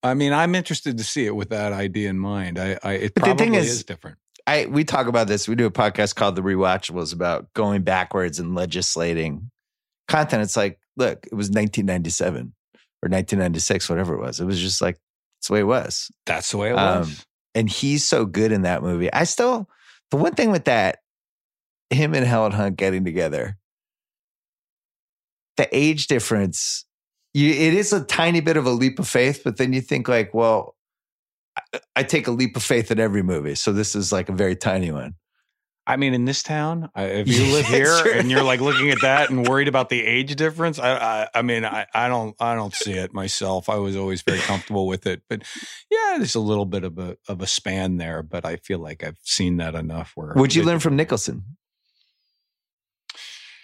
I mean, I'm interested to see it with that idea in mind. I, I it But the thing is, is- different. I we talk about this. We do a podcast called The Rewatchables about going backwards and legislating content. It's like, look, it was 1997 or 1996, whatever it was. It was just like it's the way it was. That's the way it Um, was. And he's so good in that movie. I still the one thing with that, him and Helen Hunt getting together, the age difference. You, it is a tiny bit of a leap of faith, but then you think like, well, I, I take a leap of faith in every movie, so this is like a very tiny one. I mean, in this town, I, if you live here true. and you're like looking at that and worried about the age difference, I, I, I mean, I, I don't, I don't see it myself. I was always very comfortable with it, but yeah, there's a little bit of a of a span there. But I feel like I've seen that enough. Where What'd you learn from Nicholson?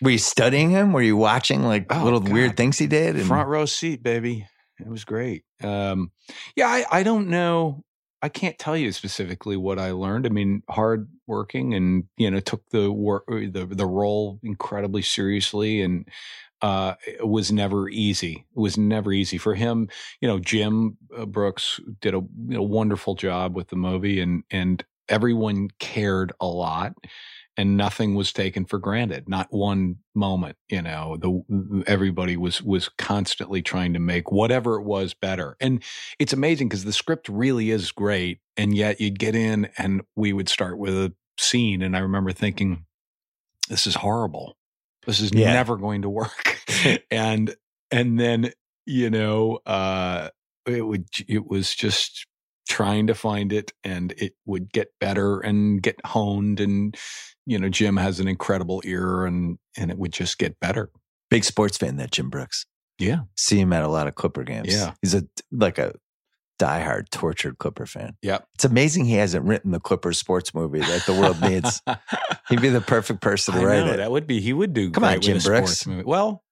Were you studying him? Were you watching like Oh, little God. weird things he did? And front row seat, baby. It was great. Um, yeah, I, I don't know. I can't tell you specifically what I learned. I mean, hard working and you know took the work the the role incredibly seriously and uh, it was never easy. It was never easy for him. You know, Jim uh, Brooks did a you know, wonderful job with the movie, and and everyone cared a lot, and nothing was taken for granted. Not one moment. You know, the everybody was was constantly trying to make whatever it was better, and it's amazing because the script really is great, and yet you'd get in, and we would start with a scene, and I remember thinking, "This is horrible." This is Yeah. never going to work. and and then, you know, uh it would it was just trying to find it and it would get better and get honed and you know, Jim has an incredible ear and and it would just get better. big sports fan, that Jim Brooks. Yeah. See him at a lot of Clipper games. Yeah. He's a like a diehard, tortured Clipper fan. Yep. It's amazing he hasn't written the Clippers sports movie that the world needs. He'd be the perfect person to I write know, it. That would be he would do Come on, Jim a sports Brooks. movie. Well,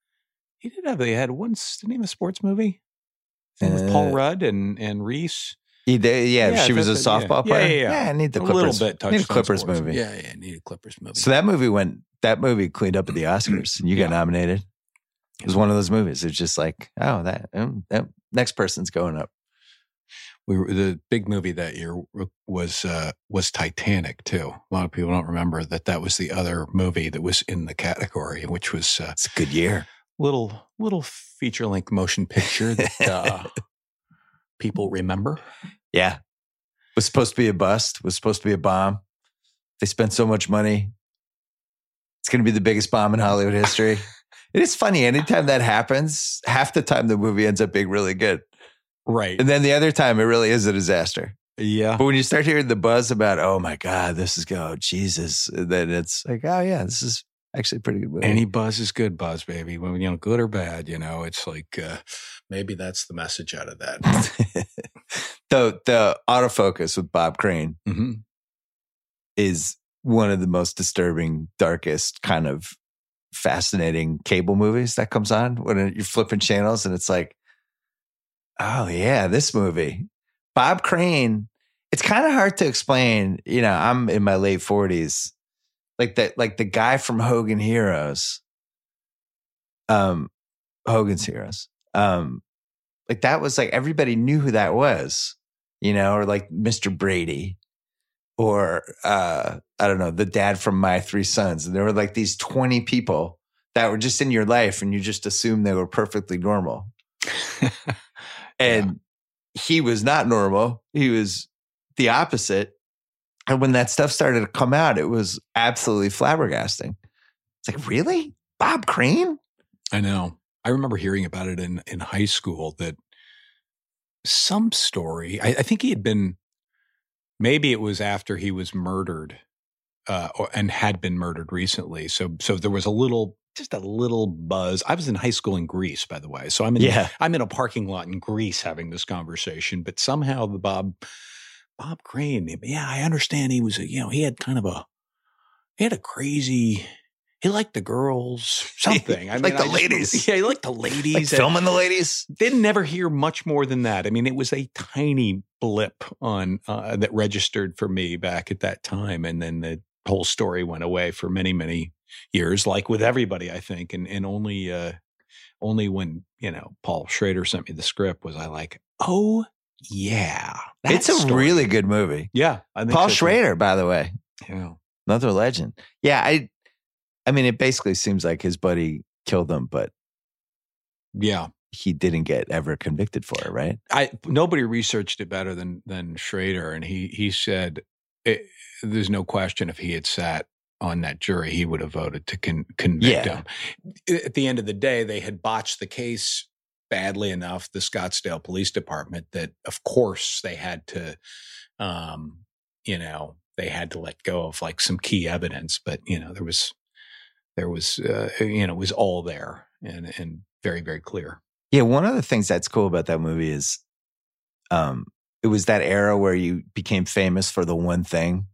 he did have they had once didn't he have a sports movie? Thing with Paul Uh, Rudd and and Reese. He did, yeah, Yeah, she was a yeah. softball Yeah, player. yeah, yeah. I need the a Clippers. little bit touched need a Clippers sports. movie. Yeah, yeah, need a Clippers movie. So that movie went. That movie cleaned up at the Oscars, and you got nominated. It was one of those movies. It's just like, oh, that, um, that next person's going up. We were, the big movie that year was uh, was Titanic too. A lot of people don't remember that that was the other movie that was in the category, which was a It's a good year. little little feature length motion picture that uh, people remember. Yeah, was supposed to be a bust. Was supposed to be a bomb. They spent so much money. It's going to be the biggest bomb in Hollywood history. it is funny. Anytime that happens, half the time the movie ends up being really good, Right. and then the other time it really is a disaster. Yeah. But when you start hearing the buzz about, oh my God, this is go, Jesus, then it's like, oh yeah, this is actually a pretty good movie. Any buzz is good buzz, baby. When you know, good or bad, you know, it's like uh, maybe that's the message out of that. the the autofocus with Bob Crane hmm is one of the most disturbing, darkest kind of fascinating cable movies that comes on when you're flipping channels and it's like, oh yeah, this movie. Bob Crane. It's kind of hard to explain. You know, I'm in my late 40s. Like that, like the guy from Hogan Heroes. Um, Hogan's Heroes. Um, like that was like everybody knew who that was, you know, or like Mr. Brady or uh I don't know, the dad from My Three Sons. And there were like these 20 people that were just in your life and you just assumed they were perfectly normal. And he was not normal. He was the opposite. And when that stuff started to come out, it was absolutely flabbergasting. It's like, really? Bob Crane? I know. I remember hearing about it in in high school that some story. I, I think he had been. Maybe it was after he was murdered, uh, or, and had been murdered recently. So so there was a little, just a little buzz. I was in high school in Greece, by the way. So I'm in Yeah. I'm in a parking lot in Greece having this conversation. But somehow the Bob Bob Crane, yeah, I understand he was a you know he had kind of a he had a crazy. He liked the girls, something. I mean, the I just- ladies. yeah, he liked the ladies. Like filming the ladies? didn't never hear much more than that. I mean, it was a tiny blip on uh, that registered for me back at that time, and then the whole story went away for many, many years, like with everybody, I think, and and only uh, only when you know Paul Schrader sent me the script was I like, oh yeah, it's a story." really good movie. yeah. I think Paul so. Schrader, by the way, Yeah. another legend. Yeah, I, I mean, it basically seems like his buddy killed him, but Yeah. he didn't get ever convicted for it, right? I nobody researched it better than than Schrader, and he he said it, there's no question if he had sat on that jury, he would have voted to con- convict Yeah. him. At the end of the day, they had botched the case badly enough, the Scottsdale Police Department, that of course they had to, um, you know, they had to let go of like some key evidence, but you know there was there was uh, you know it was all there and and very very clear. Yeah, one of the things that's cool about that movie is, um, it was that era where you became famous for the one thing,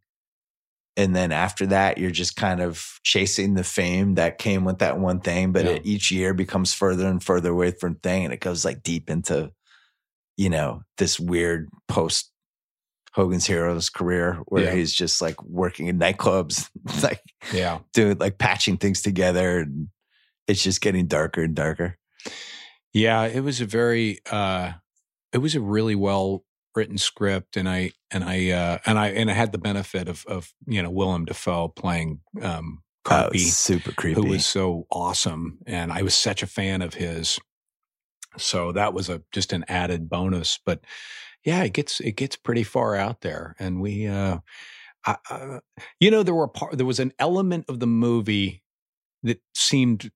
and then after that, you're just kind of chasing the fame that came with that one thing. But Yeah. it, each year becomes further and further away from thing, and it goes like deep into, you know, this weird post Hogan's Heroes career where Yeah. he's just like working in nightclubs, like Yeah. doing like patching things together, and it's just getting darker and darker. Yeah, it was a very uh it was a really well written script and I and I uh and I and I had the benefit of of you know Willem Dafoe playing um Oh, Carpy it's super creepy. who was so awesome and I was such a fan of his. So that was a just an added bonus but yeah, it gets it gets pretty far out there and we uh I, uh, you know there were part there was an element of the movie that seemed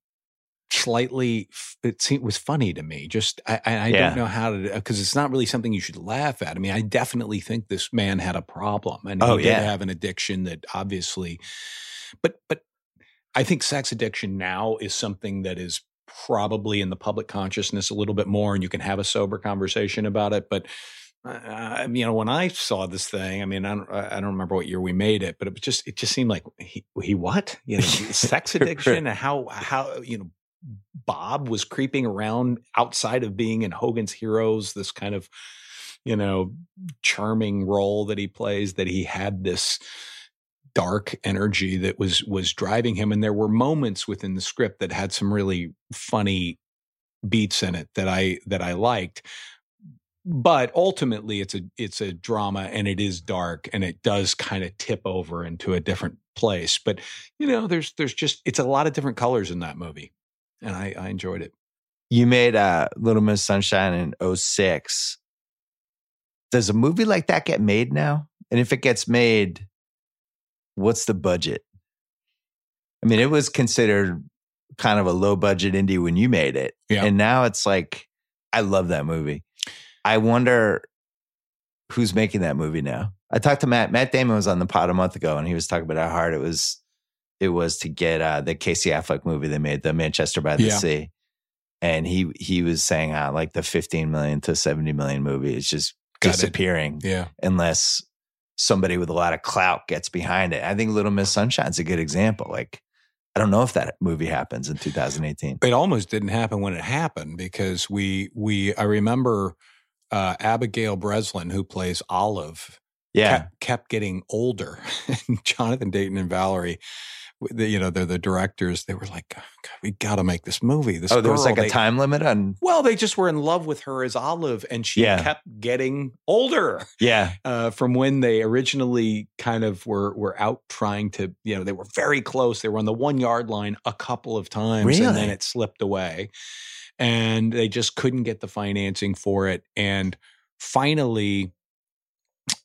slightly it seemed was funny to me just i i, I Yeah. don't know how to because it's not really something you should laugh at i mean i definitely think this man had a problem and Oh, he did yeah. have an addiction that obviously but but i think sex addiction now is something that is probably in the public consciousness a little bit more and you can have a sober conversation about it but uh, you know, when I saw this thing, I mean, I don't, I don't remember what year we made it, but it was just, it just seemed like he, he what? You know, sex addiction and how, how, you know, Bob was creeping around outside of being in Hogan's Heroes, this kind of, you know, charming role that he plays, that he had this dark energy that was, was driving him. And there were moments within the script that had some really funny beats in it that I, that I liked. But ultimately it's a it's a drama and it is dark and it does kind of tip over into a different place. But you know there's there's just it's a lot of different colors in that movie and i i enjoyed it You made uh, Little Miss Sunshine in 06. Does a movie like that get made now? And if it gets made, what's the budget? I mean, it was considered kind of a low budget indie when you made it. Yeah. And now it's like, I love that movie. I wonder who's making that movie now. I talked to Matt. Matt Damon was on the pod a month ago and he was talking about how hard it was it was to get uh, the Casey Affleck movie they made, the Manchester by the Yeah. Sea. And he he was saying uh, like the 15 million to 70 million movie is just Got it. disappearing yeah unless somebody with a lot of clout gets behind it. I think Little Miss Sunshine's a good example. Like I don't know if that movie happens in 2018. it almost didn't happen when it happened because we we i remember uh abigail breslin who plays olive Yeah. kept, kept getting older jonathan dayton and valerie you know they're the directors they were like God, we got to make this movie this oh, there was girl, like a time limit on Well, they just were in love with her as Olive, and she Yeah. kept getting older yeah. uh, from when they originally kind of were were out trying to. You know, they were very close. They were on the one yard line a couple of times, and then it slipped away, and they just couldn't get the financing for it. And finally,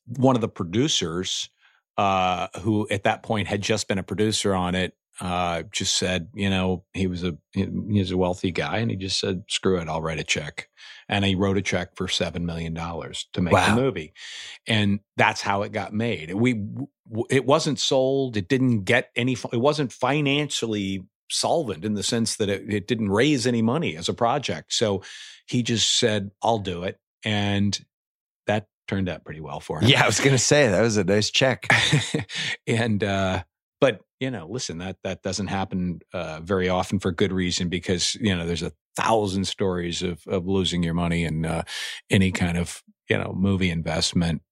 one of the producers, uh, who at that point had just been a producer on it, uh, just said, you know, he was a he was a wealthy guy, and he just said, "Screw it, I'll write a check." And he wrote a check for seven million dollars to make Wow. the movie, and that's how it got made. We it wasn't sold. It didn't get any. It wasn't financially solvent in the sense that it, it didn't raise any money as a project. So he just said, "I'll do it," and turned out pretty well for him. Yeah, I was gonna say that was a nice check. and uh but you know listen that that doesn't happen uh very often for good reason because you know there's a thousand stories of of losing your money in uh any kind of you know movie investment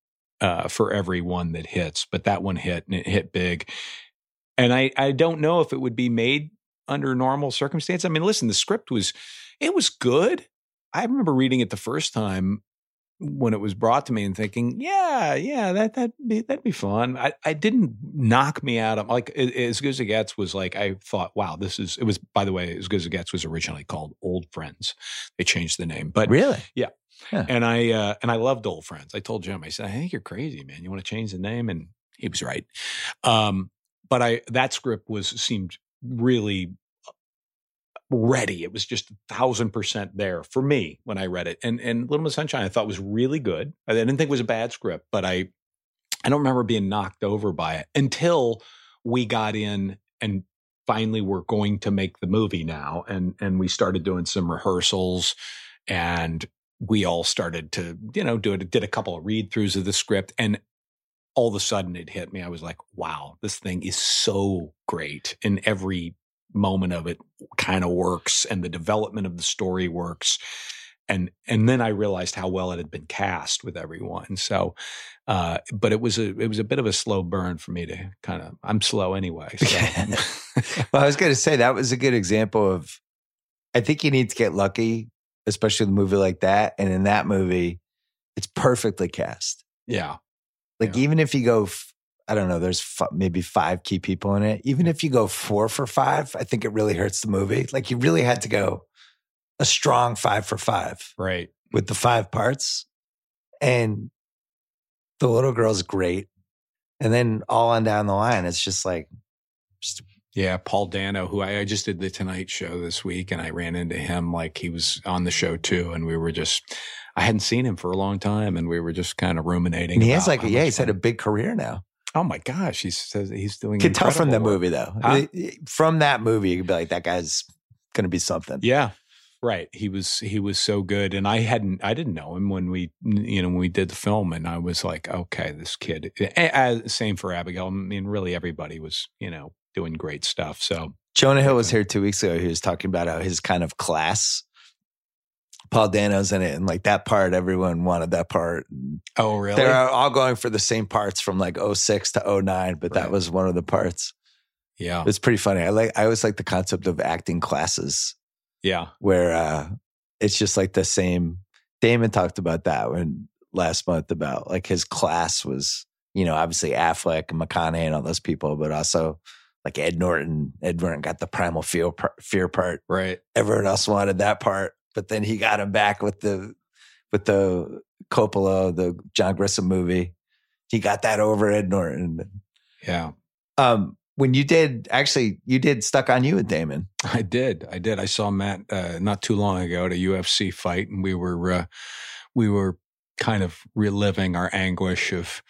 uh for every one that hits but that one hit and it hit big and I I don't know if it would be made under normal circumstances. I mean, listen, the script was it was good. I remember reading it the first time when it was brought to me and thinking, yeah, yeah, that that be that'd be fun. I, I didn't knock me out of like it, as good as it gets was like I thought, wow, this is it was by the way, as good as it gets was originally called Old Friends. They changed the name, but Really? yeah. yeah. and I uh, and I loved Old Friends. I told Jim, I said, I think you're crazy, man. You want to change the name? And he was right. Um, but I that script was seemed really ready. It was just a thousand percent there for me when I read it. And and Little Miss Sunshine I thought was really good. I didn't think it was a bad script, but I I don't remember being knocked over by it until we got in and finally we're going to make the movie now and and we started doing some rehearsals and we all started to you know do it did a couple of read throughs of the script and all of a sudden it hit me i was like wow this thing is so great in every moment of it kind of works and the development of the story works and and then i realized how well it had been cast with everyone so uh but it was a it was a bit of a slow burn for me to kind of i'm slow anyway so well, I was going to say that was a good example of. I think you need to get lucky, especially with a movie like that. And in that movie, it's perfectly cast. yeah Like Yeah. even if you go, f- I don't know, there's f- maybe five key people in it. Even if you go four for five, I think it really hurts the movie. Like you really had to go a strong five for five right with the five parts, and the little girl's great. And then all on down the line, it's just like, just Yeah, Paul Dano, who I, I just did the Tonight Show this week, and I ran into him like he was on the show too, and we were just, I hadn't seen him for a long time, and we were just kind of ruminating. and he has like, yeah, he's had a big career now. Oh my gosh, he says he's doing. You could tell from the work. movie though. Huh? From that movie, you could be like, that guy's going to be something. Yeah, right. He was he was so good, and I hadn't I didn't know him when we you know when we did the film, and I was like, okay, this kid. A- a- Same for Abigail. I mean, really, everybody was you know doing great stuff. So Jonah Hill was here two weeks ago. He was talking about how his kind of class, Paul Dano's in it, and like that part, everyone wanted that part. Oh really? They're all going for the same parts from like 06 to 09, but that was one of the parts. yeah, It's pretty funny. I like. I always like the concept of acting classes yeah, where uh it's just like the same. Damon talked about that when last month about like his class was, you know, obviously Affleck and McConaughey and all those people, but also like Ed Norton. Ed Norton got the primal fear par- fear part. right. Everyone else wanted that part, but then he got him back with the with the Coppola, the John Grisham movie. He got that over Ed Norton. Yeah. Um, when you did actually, you did stuck on you with Damon. I did. I did. I saw Matt uh, not too long ago at a UFC fight, and we were uh, we were kind of reliving our anguish of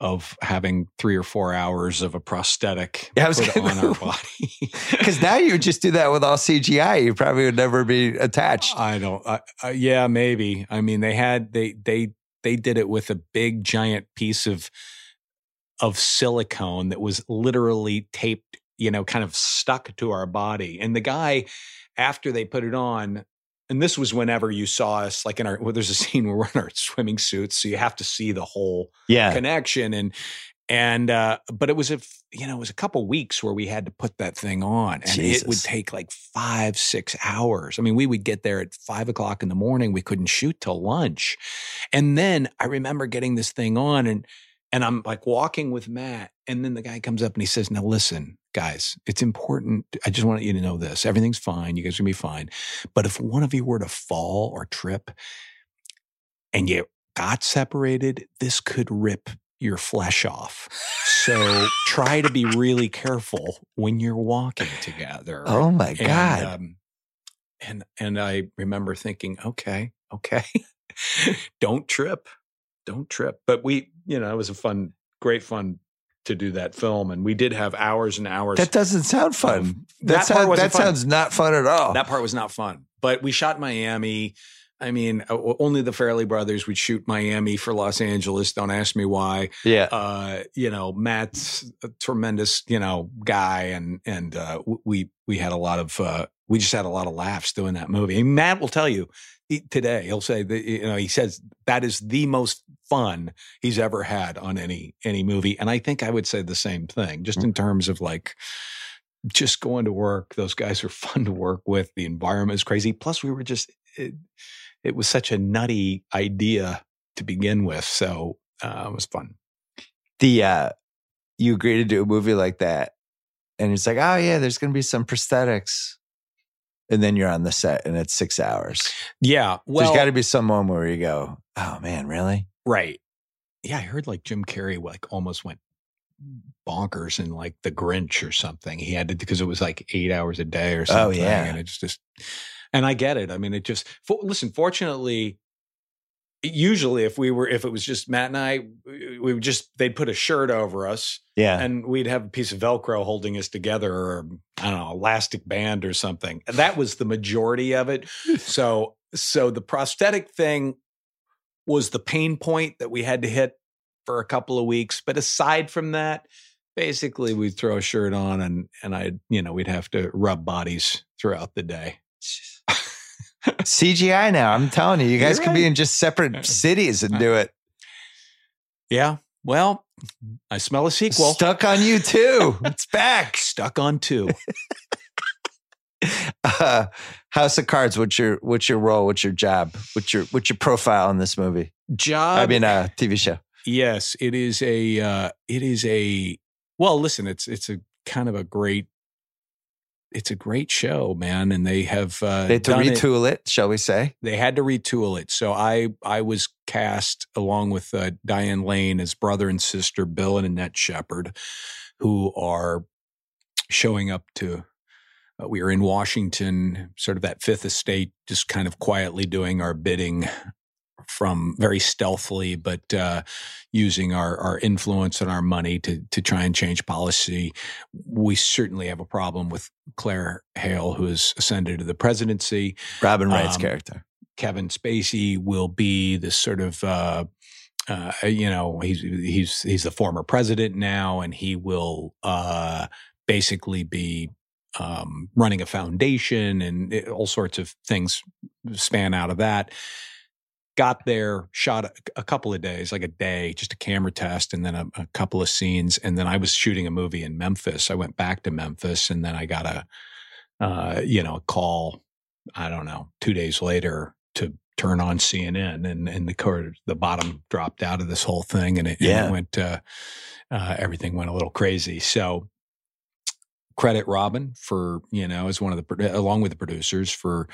of having three or four hours of a prosthetic Yeah, put gonna- on our body. Because now you would just do that with all CGI. You probably would never be attached. I don't. I, I, yeah, maybe. I mean, they had they they they did it with a big giant piece of of silicone that was literally taped, you know, kind of stuck to our body. And the guy, after they put it on, and this was whenever you saw us, like in our. Well, there's a scene where we're in our swimming suits, so you have to see the whole Yeah. connection and and uh but it was a you know it was a couple weeks where we had to put that thing on and it would take like five six hours i mean we would get there at five o'clock in the morning we couldn't shoot till lunch and then i remember getting this thing on and and i'm like walking with matt and then the guy comes up and he says now listen guys it's important i just want you to know this everything's fine you guys are gonna be fine but if one of you were to fall or trip and you got separated, this could rip your flesh off. So try to be really careful when you're walking together. Oh my And, God. um, and and I remember thinking, okay, okay, don't trip, don't trip. But we, you know, it was a fun, great fun to do that film, and we did have hours and hours. that doesn't sound fun. That, That sound- that fun. sounds not fun at all. That part was not fun. But we shot Miami. I mean, uh, only the Farrelly brothers would shoot Miami for Los Angeles. Don't ask me why. yeah. Uh, you know, Matt's a tremendous, you know, guy, and and uh, we we had a lot of uh, we just had a lot of laughs doing that movie. And Matt will tell you today. He'll say that you know he says that is the most fun he's ever had on any any movie. And I think I would say the same thing, just in terms of like just going to work. Those guys are fun to work with. The environment is crazy. Plus, we were just it, it was such a nutty idea to begin with, so uh, it was fun. The uh, you agree to do a movie like that, and it's like, oh yeah, there's going to be some prosthetics, and then you're on the set, and it's six hours. Yeah, well, there's got to be some moment where you go, oh man, really? right. Yeah, I heard like Jim Carrey like almost went bonkers in like The Grinch or something. He had to because it was like eight hours a day or oh, something. Oh, yeah. and it's just, and I get it. I mean, it just for, listen. Fortunately, usually if we were if it was just Matt and I, we would just they'd put a shirt over us Yeah, and we'd have a piece of Velcro holding us together, or I don't know, elastic band or something. That was the majority of it. So, so the prosthetic thing was the pain point that we had to hit for a couple of weeks. But aside from that, basically we'd throw a shirt on and and I'd you know we'd have to rub bodies throughout the day. CGI now. I'm telling you, you guys You're could be in just separate cities and do it. Yeah. Well, I smell a sequel. Stuck on you too. it's back. Stuck on two. Uh, House of Cards. What's your what's your role? What's your job? What's your what's your profile in this movie? Job. I mean, uh, TV show. Yes, it is a uh it is a well, listen, it's it's a kind of a great it's a great show, man, and they have uh They had to done it- retool it, shall we say? they had to retool it. So I I was cast along with uh, Diane Lane as brother and sister Bill and Annette Shepherd, who are showing up to. Uh, we are in Washington, sort of that Fifth Estate, just kind of quietly doing our bidding from very stealthily, but uh, using our our influence and our money to to try and change policy. We certainly have a problem with Claire Hale, who has ascended to the presidency. Robin Wright's Um, character. Kevin Spacey will be this sort of uh, uh, you know he's he's he's the former president now, and he will uh, basically be um, running a foundation and it- all sorts of things span out of that. Got there, shot a, a couple of days, like a day, just a camera test, and then a, a couple of scenes, and then I was shooting a movie in Memphis. I went back to Memphis, and then I got a uh, you know a call I don't know, two days later to turn on CNN and, and the cord, the bottom dropped out of this whole thing and it, and it went, uh, uh, everything went a little crazy. So credit Robin for, you know, as one of the, along with the producers for,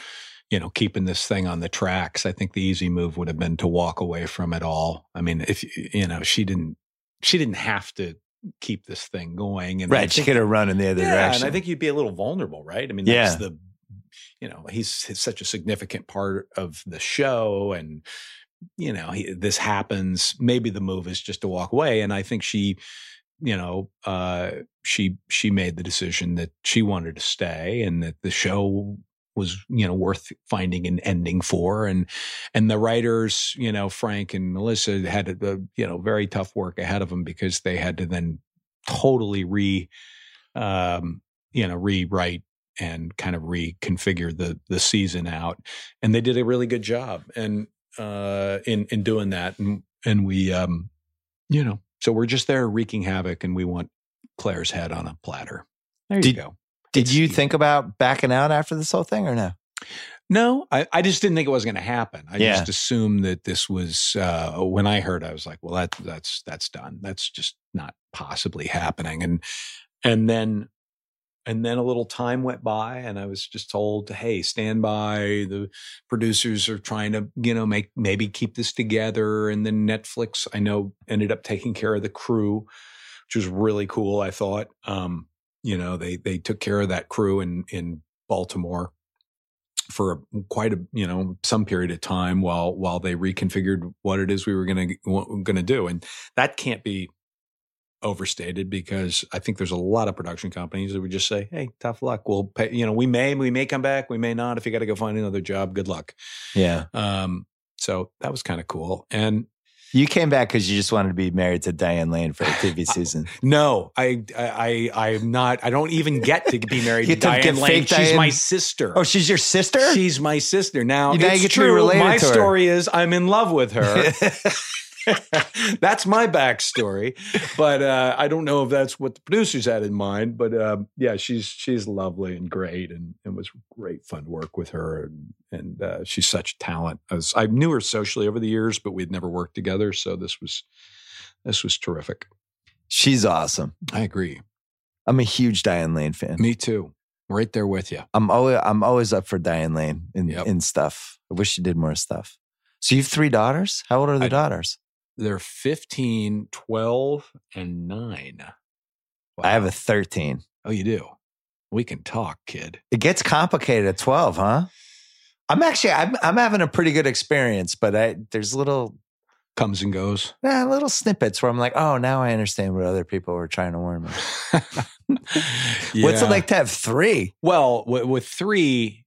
you know, keeping this thing on the tracks. I think the easy move would have been to walk away from it all. I mean, if, you know, she didn't, she didn't have to keep this thing going. And Right. She could have run in the other yeah, direction. and I think you'd be a little vulnerable, right? I mean, Yeah. the, you know, he's, he's such a significant part of the show, and you know, he, this happens. Maybe the move is just to walk away, and I think she, you know, uh, she she made the decision that she wanted to stay, and that the show was you know worth finding an ending for and and the writers you know frank and melissa had a, you know very tough work ahead of them because they had to then totally re um you know rewrite and kind of reconfigure the the season out and they did a really good job and uh in in doing that and and we um you know so we're just there wreaking havoc and we want claire's head on a platter. There you Did- go Did you think about backing out after this whole thing or no? no, I, I just didn't think it was going to happen. I Yeah. just assumed that this was uh, when I heard. I was like, "Well, that that's that's done. That's just not possibly happening." And and then and then a little time went by, and I was just told, "Hey, stand by. The producers are trying to, you know, make maybe keep this together." And then Netflix, I know, ended up taking care of the crew, which was really cool. I thought, um, you know, they they took care of that crew in in Baltimore for quite a you know some period of time while while they reconfigured what it is we were going to going to do. And that can't be overstated because i think there's a lot of production companies that would just say hey tough luck. We'll pay you know we may we may come back. We may not. If you got to go find another job good luck. Yeah. um so that was kind of cool. And You came back because you just wanted to be married to Diane Lane for a TV season. no I I I I'm not I don't even get to be married to Diane Lane she's Diane- my sister Oh, she's your sister? She's my sister. Now, You- now it's true. my story is I'm in love with her. that's my backstory, but uh, I don't know if that's what the producers had in mind. But um, yeah, she's she's lovely and great, and it was great fun to work with her, and, and uh, she's such talent. As I knew her socially over the years, but we'd never worked together, so this was this was terrific. She's awesome. I agree. I'm a huge Diane Lane fan. Me too. Right there with you. I'm always I'm always up for Diane Lane in, Yep. in stuff. I wish she did more stuff. So you have three daughters? How old are the I- daughters? They're 15, 12, and 9. I have a 13. Oh, you do? We can talk, kid. It gets complicated at 12, huh? I'm actually I'm I'm having a pretty good experience, but I there's little Comes and goes. eh, little snippets where I'm like, oh, now I understand what other people were trying to warn me. What's it like to have three? Well, with, with three,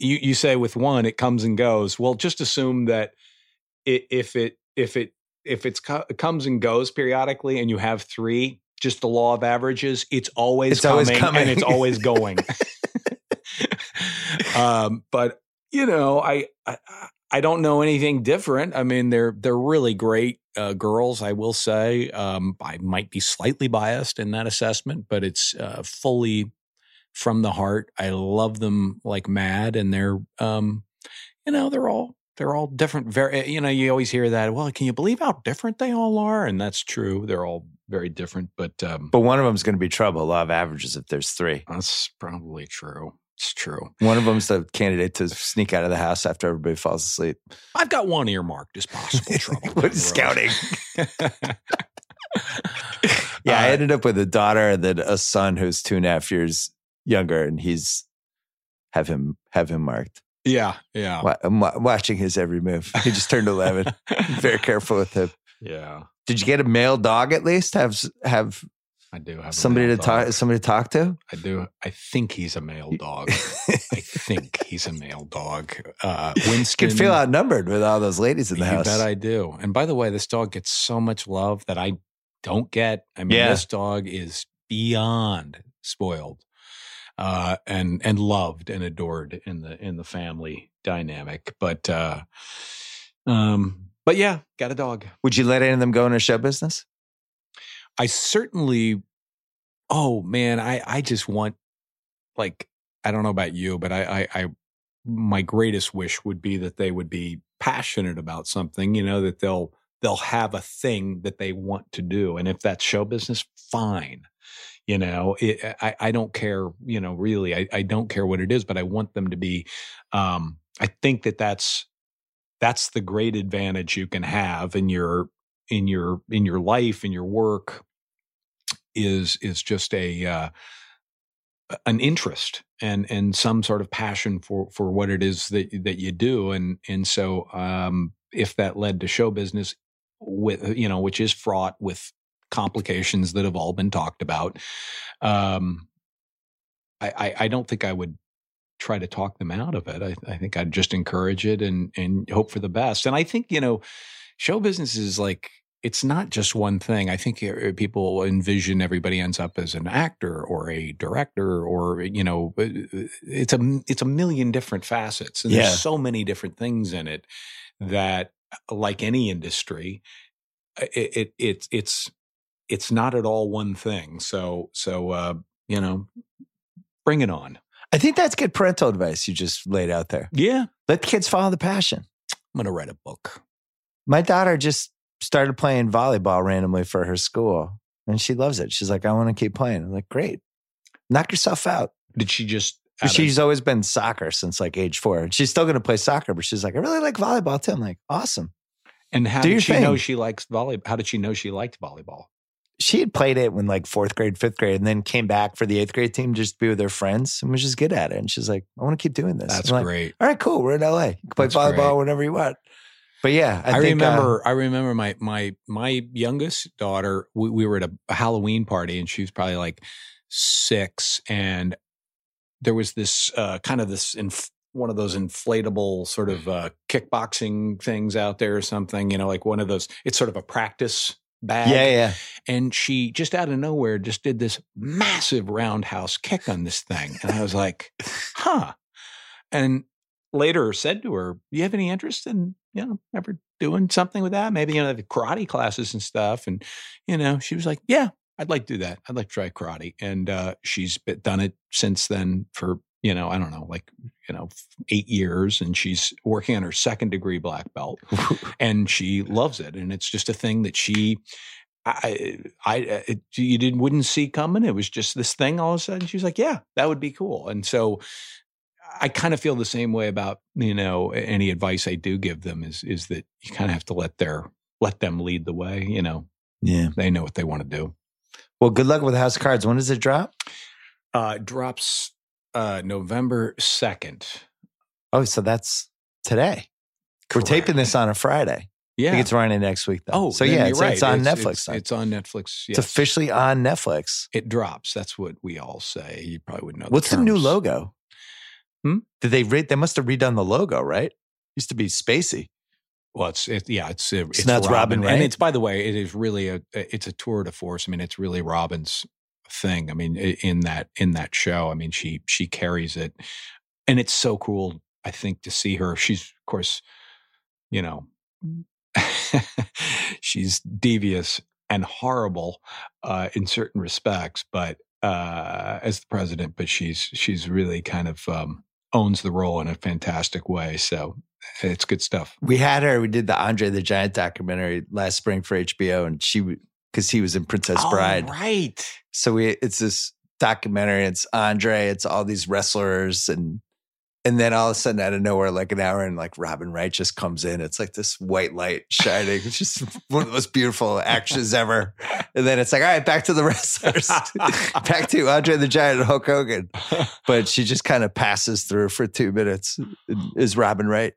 you, you say with one, it comes and goes. Well, just assume that if it if it if it's co- it comes and goes periodically, and you have three, just the law of averages, it's always It's always coming, coming. and it's always going. um, but you know, I, I I don't know anything different. I mean, they're they're really great uh, girls. I will say, um, I might be slightly biased in that assessment, but it's uh, fully from the heart. I love them like mad, and they're, um, you know, they're all they're all different. Very, you know, you always hear that. Well, can you believe how different they all are? And that's true. They're all very different, but um, But one of them's going to be trouble. Law of averages if there's three. that's probably true. It's true. One of them's the candidate to sneak out of the house after everybody falls asleep. I've got one earmarked as possible trouble. What is scouting? Yeah, I Uh, ended up with a daughter and then a son who's two and a half years younger, and he's have him have him marked. Yeah, yeah, Wa- I'm wa- watching his every move. He just turned eleven. Very careful with him. yeah. Did you get a male dog at least? Have have I do have a somebody male to talk somebody to talk to? I do. I think he's a male dog. I think he's a male dog. Uh, Winston. Could feel outnumbered with all those ladies in the you house. bet I do. And by the way, this dog gets so much love that I don't get. I mean, Yeah. this dog is beyond spoiled, uh, and and loved and adored in the in the family dynamic. But uh, um, but yeah, got a dog. Would you let any of them go into show business? I certainly. Oh man, I I just want like I don't know about you, but I I, I my greatest wish would be that they would be passionate about something. You know that they'll they'll have a thing that they want to do, and if that's show business, fine. You know, it, I I don't care. You know, really, I I don't care what it is, but I want them to be. Um, I think that that's that's the great advantage you can have in your in your in your life in your work is is just a uh, an interest and and some sort of passion for for what it is that that you do and and so um if that led to show business with you know which is fraught with complications that have all been talked about um i i, I don't think i would try to talk them out of it I, I think i'd just encourage it and and hope for the best and i think you know show business is like it's not just one thing. I think uh, people envision everybody ends up as an actor or a director or you know uh, it's a it's a million different facets and Yeah. there's so many different things in it that like any industry it, it it's it's it's not at all one thing. So so uh you know bring it on. I think that's good parental advice you just laid out there. Yeah, Let the kids follow the passion. I'm going to write a book. My daughter just started playing volleyball randomly for her school, and she loves it. She's like, I want to keep playing. I'm like, great. Knock yourself out. Did she just of- She's always been soccer since like age four. And she's still going to play soccer, but she's like, I really like volleyball too. I'm like, awesome. and how do did she know she likes volleyball? How did she know she liked volleyball? She had played it when like fourth grade, fifth grade, and then came back for the eighth grade team just to be with her friends and was just good at it. And she's like, I want to keep doing this. That's like, great. All right, cool. We're in LA. You can play That's volleyball great. whenever you want. But yeah, I, I, think, uh, remember. I remember my my my youngest daughter. We, we were at a, a Halloween party, and she was probably like six, and there was this uh, kind of this inf- one of those inflatable sort of uh, kickboxing things out there or something. You know, like one of those. It's sort of a practice bag. yeah, yeah. And she just out of nowhere just did this massive roundhouse kick on this thing, and I was like, huh. And later said to her, "Do you have any interest in you know ever doing something with that? Maybe you know the karate classes and stuff." And you know, she was like, "Yeah, I'd like to do that. I'd like to try karate." And uh, she's been- done it since then for you know I don't know like you know eight years, and she's working on her second degree black belt, and she loves it. And it's just a thing that she. I, I, it, you didn't wouldn't see coming. It was just this thing. All of a sudden, she was like, "Yeah, that would be cool." And so, I kind of feel the same way about you know any advice I do give them is is that you kind of have to let their let them lead the way. You know, Yeah. they know what they want to do. Well, good luck with the House of Cards. When does it drop? Uh, it drops uh, November second. Oh, so that's today. We're taping this on a Friday. I Yeah. think it's running next week, though. oh, so yeah, it's, right. it's on Netflix. It's, it's on Netflix. It's officially on Netflix. It drops. That's what we all say. You probably wouldn't know. What's the new logo? Hmm? Did they re- they must have redone the logo, right? Used to be spacey. Well, it's it, yeah, it's uh, it's it's Robin, right? and it's by the way, it is really a it's a tour de force. I mean, it's really Robin's thing. I mean, in that in that show, I mean, she she carries it, and it's so cool. I think to see her. She's of course, you know, she's devious and horrible uh, in certain respects, but uh, as the president, but she's she's really kind of um, owns the role in a fantastic way. So it's good stuff. We had her. We did the Andre the Giant documentary last spring for HBO, and she because he was in Princess oh, Bride. Oh, right. So we it's this documentary. It's Andre. It's all these wrestlers, and and then all of a sudden, out of nowhere, like an hour, and like Robin Wright just comes in. It's like this white light shining. It's just one of the most beautiful actions ever. And then it's like, all right, back to the wrestlers, back to Andre the Giant and Hulk Hogan. But she just kind of passes through for two minutes. Is Robin Wright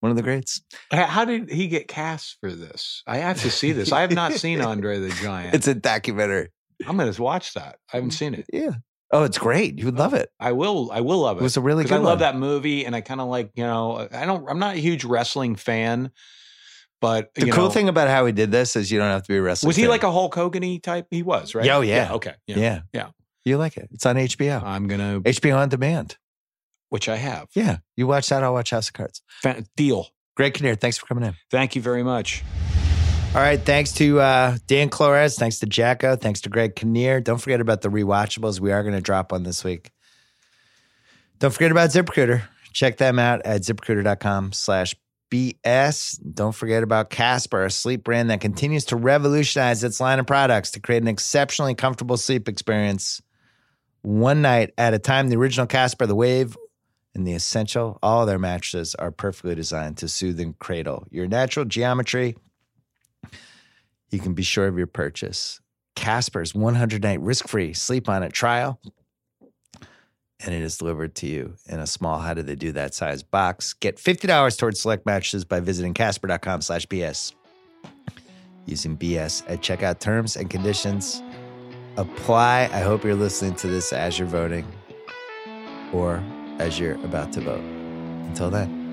one of the greats? How did he get cast for this? I have to see this. I have not seen Andre the Giant. It's a documentary. I'm going to watch that. I haven't seen it. Yeah. Oh, it's great. You would love it. I will. I will love It it. was a really good I love one. that movie, and I kind of like you know. I don't. I'm not a huge wrestling fan, but The cool know, thing about how he did this is you don't have to be a wrestler. was he like a Hulk Hogan type? He was right. Yeah, oh, yeah. okay. Yeah. Yeah. Yeah. You like it. It's on HBO. I'm gonna, HBO on demand. Which I have. Yeah. You watch that, I'll watch House of Cards. Fa- deal. Greg Kinnear, thanks for coming in. Thank you very much. All right. Thanks to uh, Dan Klores. Thanks to JackO. Thanks to Greg Kinnear. Don't forget about the rewatchables. We are going to drop one this week. Don't forget about ZipRecruiter. Check them out at ziprecruiter.com slash BS. Don't forget about Casper, a sleep brand that continues to revolutionize its line of products to create an exceptionally comfortable sleep experience. One night at a time, the original Casper, the Wave, and the Essential, all their mattresses are perfectly designed to soothe and cradle your natural geometry you can be sure of your purchase. Casper's 100 night risk free sleep on it trial. And it is delivered to you in a small, how do they do that size box. Get $50 towards select mattresses by visiting casper.com slash BS. Using BS at checkout terms and conditions apply. I hope you're listening to this as you're voting or as you're about to vote. Until then.